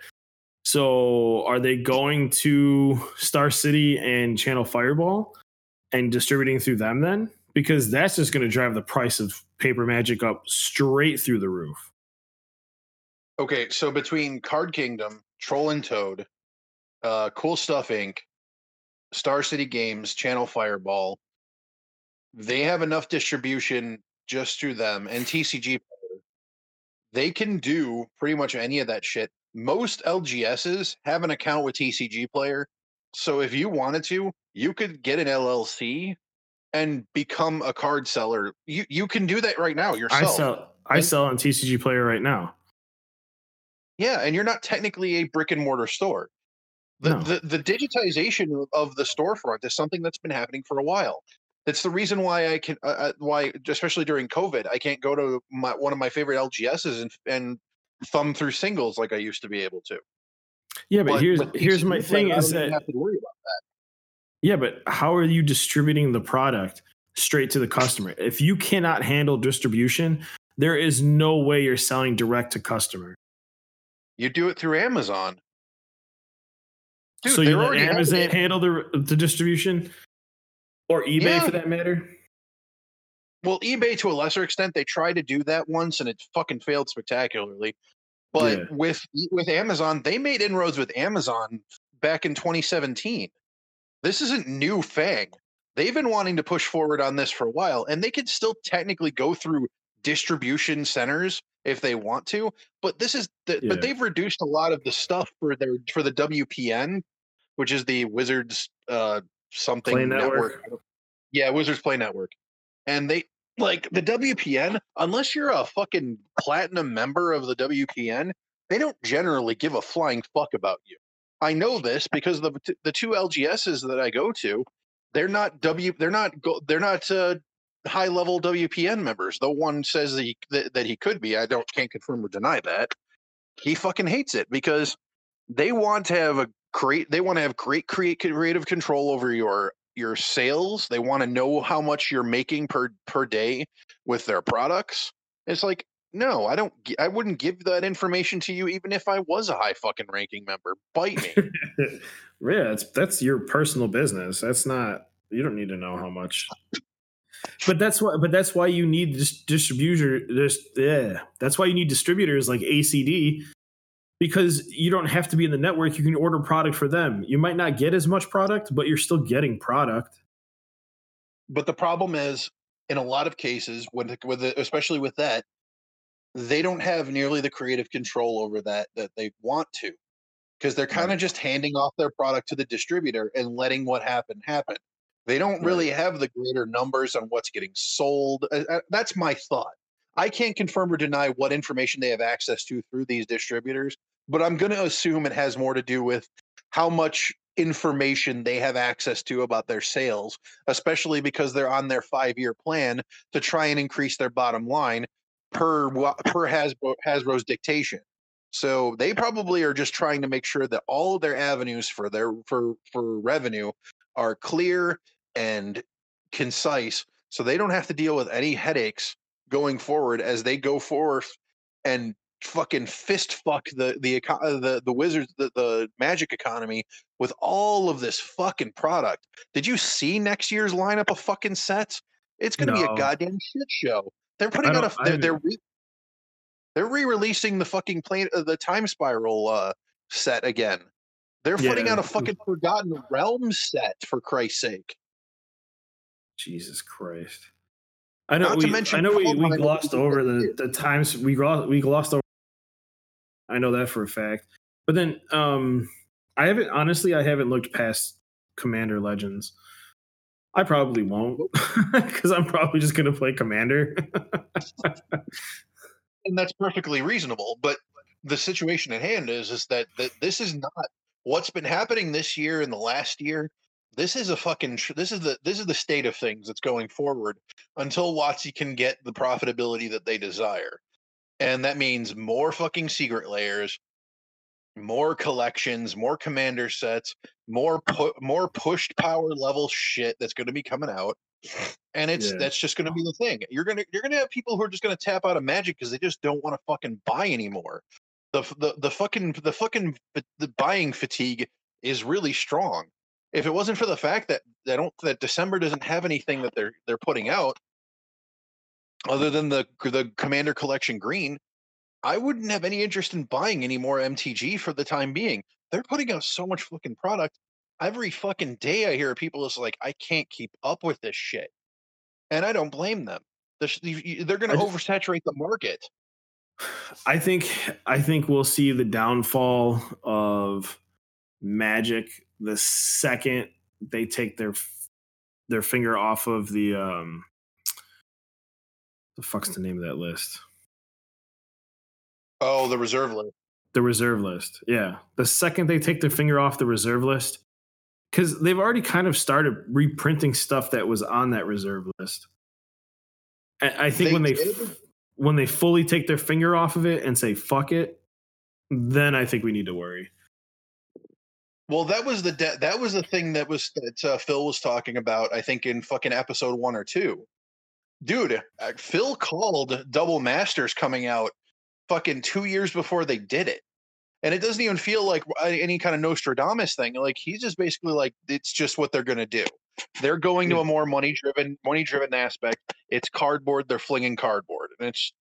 So, are they going to Star City and Channel Fireball and distributing through them then? Because that's just going to drive the price of paper magic up straight through the roof. Okay, so between Card Kingdom, Troll and Toad, uh, Cool Stuff Inc., Star City Games, Channel Fireball, they have enough distribution just through them and TCG. They can do pretty much any of that shit. Most LGSs have an account with TCG Player, so if you wanted to, you could get an LLC and become a card seller. You you can do that right now yourself. I sell. I And- sell on TCG Player right now. Yeah, and you're not technically a brick and mortar store. The, No. the the digitization of the storefront is something that's been happening for a while. That's the reason why I can uh, uh, why especially during COVID I can't go to my, one of my favorite LGSs and and thumb through singles like I used to be able to. Yeah, but, But here's with here's my thing I is that have to worry about that. yeah, but how are you distributing the product straight to the customer? If you cannot handle distribution, there is no way you're selling direct to customer. You do it through Amazon. Dude, so you let Amazon handle the the distribution, or eBay Yeah. for that matter. Well, eBay to a lesser extent, they tried to do that once and it fucking failed spectacularly. But Yeah. with with Amazon, they made inroads with Amazon back in 2017. This isn't new Fang. They've been wanting to push forward on this for a while, and they could still technically go through distribution centers if they want to. But this is the, Yeah. but they've reduced a lot of the stuff for their for the WPN, which is the Wizards uh something Play network. network. Yeah, Wizards Play Network. And they like the WPN, unless you're a fucking platinum member of the WPN, they don't generally give a flying fuck about you. I know this because the the two LGSs that I go to, they're not W they're not go, they're not uh, high level WPN members. The one says that he, that, that he could be. I don't can't confirm or deny that. He fucking hates it because they want to have a great they want to have great create creative control over your your sales. They want to know how much you're making per per day with their products. It's like, no, I don't. I wouldn't give that information to you even if I was a high fucking ranking member. Bite me. [laughs] yeah, that's that's your personal business. That's not you don't need to know how much. But that's why. But that's why you need dis- distributor. this yeah. That's why you need distributors like ACD, because you don't have to be in the network. You can order product for them. You might not get as much product, but you're still getting product. but the problem is, in a lot of cases, with with it, especially with that, they don't have nearly the creative control over that that they want to, because they're kind of just handing off their product to the distributor and letting what happen happen. They don't really have the greater numbers on what's getting sold. Uh, uh, That's my thought. I can't confirm or deny what information they have access to through these distributors, but I'm going to assume it has more to do with how much information they have access to about their sales, especially because they're on their five year plan to try and increase their bottom line per per Hasbro, Hasbro's dictation. So they probably are just trying to make sure that all of their avenues for their for for revenue are clear and concise so they don't have to deal with any headaches going forward as they go forth and fucking fist fuck the the uh, the the wizards the, the magic economy with all of this fucking product did you see next year's lineup of fucking sets it's going to be a goddamn shit show they're putting out a they're they're, re, they're re-releasing the fucking plane uh, the time spiral uh set again they're putting Yeah. out a fucking forgotten realm set for christ's sake Jesus Christ. I know. Not to we, mention I know we, we glossed over the, the times we glo- we glossed over. I know that for a fact. But then, um, I haven't honestly. I haven't looked past Commander Legends. I probably won't because [laughs] I'm probably just gonna play Commander. [laughs] and that's perfectly reasonable. But the situation at hand is is that that this is not what's been happening this year and the last year. This is a fucking tr- this is the this is the state of things that's going forward until WotC can get the profitability that they desire, and that means more fucking secret layers, more collections, more commander sets, more pu- more pushed power level shit that's going to be coming out. And it's Yeah. that's just going to be the thing. You're gonna you're gonna have people who are just going to tap out of Magic because they just don't want to fucking buy anymore. The the the fucking the fucking the buying fatigue is really strong. If it wasn't for the fact that they don't that December doesn't have anything that they're they're putting out other than the the Commander Collection Green, I wouldn't have any interest in buying any more MTG for the time being. They're putting out so much fucking product. Every fucking day I hear people is like, I can't keep up with this shit. And I don't blame them. They're, sh- you- you- they're going to oversaturate the market. I think I think we'll see the downfall of Magic the second they take their their finger off of the um the fuck's the name of that list? Oh, the reserve list. The reserve list. Yeah. The second they take their finger off the reserve list cuz they've already kind of started reprinting stuff that was on that reserve list. I, I think They when they did? when they fully take their finger off of it and say fuck it, then I think we need to worry. Well, that was the de- that was the thing that was that uh, Phil was talking about. I think in fucking episode one or two, dude. Uh, Phil called Double Masters coming out fucking two years before they did it, and it doesn't even feel like any kind of Nostradamus thing. Like he's just basically like it's just what they're gonna do. They're going to a more money driven money driven aspect. It's cardboard. They're flinging cardboard, and it's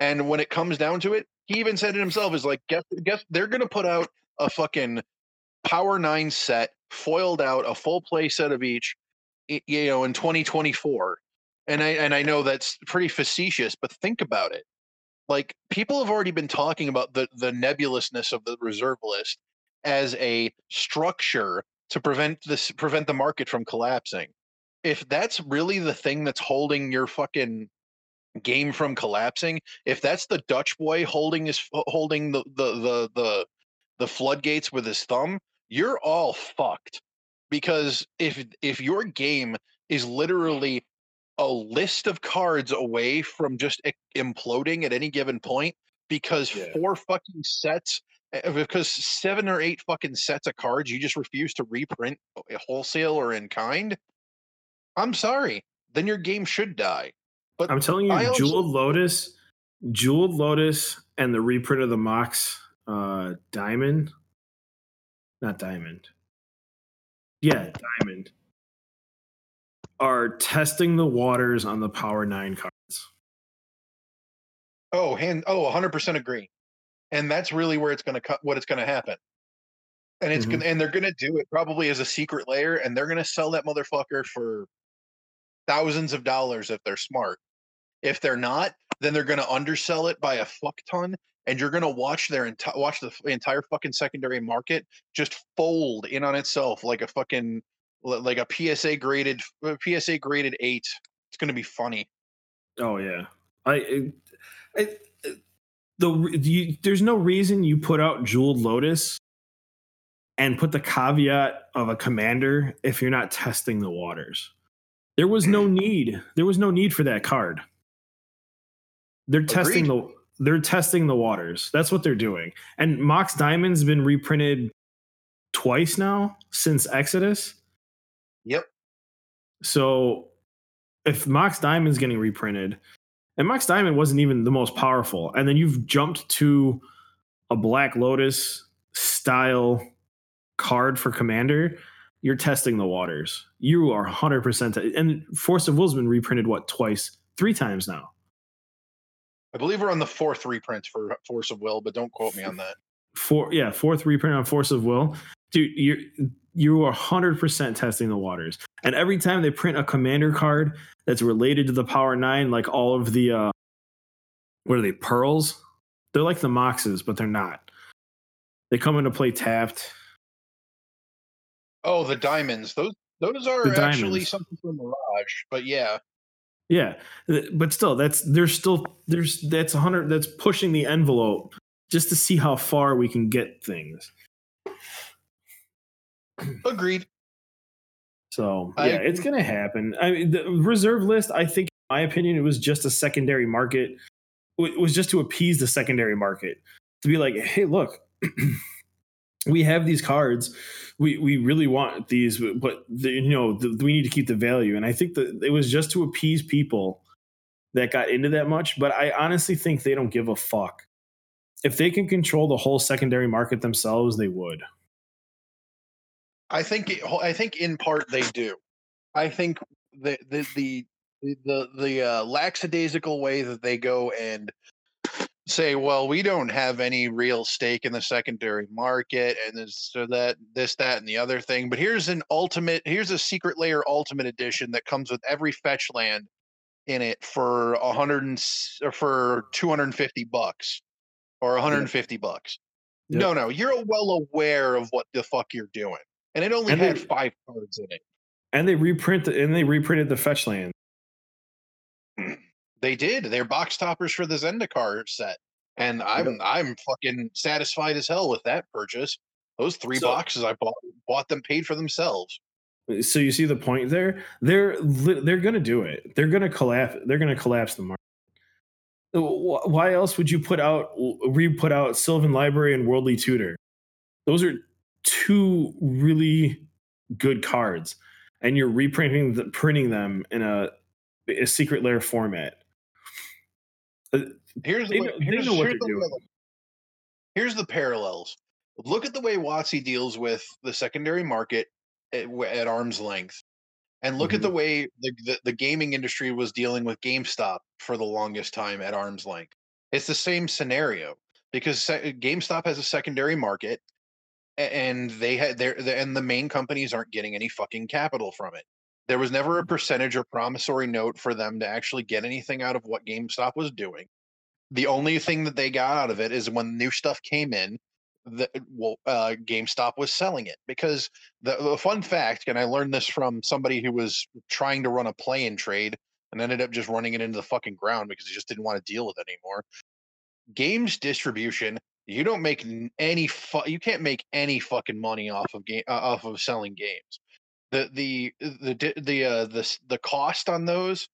and when it comes down to it, he even said it himself. Is like guess guess they're gonna put out a fucking Power Nine set, foiled out, a full play set of each, you know, in 2024. And I and I know that's pretty facetious, but think about it. Like people have already been talking about the the nebulousness of the reserve list as a structure to prevent this prevent the market from collapsing. If that's really the thing that's holding your fucking game from collapsing, if that's the Dutch boy holding his holding the the the the, the floodgates with his thumb, you're all fucked because if if your game is literally a list of cards away from just imploding at any given point because yeah. four fucking sets eh, because seven or eight fucking sets of cards you just refuse to reprint wholesale or in kind i'm sorry then your game should die but i'm telling you also, jeweled lotus jeweled lotus and the reprint of the mox uh diamond not diamond. Yeah, diamond. Are testing the waters on the Power Nine cards. Oh, hand. Oh, 100 percent agree. And that's really where it's going to cut. What it's going to happen. And it's mm-hmm. gonna, and they're going to do it probably as a secret layer, and they're going to sell that motherfucker for thousands of dollars if they're smart. If they're not, then they're going to undersell it by a fuck ton, and you're going to watch their entire watch the entire fucking secondary market just fold in on itself like a fucking like a PSA graded uh, PSA graded eight. It's going to be funny. Oh yeah, I, I, the you, there's no reason you put out Jeweled Lotus and put the caveat of a commander if you're not testing the waters. There was no [clears throat] need. There was no need for that card. They're Agreed. testing the they're testing the waters. That's what they're doing. And Mox Diamond's been reprinted twice now since Exodus. Yep. So if Mox Diamond's getting reprinted, and Mox Diamond wasn't even the most powerful, and then you've jumped to a Black Lotus style card for Commander, you're testing the waters. You are 100%. T- and Force of Will's been reprinted, what, twice, three times now. I believe we're on the fourth reprint for Force of Will, but don't quote me on that. Four, yeah, fourth reprint on Force of Will, dude. You're you are hundred percent testing the waters, and every time they print a commander card that's related to the Power Nine, like all of the uh, what are they pearls? They're like the Moxes, but they're not. They come into play tapped. Oh, the diamonds. Those those are actually something from Mirage, but yeah. Yeah, but still, that's there's still there's that's a hundred that's pushing the envelope just to see how far we can get things. Agreed. So yeah, I, it's gonna happen. I mean, the reserve list. I think, in my opinion, it was just a secondary market. It was just to appease the secondary market to be like, hey, look, [clears throat] we have these cards. We we really want these, but the, you know the, we need to keep the value. And I think that it was just to appease people that got into that much. But I honestly think they don't give a fuck. If they can control the whole secondary market themselves, they would. I think it, I think in part they do. I think the the the the, the uh, lackadaisical way that they go and say, well, we don't have any real stake in the secondary market, and this, so that this, that, and the other thing. But here's an ultimate, here's a secret layer ultimate edition that comes with every fetch land in it for a hundred and or for two hundred and fifty bucks or 150 yep. bucks. Yep. No, no, you're well aware of what the fuck you're doing, and it only and had they, five cards in it. And they reprint and they reprinted the fetch land. They did. They're box toppers for the Zendikar set, and I'm I'm fucking satisfied as hell with that purchase. Those three so, boxes I bought bought them paid for themselves. Uh, so you see the point there. They're they're going to do it. They're going to collapse. They're going to collapse the market. Why else would you put out re put out Sylvan Library and Worldly Tutor? Those are two really good cards, and you're reprinting the, printing them in a, a secret layer format. Uh, here's the, here's, here's, the, here's the parallels. Look at the way WotC deals with the secondary market at, at arm's length and look mm-hmm. at the way the, the, the, gaming industry was dealing with GameStop for the longest time at arm's length. It's the same scenario because GameStop has a secondary market and they had their and the main companies aren't getting any fucking capital from it. There was never a mm-hmm. percentage or promissory note for them to actually get anything out of what GameStop was doing. The only thing that they got out of it is when new stuff came in, that well, uh, GameStop was selling it because the, the fun fact, and I learned this from somebody who was trying to run a play in trade and ended up just running it into the fucking ground because he just didn't want to deal with it anymore. Games distribution, you don't make any fu- you can't make any fucking money off of game uh, off of selling games. The the the the uh, the the cost on those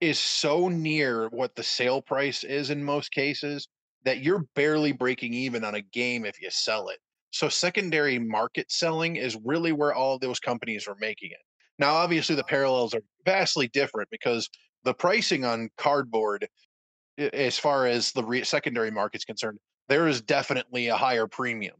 is so near what the sale price is in most cases that you're barely breaking even on a game if you sell it. So secondary market selling is really where all those companies are making it. Now, obviously, the parallels are vastly different because the pricing on cardboard, as far as the re- secondary market's concerned, there is definitely a higher premium.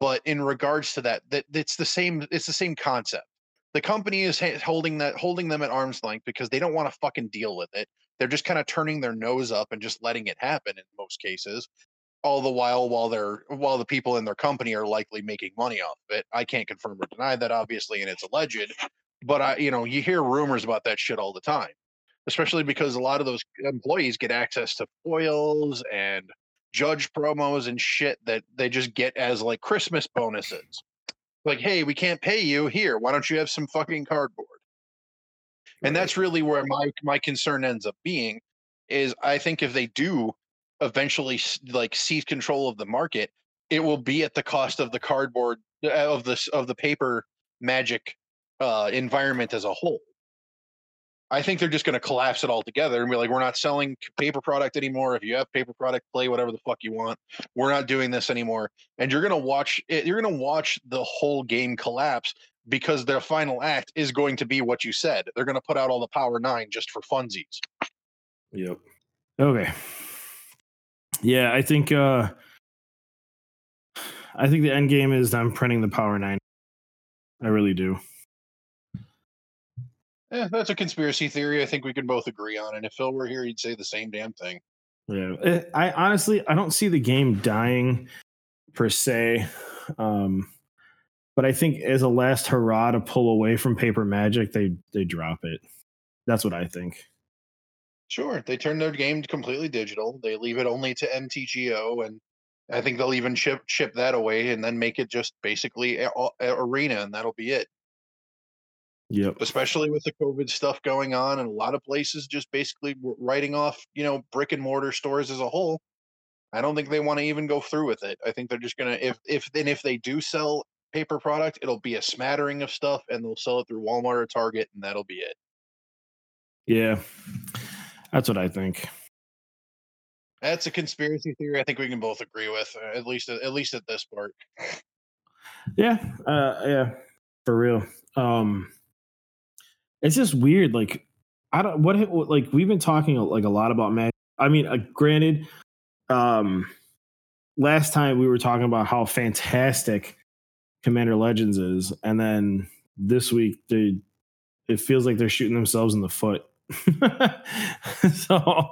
But in regards to that, that it's the same. It's the same concept. The company is holding that, holding them at arm's length because they don't want to fucking deal with it. They're just kind of turning their nose up and just letting it happen in most cases. All the while, while they're while the people in their company are likely making money off of it. I can't confirm or deny that, obviously, and it's alleged. But I, you know, you hear rumors about that shit all the time, especially because a lot of those employees get access to foils and judge promos and shit that they just get as like Christmas bonuses. Like, hey, we can't pay you. Here, why don't you have some fucking cardboard? and that's really where my my concern ends up being is i think if they do eventually like seize control of the market it will be at the cost of the cardboard uh, of this of the paper magic uh environment as a whole i think they're just going to collapse it all together and be like we're not selling paper product anymore if you have paper product play whatever the fuck you want we're not doing this anymore and you're going to watch it you're going to watch the whole game collapse because their final act is going to be what you said. They're going to put out all the Power Nine just for funsies. Yep. Okay. Yeah, I think uh I think the end game is them printing the Power Nine. I really do. Yeah, that's a conspiracy theory. I think we can both agree on. And if Phil were here, he'd say the same damn thing. Yeah, eh, I honestly I don't see the game dying per se. Um, but I think as a last hurrah to pull away from paper magic, they they drop it. That's what I think. Sure, they turn their game completely digital. They leave it only to MTGO, and I think they'll even chip chip that away and then make it just basically a, a arena, and that'll be it. Yep. Especially with the COVID stuff going on, and a lot of places just basically writing off, you know, brick and mortar stores as a whole. I don't think they want to even go through with it. I think they're just gonna if if then if they do sell paper product, it'll be a smattering of stuff and they'll sell it through Walmart or Target and that'll be it. Yeah. That's what I think. That's a conspiracy theory I think we can both agree with uh, at least at least at this part. Yeah. Uh yeah. For real. Um it's just weird like I don't what like we've been talking like a lot about magic. I mean, uh, granted um last time we were talking about how fantastic Commander Legends is, and then this week they it feels like they're shooting themselves in the foot. [laughs] so,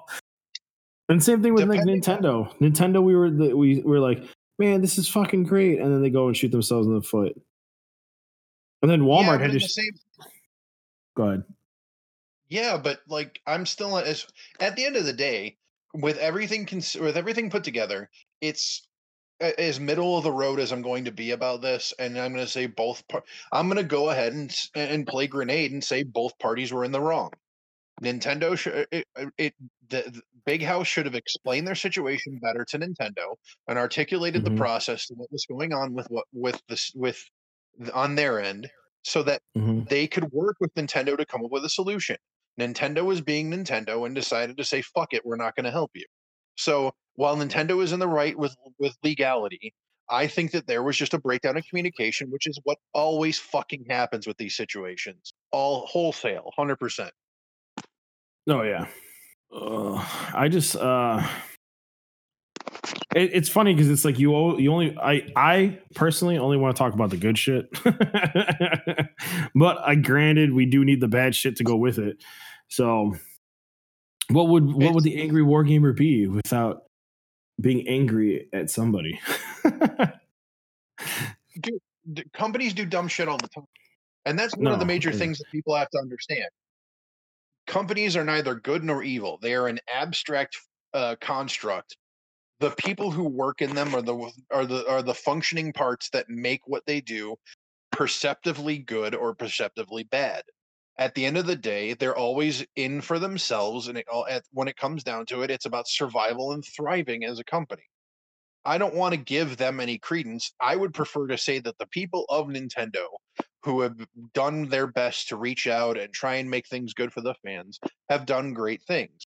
and same thing with Depending like Nintendo. On- Nintendo, we were the, we were like, man, this is fucking great, and then they go and shoot themselves in the foot. And then Walmart yeah, had to. The same- go ahead. Yeah, but like I'm still as at the end of the day, with everything cons- with everything put together, it's as middle of the road as I'm going to be about this, and I'm going to say both. Par- I'm going to go ahead and and play grenade and say both parties were in the wrong. Nintendo should it, it the, the, Big House should have explained their situation better to Nintendo and articulated mm-hmm. the process what was going on with what with this with on their end so that mm-hmm. they could work with Nintendo to come up with a solution. Nintendo was being Nintendo and decided to say fuck it, we're not going to help you. So while Nintendo is in the right with with legality, I think that there was just a breakdown in communication, which is what always fucking happens with these situations. All wholesale, hundred percent. Oh yeah. Uh, I just uh it, it's funny because it's like you you only I I personally only want to talk about the good shit, [laughs] but I granted we do need the bad shit to go with it. So, what would what would the angry wargamer be without being angry at somebody? [laughs] Dude, companies do dumb shit all the time, and that's one of the major things that people have to understand. Companies are neither good nor evil; they are an abstract uh, construct. The people who work in them are the are the are the functioning parts that make what they do perceptively good or perceptively bad. At the end of the day, they're always in for themselves, and it when it comes down to it, it's about survival and thriving as a company. I don't want to give them any credence. I would prefer to say that the people of Nintendo who have done their best to reach out and try and make things good for the fans have done great things.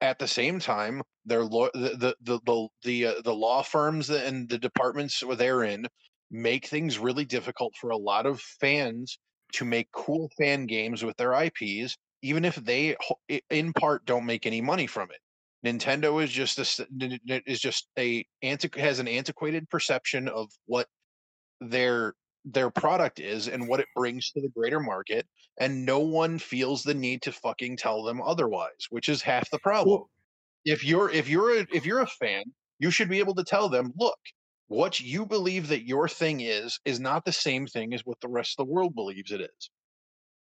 At the same time, their law, the the the the, uh, the law firms and the departments they're in make things really difficult for a lot of fans to make cool fan games with their IPs, even if they in part don't make any money from it. Nintendo is just a, s- n- n- is just a has an antiquated perception of what their their product is and what it brings to the greater market and no one feels the need to fucking tell them otherwise which is half the problem. Well, if you're if you're a, if you're a fan you should be able to tell them look what you believe that your thing is is not the same thing as what the rest of the world believes it is.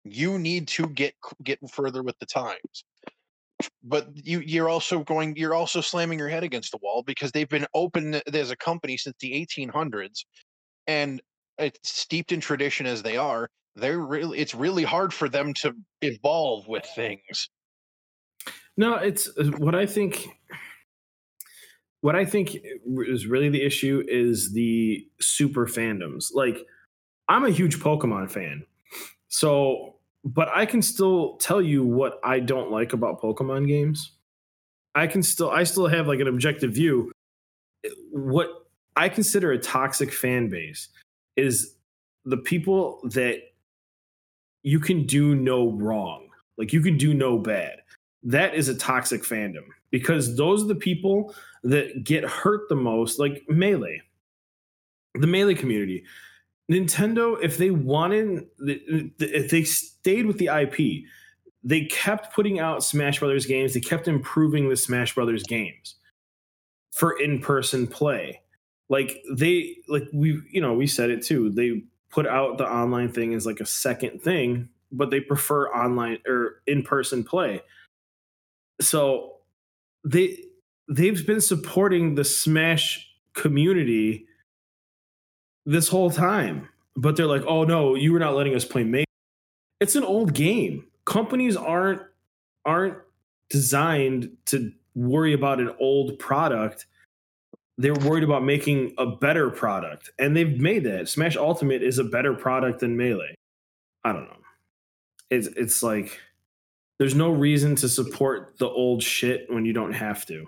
You need to get get further with the times. But you you're also going you're also slamming your head against the wall because they've been open as a company since the 1800s and steeped in tradition as they are they're really it's really hard for them to evolve with things No, it's uh, what I think. What I think is really the issue is the super fandoms. Like, I'm a huge Pokemon fan, so but I can still tell you what I don't like about Pokemon games. I can still, I still have like an objective view. What I consider a toxic fan base is the people that you can do no wrong, like you can do no bad that is a toxic fandom because those are the people that get hurt the most, like Melee, the Melee community. Nintendo, if they wanted, if they stayed with the IP, they kept putting out Smash Brothers games, they kept improving the Smash Brothers games for in person play. Like they, like we, you know, we said it too. They put out the online thing as like a second thing, but they prefer online or in person play so they they've been supporting the smash community this whole time but they're like oh no you were not letting us play Melee. it's an old game companies aren't aren't designed to worry about an old product they're worried about making a better product and they've made that. Smash ultimate is a better product than melee. I don't know. It's it's like there's no reason to support the old shit when you don't have to.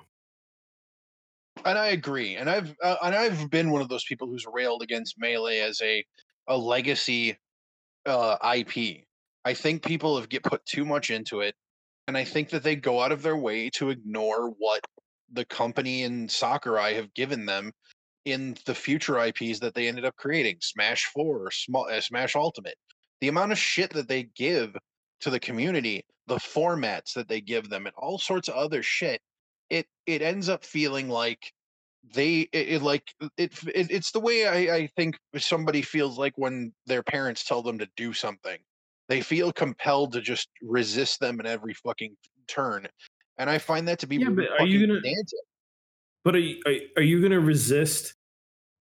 and i agree and i've uh, and i've been one of those people who's railed against melee as a a legacy uh ip i think people have get put too much into it and i think that they go out of their way to ignore what the company and sakurai have given them in the future ips that they ended up creating smash 4 or small uh, smash ultimate. The amount of shit that they give to the community the formats that they give them and all sorts of other shit it it ends up feeling like they it, it like it, it it's the way I, I think somebody feels like when their parents tell them to do something. They feel compelled to just resist them in every fucking turn and i find that to be Yeah, but are you gonna- pedantic. But are you, are, are you going to resist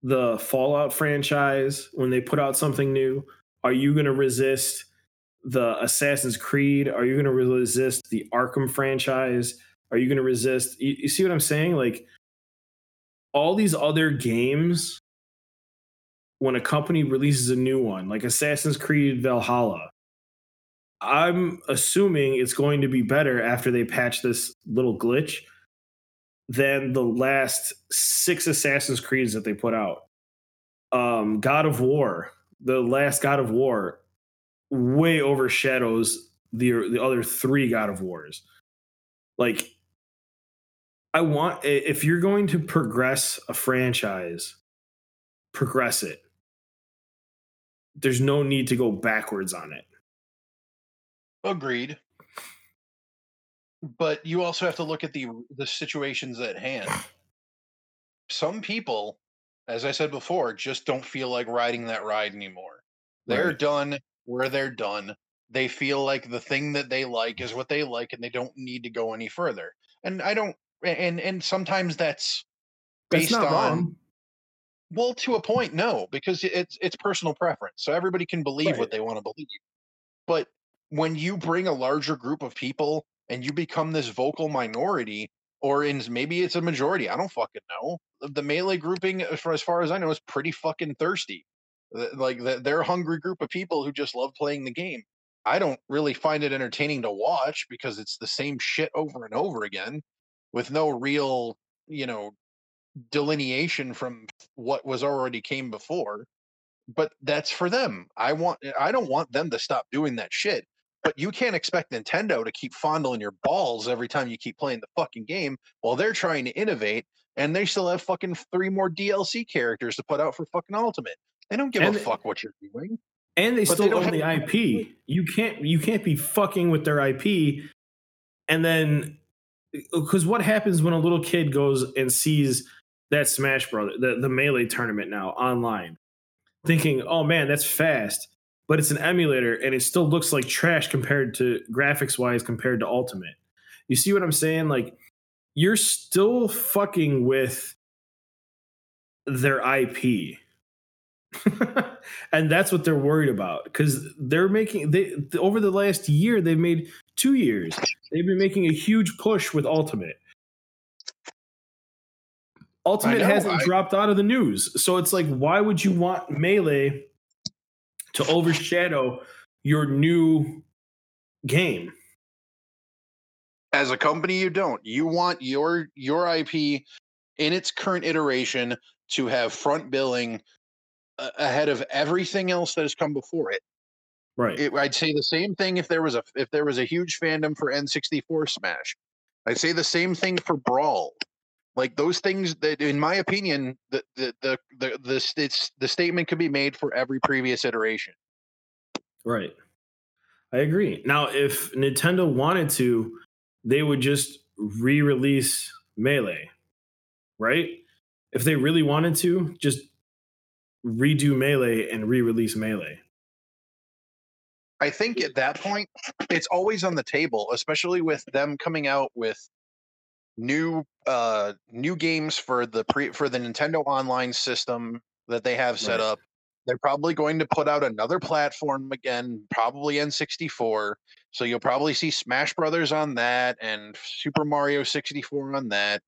the Fallout franchise when they put out something new? Are you going to resist the Assassin's Creed? Are you going to resist the Arkham franchise? Are you going to resist? You, you see what I'm saying? Like all these other games, when a company releases a new one, like Assassin's Creed Valhalla, I'm assuming it's going to be better after they patch this little glitch. than the last six Assassin's Creeds that they put out. Um, God of War, the last God of War, way overshadows the the other three God of Wars. Like, I want if you're going to progress a franchise, progress it. There's no need to go backwards on it. Agreed. But you also have to look at the the situations at hand. Some people, as I said before, just don't feel like riding that ride anymore. They're Right. done where they're done. They feel like the thing that they like is what they like and they don't need to go any further. And I don't and and sometimes that's That's based not on wrong. well to a point no because it's it's personal preference. So everybody can believe Right. what they want to believe. But when you bring a larger group of people and you become this vocal minority, or in maybe it's a majority, I don't fucking know. The- melee grouping, uh, as far as, far as I know, is pretty fucking thirsty. Like th- they're a hungry group of people who just love playing the game. I don't really find it entertaining to watch because it's the same shit over and over again with no real, you know, delineation from what was already came before but that's for them. I want I don't want them to stop doing that shit. But you can't expect Nintendo to keep fondling your balls every time you keep playing the fucking game while they're trying to innovate and they still have fucking three more DLC characters to put out for fucking Ultimate. They don't give And- a fuck what you're doing. and they But they still don't own the IP. You can't you can't be fucking with their IP, and then uh, because what happens when a little kid goes and sees that Smash Brother the the melee tournament now online, thinking, oh man, that's fast, but it's an emulator and it still looks like trash compared to graphics wise compared to Ultimate. You see what I'm saying? Like you're still fucking with their IP. [laughs] and that's what they're worried about because they're making they over the last year they've made two years they've been making a huge push with ultimate ultimate know, hasn't I- dropped out of the news so it's like why would you want melee to overshadow your new game As a company, you don't. You want your your IP in its current iteration to have front billing uh, ahead of everything else that has come before it. right it, I'd say the same thing if there was a if there was a huge fandom for N64 Smash. I'd say the same thing for Brawl. Like those things that, in my opinion, the the the the the, it's, the statement could be made for every previous iteration. Right. I agree. Now, if Nintendo wanted to, they would just re release Melee, right? If they really wanted to, just redo Melee and re release Melee. I think at that point, it's always on the table, especially with them coming out with new uh new games for the pre for the Nintendo Online system that they have set Right. up. They're probably going to put out another platform again, probably N64. So you'll probably see Smash Brothers on that and Super Mario 64 on that.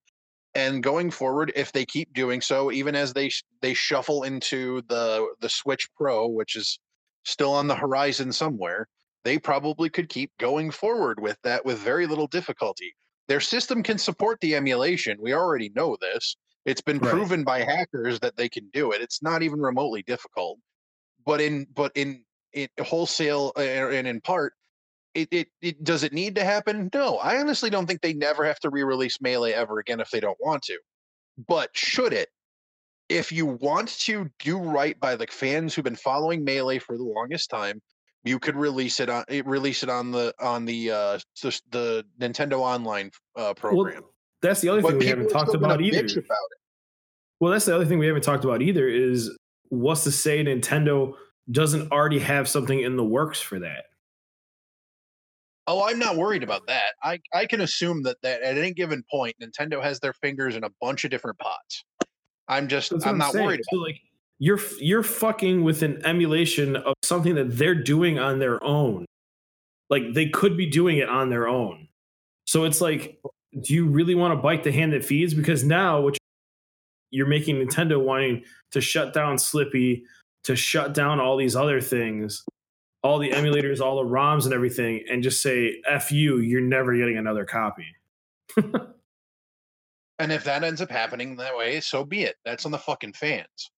And going forward, if they keep doing so, even as they they shuffle into the the Switch Pro, which is still on the horizon somewhere, they probably could keep going forward with that with very little difficulty. Their system can support the emulation. We already know this. It's been Right. proven by hackers that they can do it. It's not even remotely difficult. But in but in in wholesale and in part, it, it it does it need to happen? No, I honestly don't think they never have to re-release Melee ever again if they don't want to. But should it? If you want to do right by the fans who've been following Melee for the longest time, you could release it on eh, release it on the on the uh s- the Nintendo Online uh, program. Well, that's the other thing we haven't talked about either. about it. Well, that's the other thing we haven't talked about either is what's to say Nintendo doesn't already have something in the works for that? Oh, I'm not worried about that. I I can assume that that at any given point, Nintendo has their fingers in a bunch of different pots. I'm just what I'm not saying. worried So like you're you're fucking with an emulation of something that they're doing on their own. Like they could be doing it on their own. So it's like, do you really want to bite the hand that feeds? Because now what you're making Nintendo wanting to shut down Slippi, to shut down all these other things, all the emulators, all the ROMs and everything, and just say, F you, you're never getting another copy. [laughs] And if that ends up happening that way, so be it. That's on the fucking fans.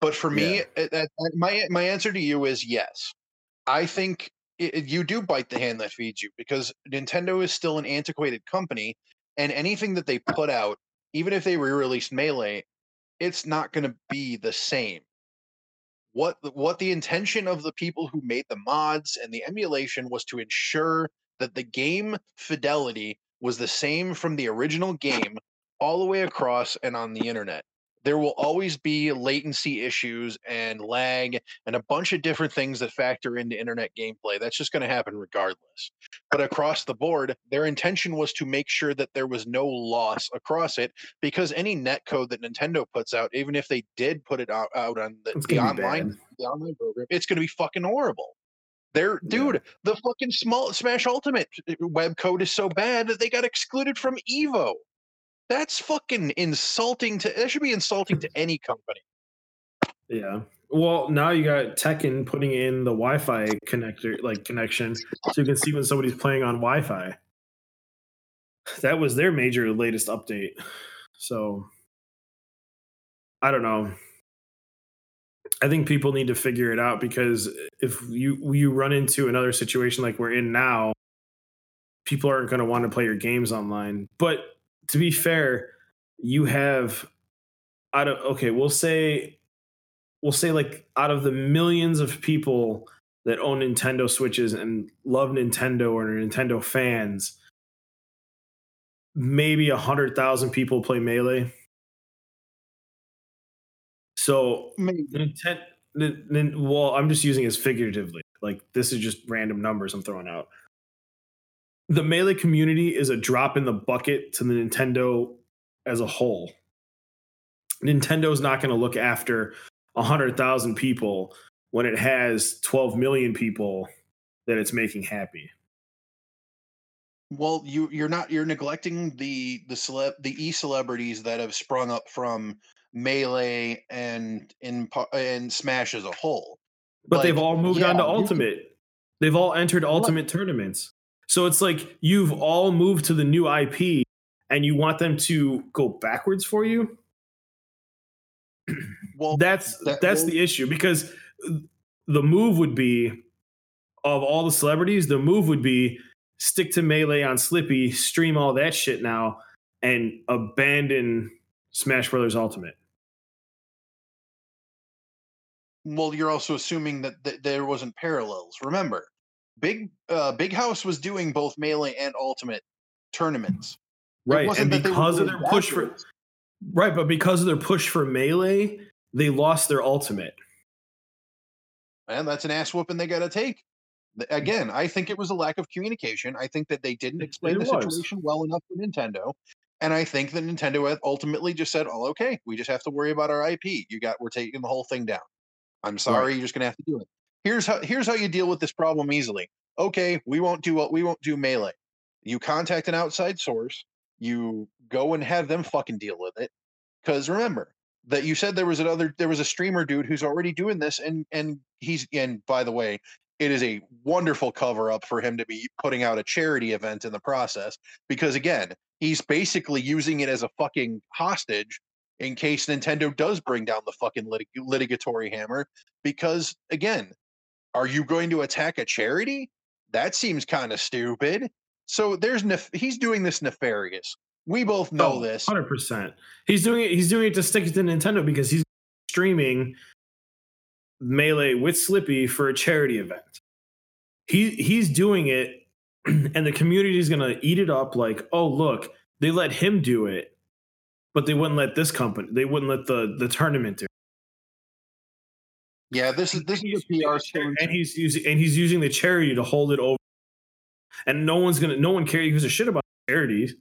But for me, it- my my answer to you is yes. I think it, it- you do bite the hand that feeds you because Nintendo is still an antiquated company, and anything that they put out, even if they re-released Melee, it's not going to be the same. What what the intention of the people who made the mods and the emulation was to ensure that the game fidelity was the same from the original game all the way across and on the internet. There will always be latency issues and lag and a bunch of different things that factor into internet gameplay. That's just going to happen regardless. But across the board, their intention was to make sure that there was no loss across it because any net code that Nintendo puts out, even if they did put it out, out on the, the online the online program, it's going to be fucking horrible. They're Yeah. dude, the fucking small Smash Ultimate uh, web code is so bad that they got excluded from Evo. That's fucking insulting to. That should be insulting to any company. Yeah. Well, now you got Tekken putting in the Wi-Fi connector, like connection, so you can see when somebody's playing on Wi-Fi. That was their major latest update. So I don't know. I think people need to figure it out because if you you run into another situation like we're in now, people aren't going to want to play your games online. But to be fair, you have out of okay, we'll say we'll say like out of the millions of people that own Nintendo Switches and love Nintendo or are Nintendo fans, maybe a hundred thousand people play Melee. So Nintendo, well, I'm just using it as figuratively. Like this is just random numbers I'm throwing out. The Melee community is a drop in the bucket to the Nintendo as a whole. Nintendo's not going to look after 100,000 people when it has 12 million people that it's making happy. Well, you you're not you're neglecting the the celeb the e celebrities that have sprung up from melee and in and Smash as a whole. But they've all moved yeah, on to Ultimate. They've all entered Ultimate tournaments. So it's like you've all moved to the new IP and you want them to go backwards for you? [clears throat] Well, that's that- that's well- the issue because the move would be of all the celebrities, the move would be stick to melee on Slippi, stream all that shit now, and abandon Smash Brothers Ultimate. well, you're also assuming that th- there wasn't parallels. Remember, Big uh, Big House was doing both melee and ultimate tournaments. Right. And that they were because of their push for right, but because of their push for melee, they lost their ultimate. and that's an ass whooping they got to take. Again, I think it was a lack of communication. I think that they didn't explain It the was. situation well enough for Nintendo, and I think that Nintendo ultimately just said, "Oh, okay, we just have to worry about our IP. You got, we're taking the whole thing down. I'm sorry, you're just gonna have to do it. Here's how here's how you deal with this problem easily. Okay, we won't do what we won't do melee. You contact an outside source. You go and have them fucking deal with it. Because remember that you said there was another there was a streamer dude who's already doing this, and and he's and by the way, it is a wonderful cover up for him to be putting out a charity event in the process because again, he's basically using it as a fucking hostage in case Nintendo does bring down the fucking litig- litigatory hammer. Because again, are you going to attack a charity? That seems kind of stupid. So there's nef- he's doing this nefarious. We both know oh, this. Hundred percent. He's doing it. He's doing it to stick it to Nintendo because he's streaming melee with Slippi for a charity event. He he's doing it, [clears throat] and the community is gonna eat it up. Like, oh look, they let him do it, but they wouldn't let this company. They wouldn't let the the tournament do. Yeah, this is this is a PR stunt. and he's using and he's using the charity to hold it over. And no one's gonna, no one cares gives a shit about charities.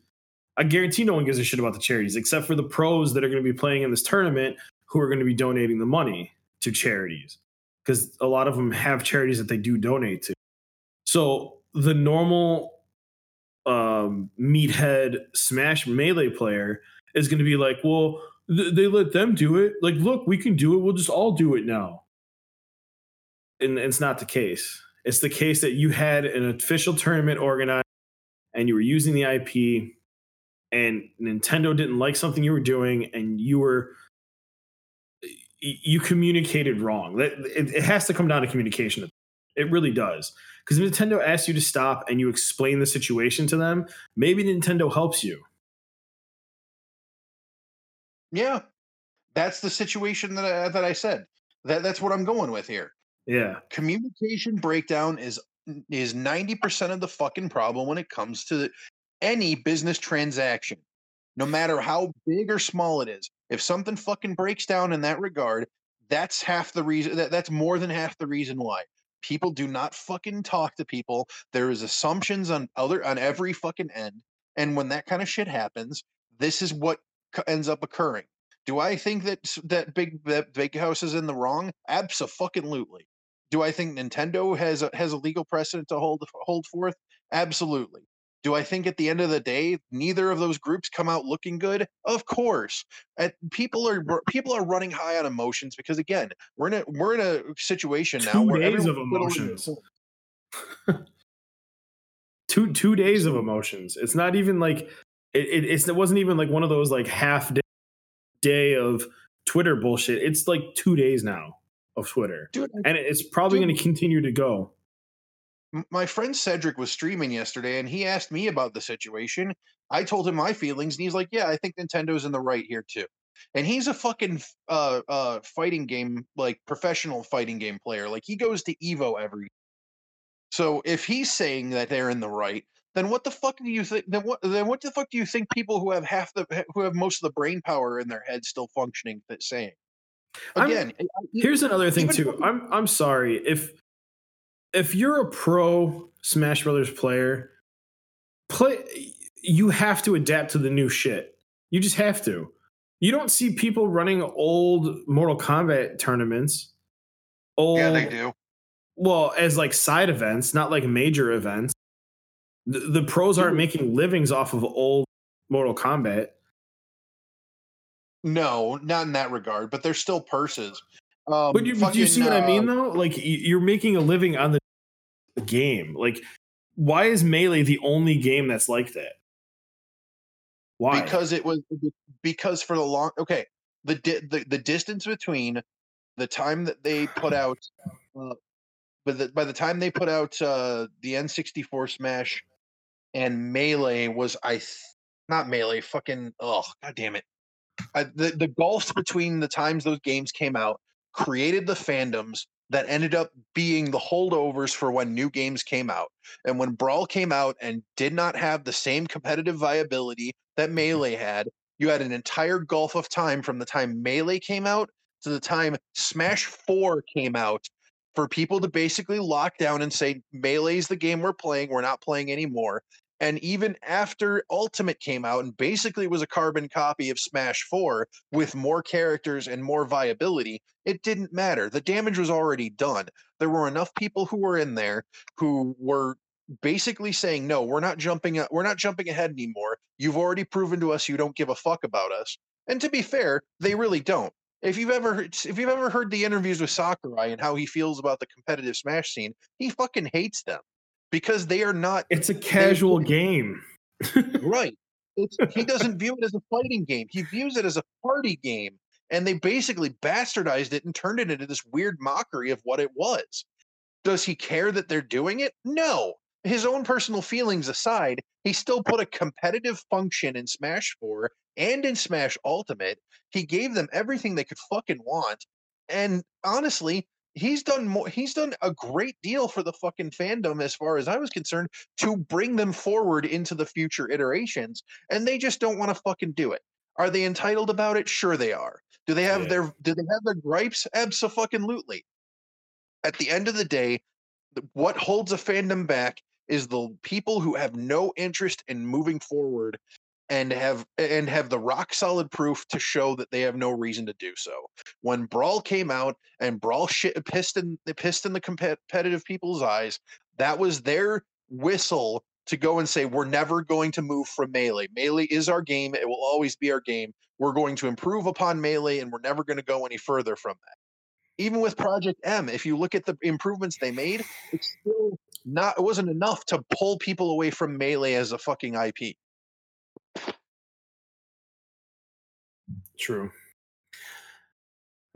I guarantee no one gives a shit about the charities except for the pros that are going to be playing in this tournament who are going to be donating the money to charities because a lot of them have charities that they do donate to. So the normal um, meathead Smash Melee player is going to be like, well, th- they let them do it. Like, look, we can do it. We'll just all do it now and it's not the case. It's the case that you had an official tournament organized and you were using the IP and Nintendo didn't like something you were doing and you were you communicated wrong. It, has to come down to communication. It really does. Because Nintendo asks you to stop and you explain the situation to them, maybe Nintendo helps you. Yeah, that's the situation that I, that I said. That that's what I'm going with here. Yeah, communication breakdown is is 90% of the fucking problem when it comes to any business transaction. No matter how big or small it is. If something fucking breaks down in that regard, that's half the reason that, that's more than half the reason why. People do not fucking talk to people. There is assumptions on other on every fucking end. And when that kind of shit happens, this is what ends up occurring. Do I think that that big that big house is in the wrong? Absolutely. Do I think Nintendo has a, has a legal precedent to hold hold forth? Absolutely. Do I think at the end of the day neither of those groups come out looking good? Of course. At, people are people are running high on emotions because again, we're in a we're in a situation two now where days of emotions. two two days of emotions. It's not even like it, it, it's, it wasn't even like one of those like half day, day of Twitter bullshit. It's like two days now of Twitter, dude, and it's probably going to continue to go. My friend Cedric was streaming yesterday, and he asked me about the situation. I told him my feelings, and he's like, "Yeah, I think Nintendo's in the right here too." And he's a fucking uh uh fighting game like professional fighting game player. Like he goes to Evo every. So if he's saying that they're in the right, then what the fuck do you think? Then what? Then what the fuck do you think people who have half the who have most of the brain power in their head still functioning that saying? Again, I'm, here's another thing too. I'm I'm sorry if if you're a pro Smash Brothers player, play you have to adapt to the new shit. You just have to. You don't see people running old Mortal Kombat tournaments. Old, yeah, they do. Well, as like side events, not like major events. The, the pros aren't making livings off of old Mortal Kombat. No, not in that regard, but they're still purses. Um, but you, fucking, do you see what uh, I mean, though? Like you're making a living on the [laughs] game. Like, why is Melee the only game that's like that? Why? Because it was because for the long okay the the the distance between the time that they put [sighs] out, uh, but the, by the time they put out uh, the N64 Smash and Melee was I th- not Melee fucking oh god damn it I, the the gulf between the times those games came out created the fandoms that ended up being the holdovers for when new games came out. And when Brawl came out and did not have the same competitive viability that mm-hmm. Melee had, you had an entire gulf of time from the time Melee came out to the time Smash 4 came out for people to basically lock down and say Melee's the game we're playing, we're not playing anymore. And even after Ultimate came out and basically was a carbon copy of Smash 4 with more characters and more viability, it didn't matter. The damage was already done. There were enough people who were in there who were basically saying, "No, we're not jumping we're not jumping ahead anymore. You've already proven to us you don't give a fuck about us." And to be fair, they really don't. If you've ever if you've ever heard the interviews with Sakurai and how he feels about the competitive Smash scene, he fucking hates them because they are not. It's a casual game, [laughs] right? It's, he doesn't view it as a fighting game. He views it as a party game, and they basically bastardized it and turned it into this weird mockery of what it was. Does he care that they're doing it? No. His own personal feelings aside, he still put a competitive function in Smash 4 and in Smash Ultimate. He gave them everything they could fucking want. And honestly, he's done more he's done a great deal for the fucking fandom as far as I was concerned to bring them forward into the future iterations and they just don't want to fucking do it. Are they entitled about it? Sure they are. Do they have yeah. their do they have their gripes? Absolutely. At the end of the day, what holds a fandom back is the people who have no interest in moving forward and have and have the rock solid proof to show that they have no reason to do so. When Brawl came out and Brawl shit pissed in pissed in the competitive people's eyes, that was their whistle to go and say we're never going to move from melee. Melee is our game. It will always be our game. We're going to improve upon melee and we're never going to go any further from that. Even with Project M, if you look at the improvements they made, it's still not it wasn't enough to pull people away from melee as a fucking IP. True. [sighs]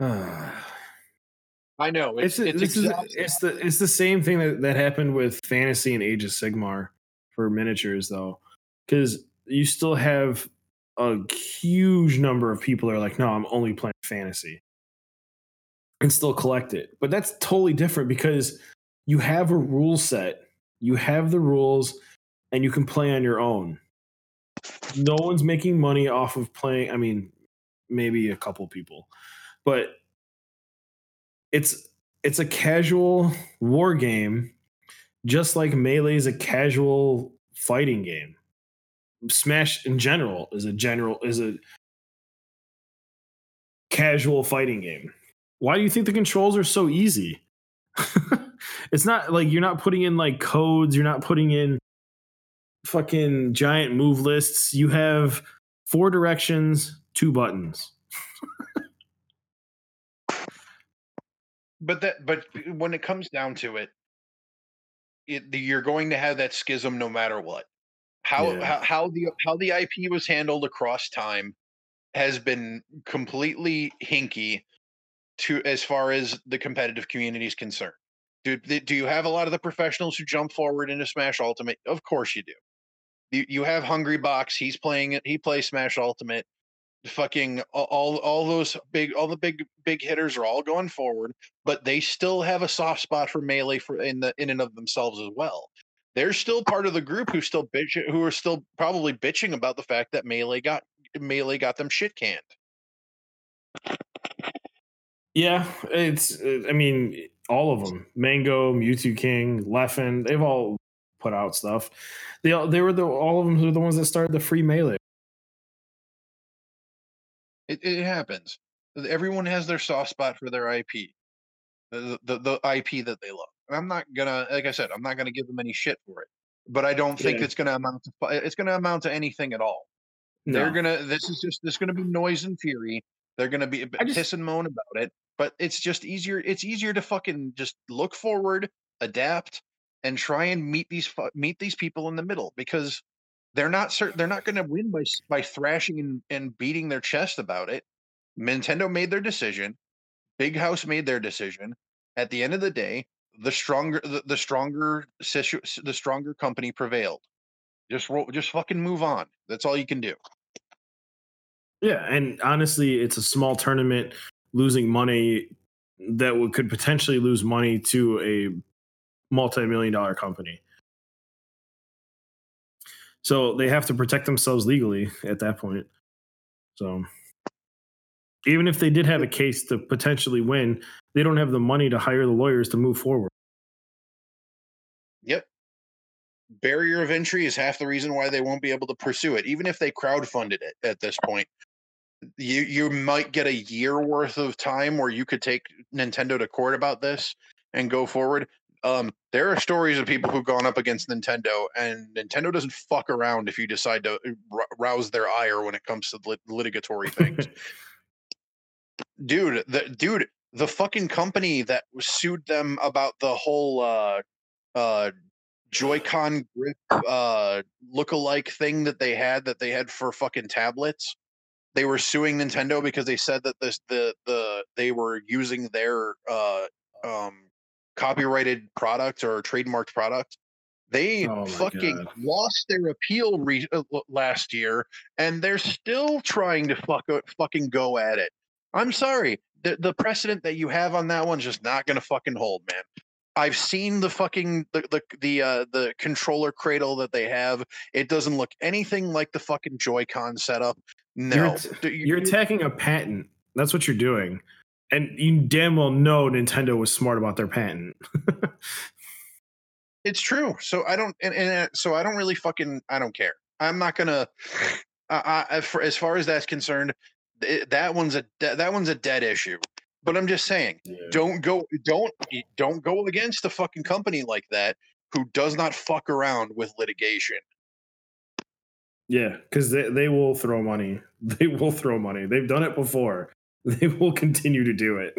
I know it's it's it's, it's, it's, it's the it's the same thing that, that happened with fantasy and Age of Sigmar for miniatures though, because you still have a huge number of people that are like, no, I'm only playing fantasy, and still collect it. But that's totally different because you have a rule set, you have the rules, and you can play on your own. No one's making money off of playing. I mean, maybe a couple people, but it's it's a casual war game just like melee is a casual fighting game. Smash in general is a general is a casual fighting game. Why do you think the controls are so easy? [laughs] It's not like you're not putting in like codes you're not putting in fucking giant move lists. You have four directions two buttons but that but when it comes down to it, it you're going to have that schism no matter what. How Yeah. how, how the how the IP was handled across time has been completely hinky to as far as the competitive community is concerned. Do do you have a lot of the professionals who jump forward into Smash Ultimate? Of course you do. You you have Hungrybox. He's playing it. He plays Smash Ultimate. Fucking all all those big all the big big hitters are all going forward, but they still have a soft spot for melee for in the in and of themselves as well. They're still part of the group who still bitch who are still probably bitching about the fact that melee got melee got them shit canned. Yeah, it's. uh, I mean, all of them: Mang0, Mewtwo King, Leffen. They've all put out stuff. They all, they were the all of them are the ones that started the free melee. It, it happens. Everyone has their soft spot for their IP, the, the the IP that they love. And I'm not gonna, like I said, I'm not gonna give them any shit for it. But I don't think Yeah. it's gonna amount to it's gonna amount to anything at all. They're gonna. This is just. There's gonna be noise and fury. They're gonna be just- piss and moan about it. But it's just easier. It's easier to fucking just look forward, adapt, and try and meet these meet these people in the middle because they're not certain. They're not gonna win by by thrashing and, and beating their chest about it. Nintendo made their decision. Big House made their decision. At the end of the day, the stronger the, the stronger the stronger company prevailed. Just just fucking move on. That's all you can do. Yeah, and honestly, it's a small tournament. Losing money that could potentially lose money to a multi-million dollar company. So they have to protect themselves legally at that point. So even if they did have a case to potentially win, they don't have the money to hire the lawyers to move forward. Yep. Barrier of entry is half the reason why they won't be able to pursue it. Even if they crowdfunded it at this point, you you might get a year worth of time where you could take Nintendo to court about this and go forward. Um, there are stories of people who've gone up against Nintendo, and Nintendo doesn't fuck around if you decide to r- rouse their ire when it comes to lit- litigatory things. [laughs] dude, the dude, the fucking company that sued them about the whole uh uh Joy-Con grip uh look-alike thing that they had that they had for fucking tablets. They were suing Nintendo because they said that this the the they were using their uh um copyrighted product or trademarked product. They Oh fucking God. lost their appeal re- uh, last year, and they're still trying to fuck fucking go at it. I'm sorry, the the precedent that you have on that one's just not gonna fucking hold, man. I've seen the fucking the the the uh, the controller cradle that they have. It doesn't look anything like the fucking Joy-Con setup. No, You're t- You're attacking a patent. That's what you're doing. And you damn well know Nintendo was smart about their patent. [laughs] it's true. So I don't, and, and so I don't really fucking, I don't care. I'm not gonna. I, I, for, as far as that's concerned, th- that one's a that one's a dead issue. But I'm just saying, don't go, don't, don't go against a fucking company like that who does not fuck around with litigation. Yeah, because they, they will throw money. [laughs] They will throw money. They've done it before. [laughs] They will continue to do it.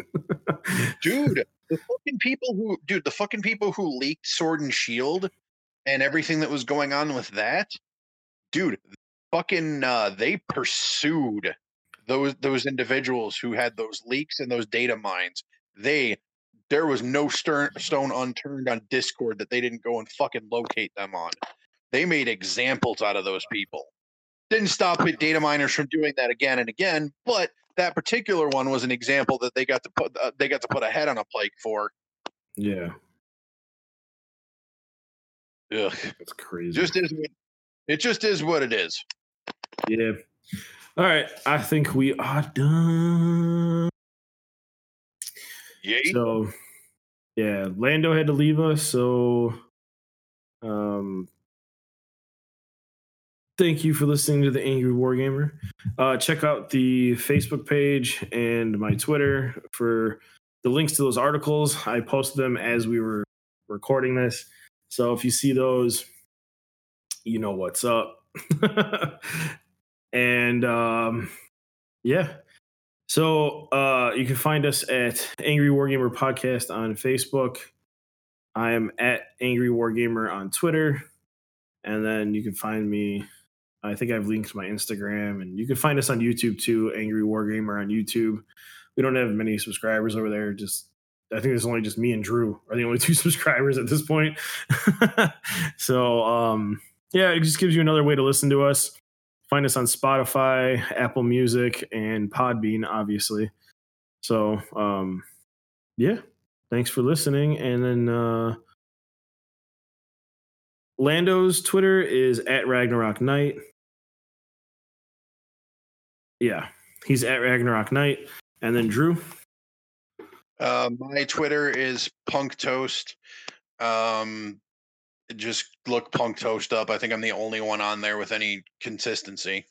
[laughs] dude the fucking people who dude the fucking people who leaked sword and shield and everything that was going on with that dude fucking uh they pursued those those individuals who had those leaks and those data mines, they there was no stern, stone unturned on Discord that they didn't go and fucking locate them on. They made examples out of those people. Didn't stop data miners from doing that again and again, but that particular one was an example that they got to put uh, they got to put a head on a pike for. Yeah. Ugh. That's crazy. Just is it just is what it is. Yeah. All right. I think we are done. Yeah. So yeah, Lando had to leave us, so um thank you for listening to the Angry Wargamer. Uh check out the Facebook page and my Twitter for the links to those articles. I posted them as we were recording this. So if you see those, you know what's up. [laughs] and um yeah. So uh you can find us at Angry Wargamer Podcast on Facebook. I am at Angry Wargamer on Twitter. And then you can find me. I think I've linked my Instagram and you can find us on YouTube too, Angry Wargamer on YouTube. We don't have many subscribers over there, just I think there's only just me and Drew are the only [laughs] two subscribers at this point. [laughs] so um yeah, it just gives you another way to listen to us. Find us on Spotify, Apple Music, and Podbean, obviously. So um yeah, thanks for listening. And then uh Lando's Twitter is at Ragnarok Knight. Yeah, he's at Ragnarok Knight. And then Drew. Uh, my Twitter is Punk Toast. Um, just look Punk Toast up. I think I'm the only one on there with any consistency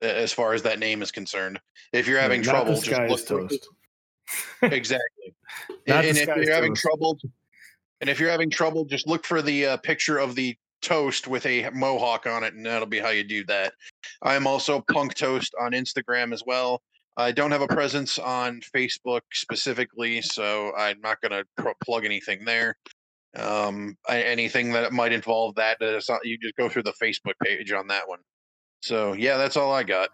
as far as that name is concerned. If you're having Not trouble, just look toast. exactly. [laughs] And if you're having toast. trouble, and if you're having trouble, just look for the uh, picture of the toast with a mohawk on it, and that'll be how you do that. I'm also Punk Toast on Instagram as well. I don't have a presence on Facebook specifically, so I'm not going to pr- plug anything there. Um, I, anything that might involve that, not, you just go through the Facebook page on that one. So yeah, that's all I got.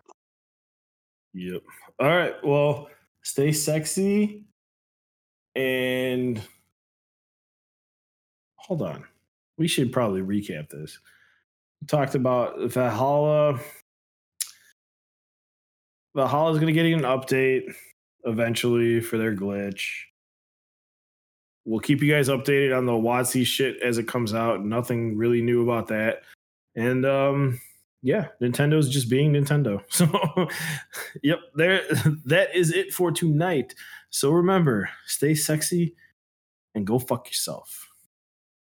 Yep. All right. Well, stay sexy. And hold on. We should probably recap this. We talked about Valhalla. Valhalla's going to get an update eventually for their glitch. We'll keep you guys updated on the WotC shit as it comes out. Nothing really new about that. And um yeah, Nintendo's just being Nintendo. [laughs] So, yep, there. [laughs] That is it for tonight. So remember, stay sexy and go fuck yourself.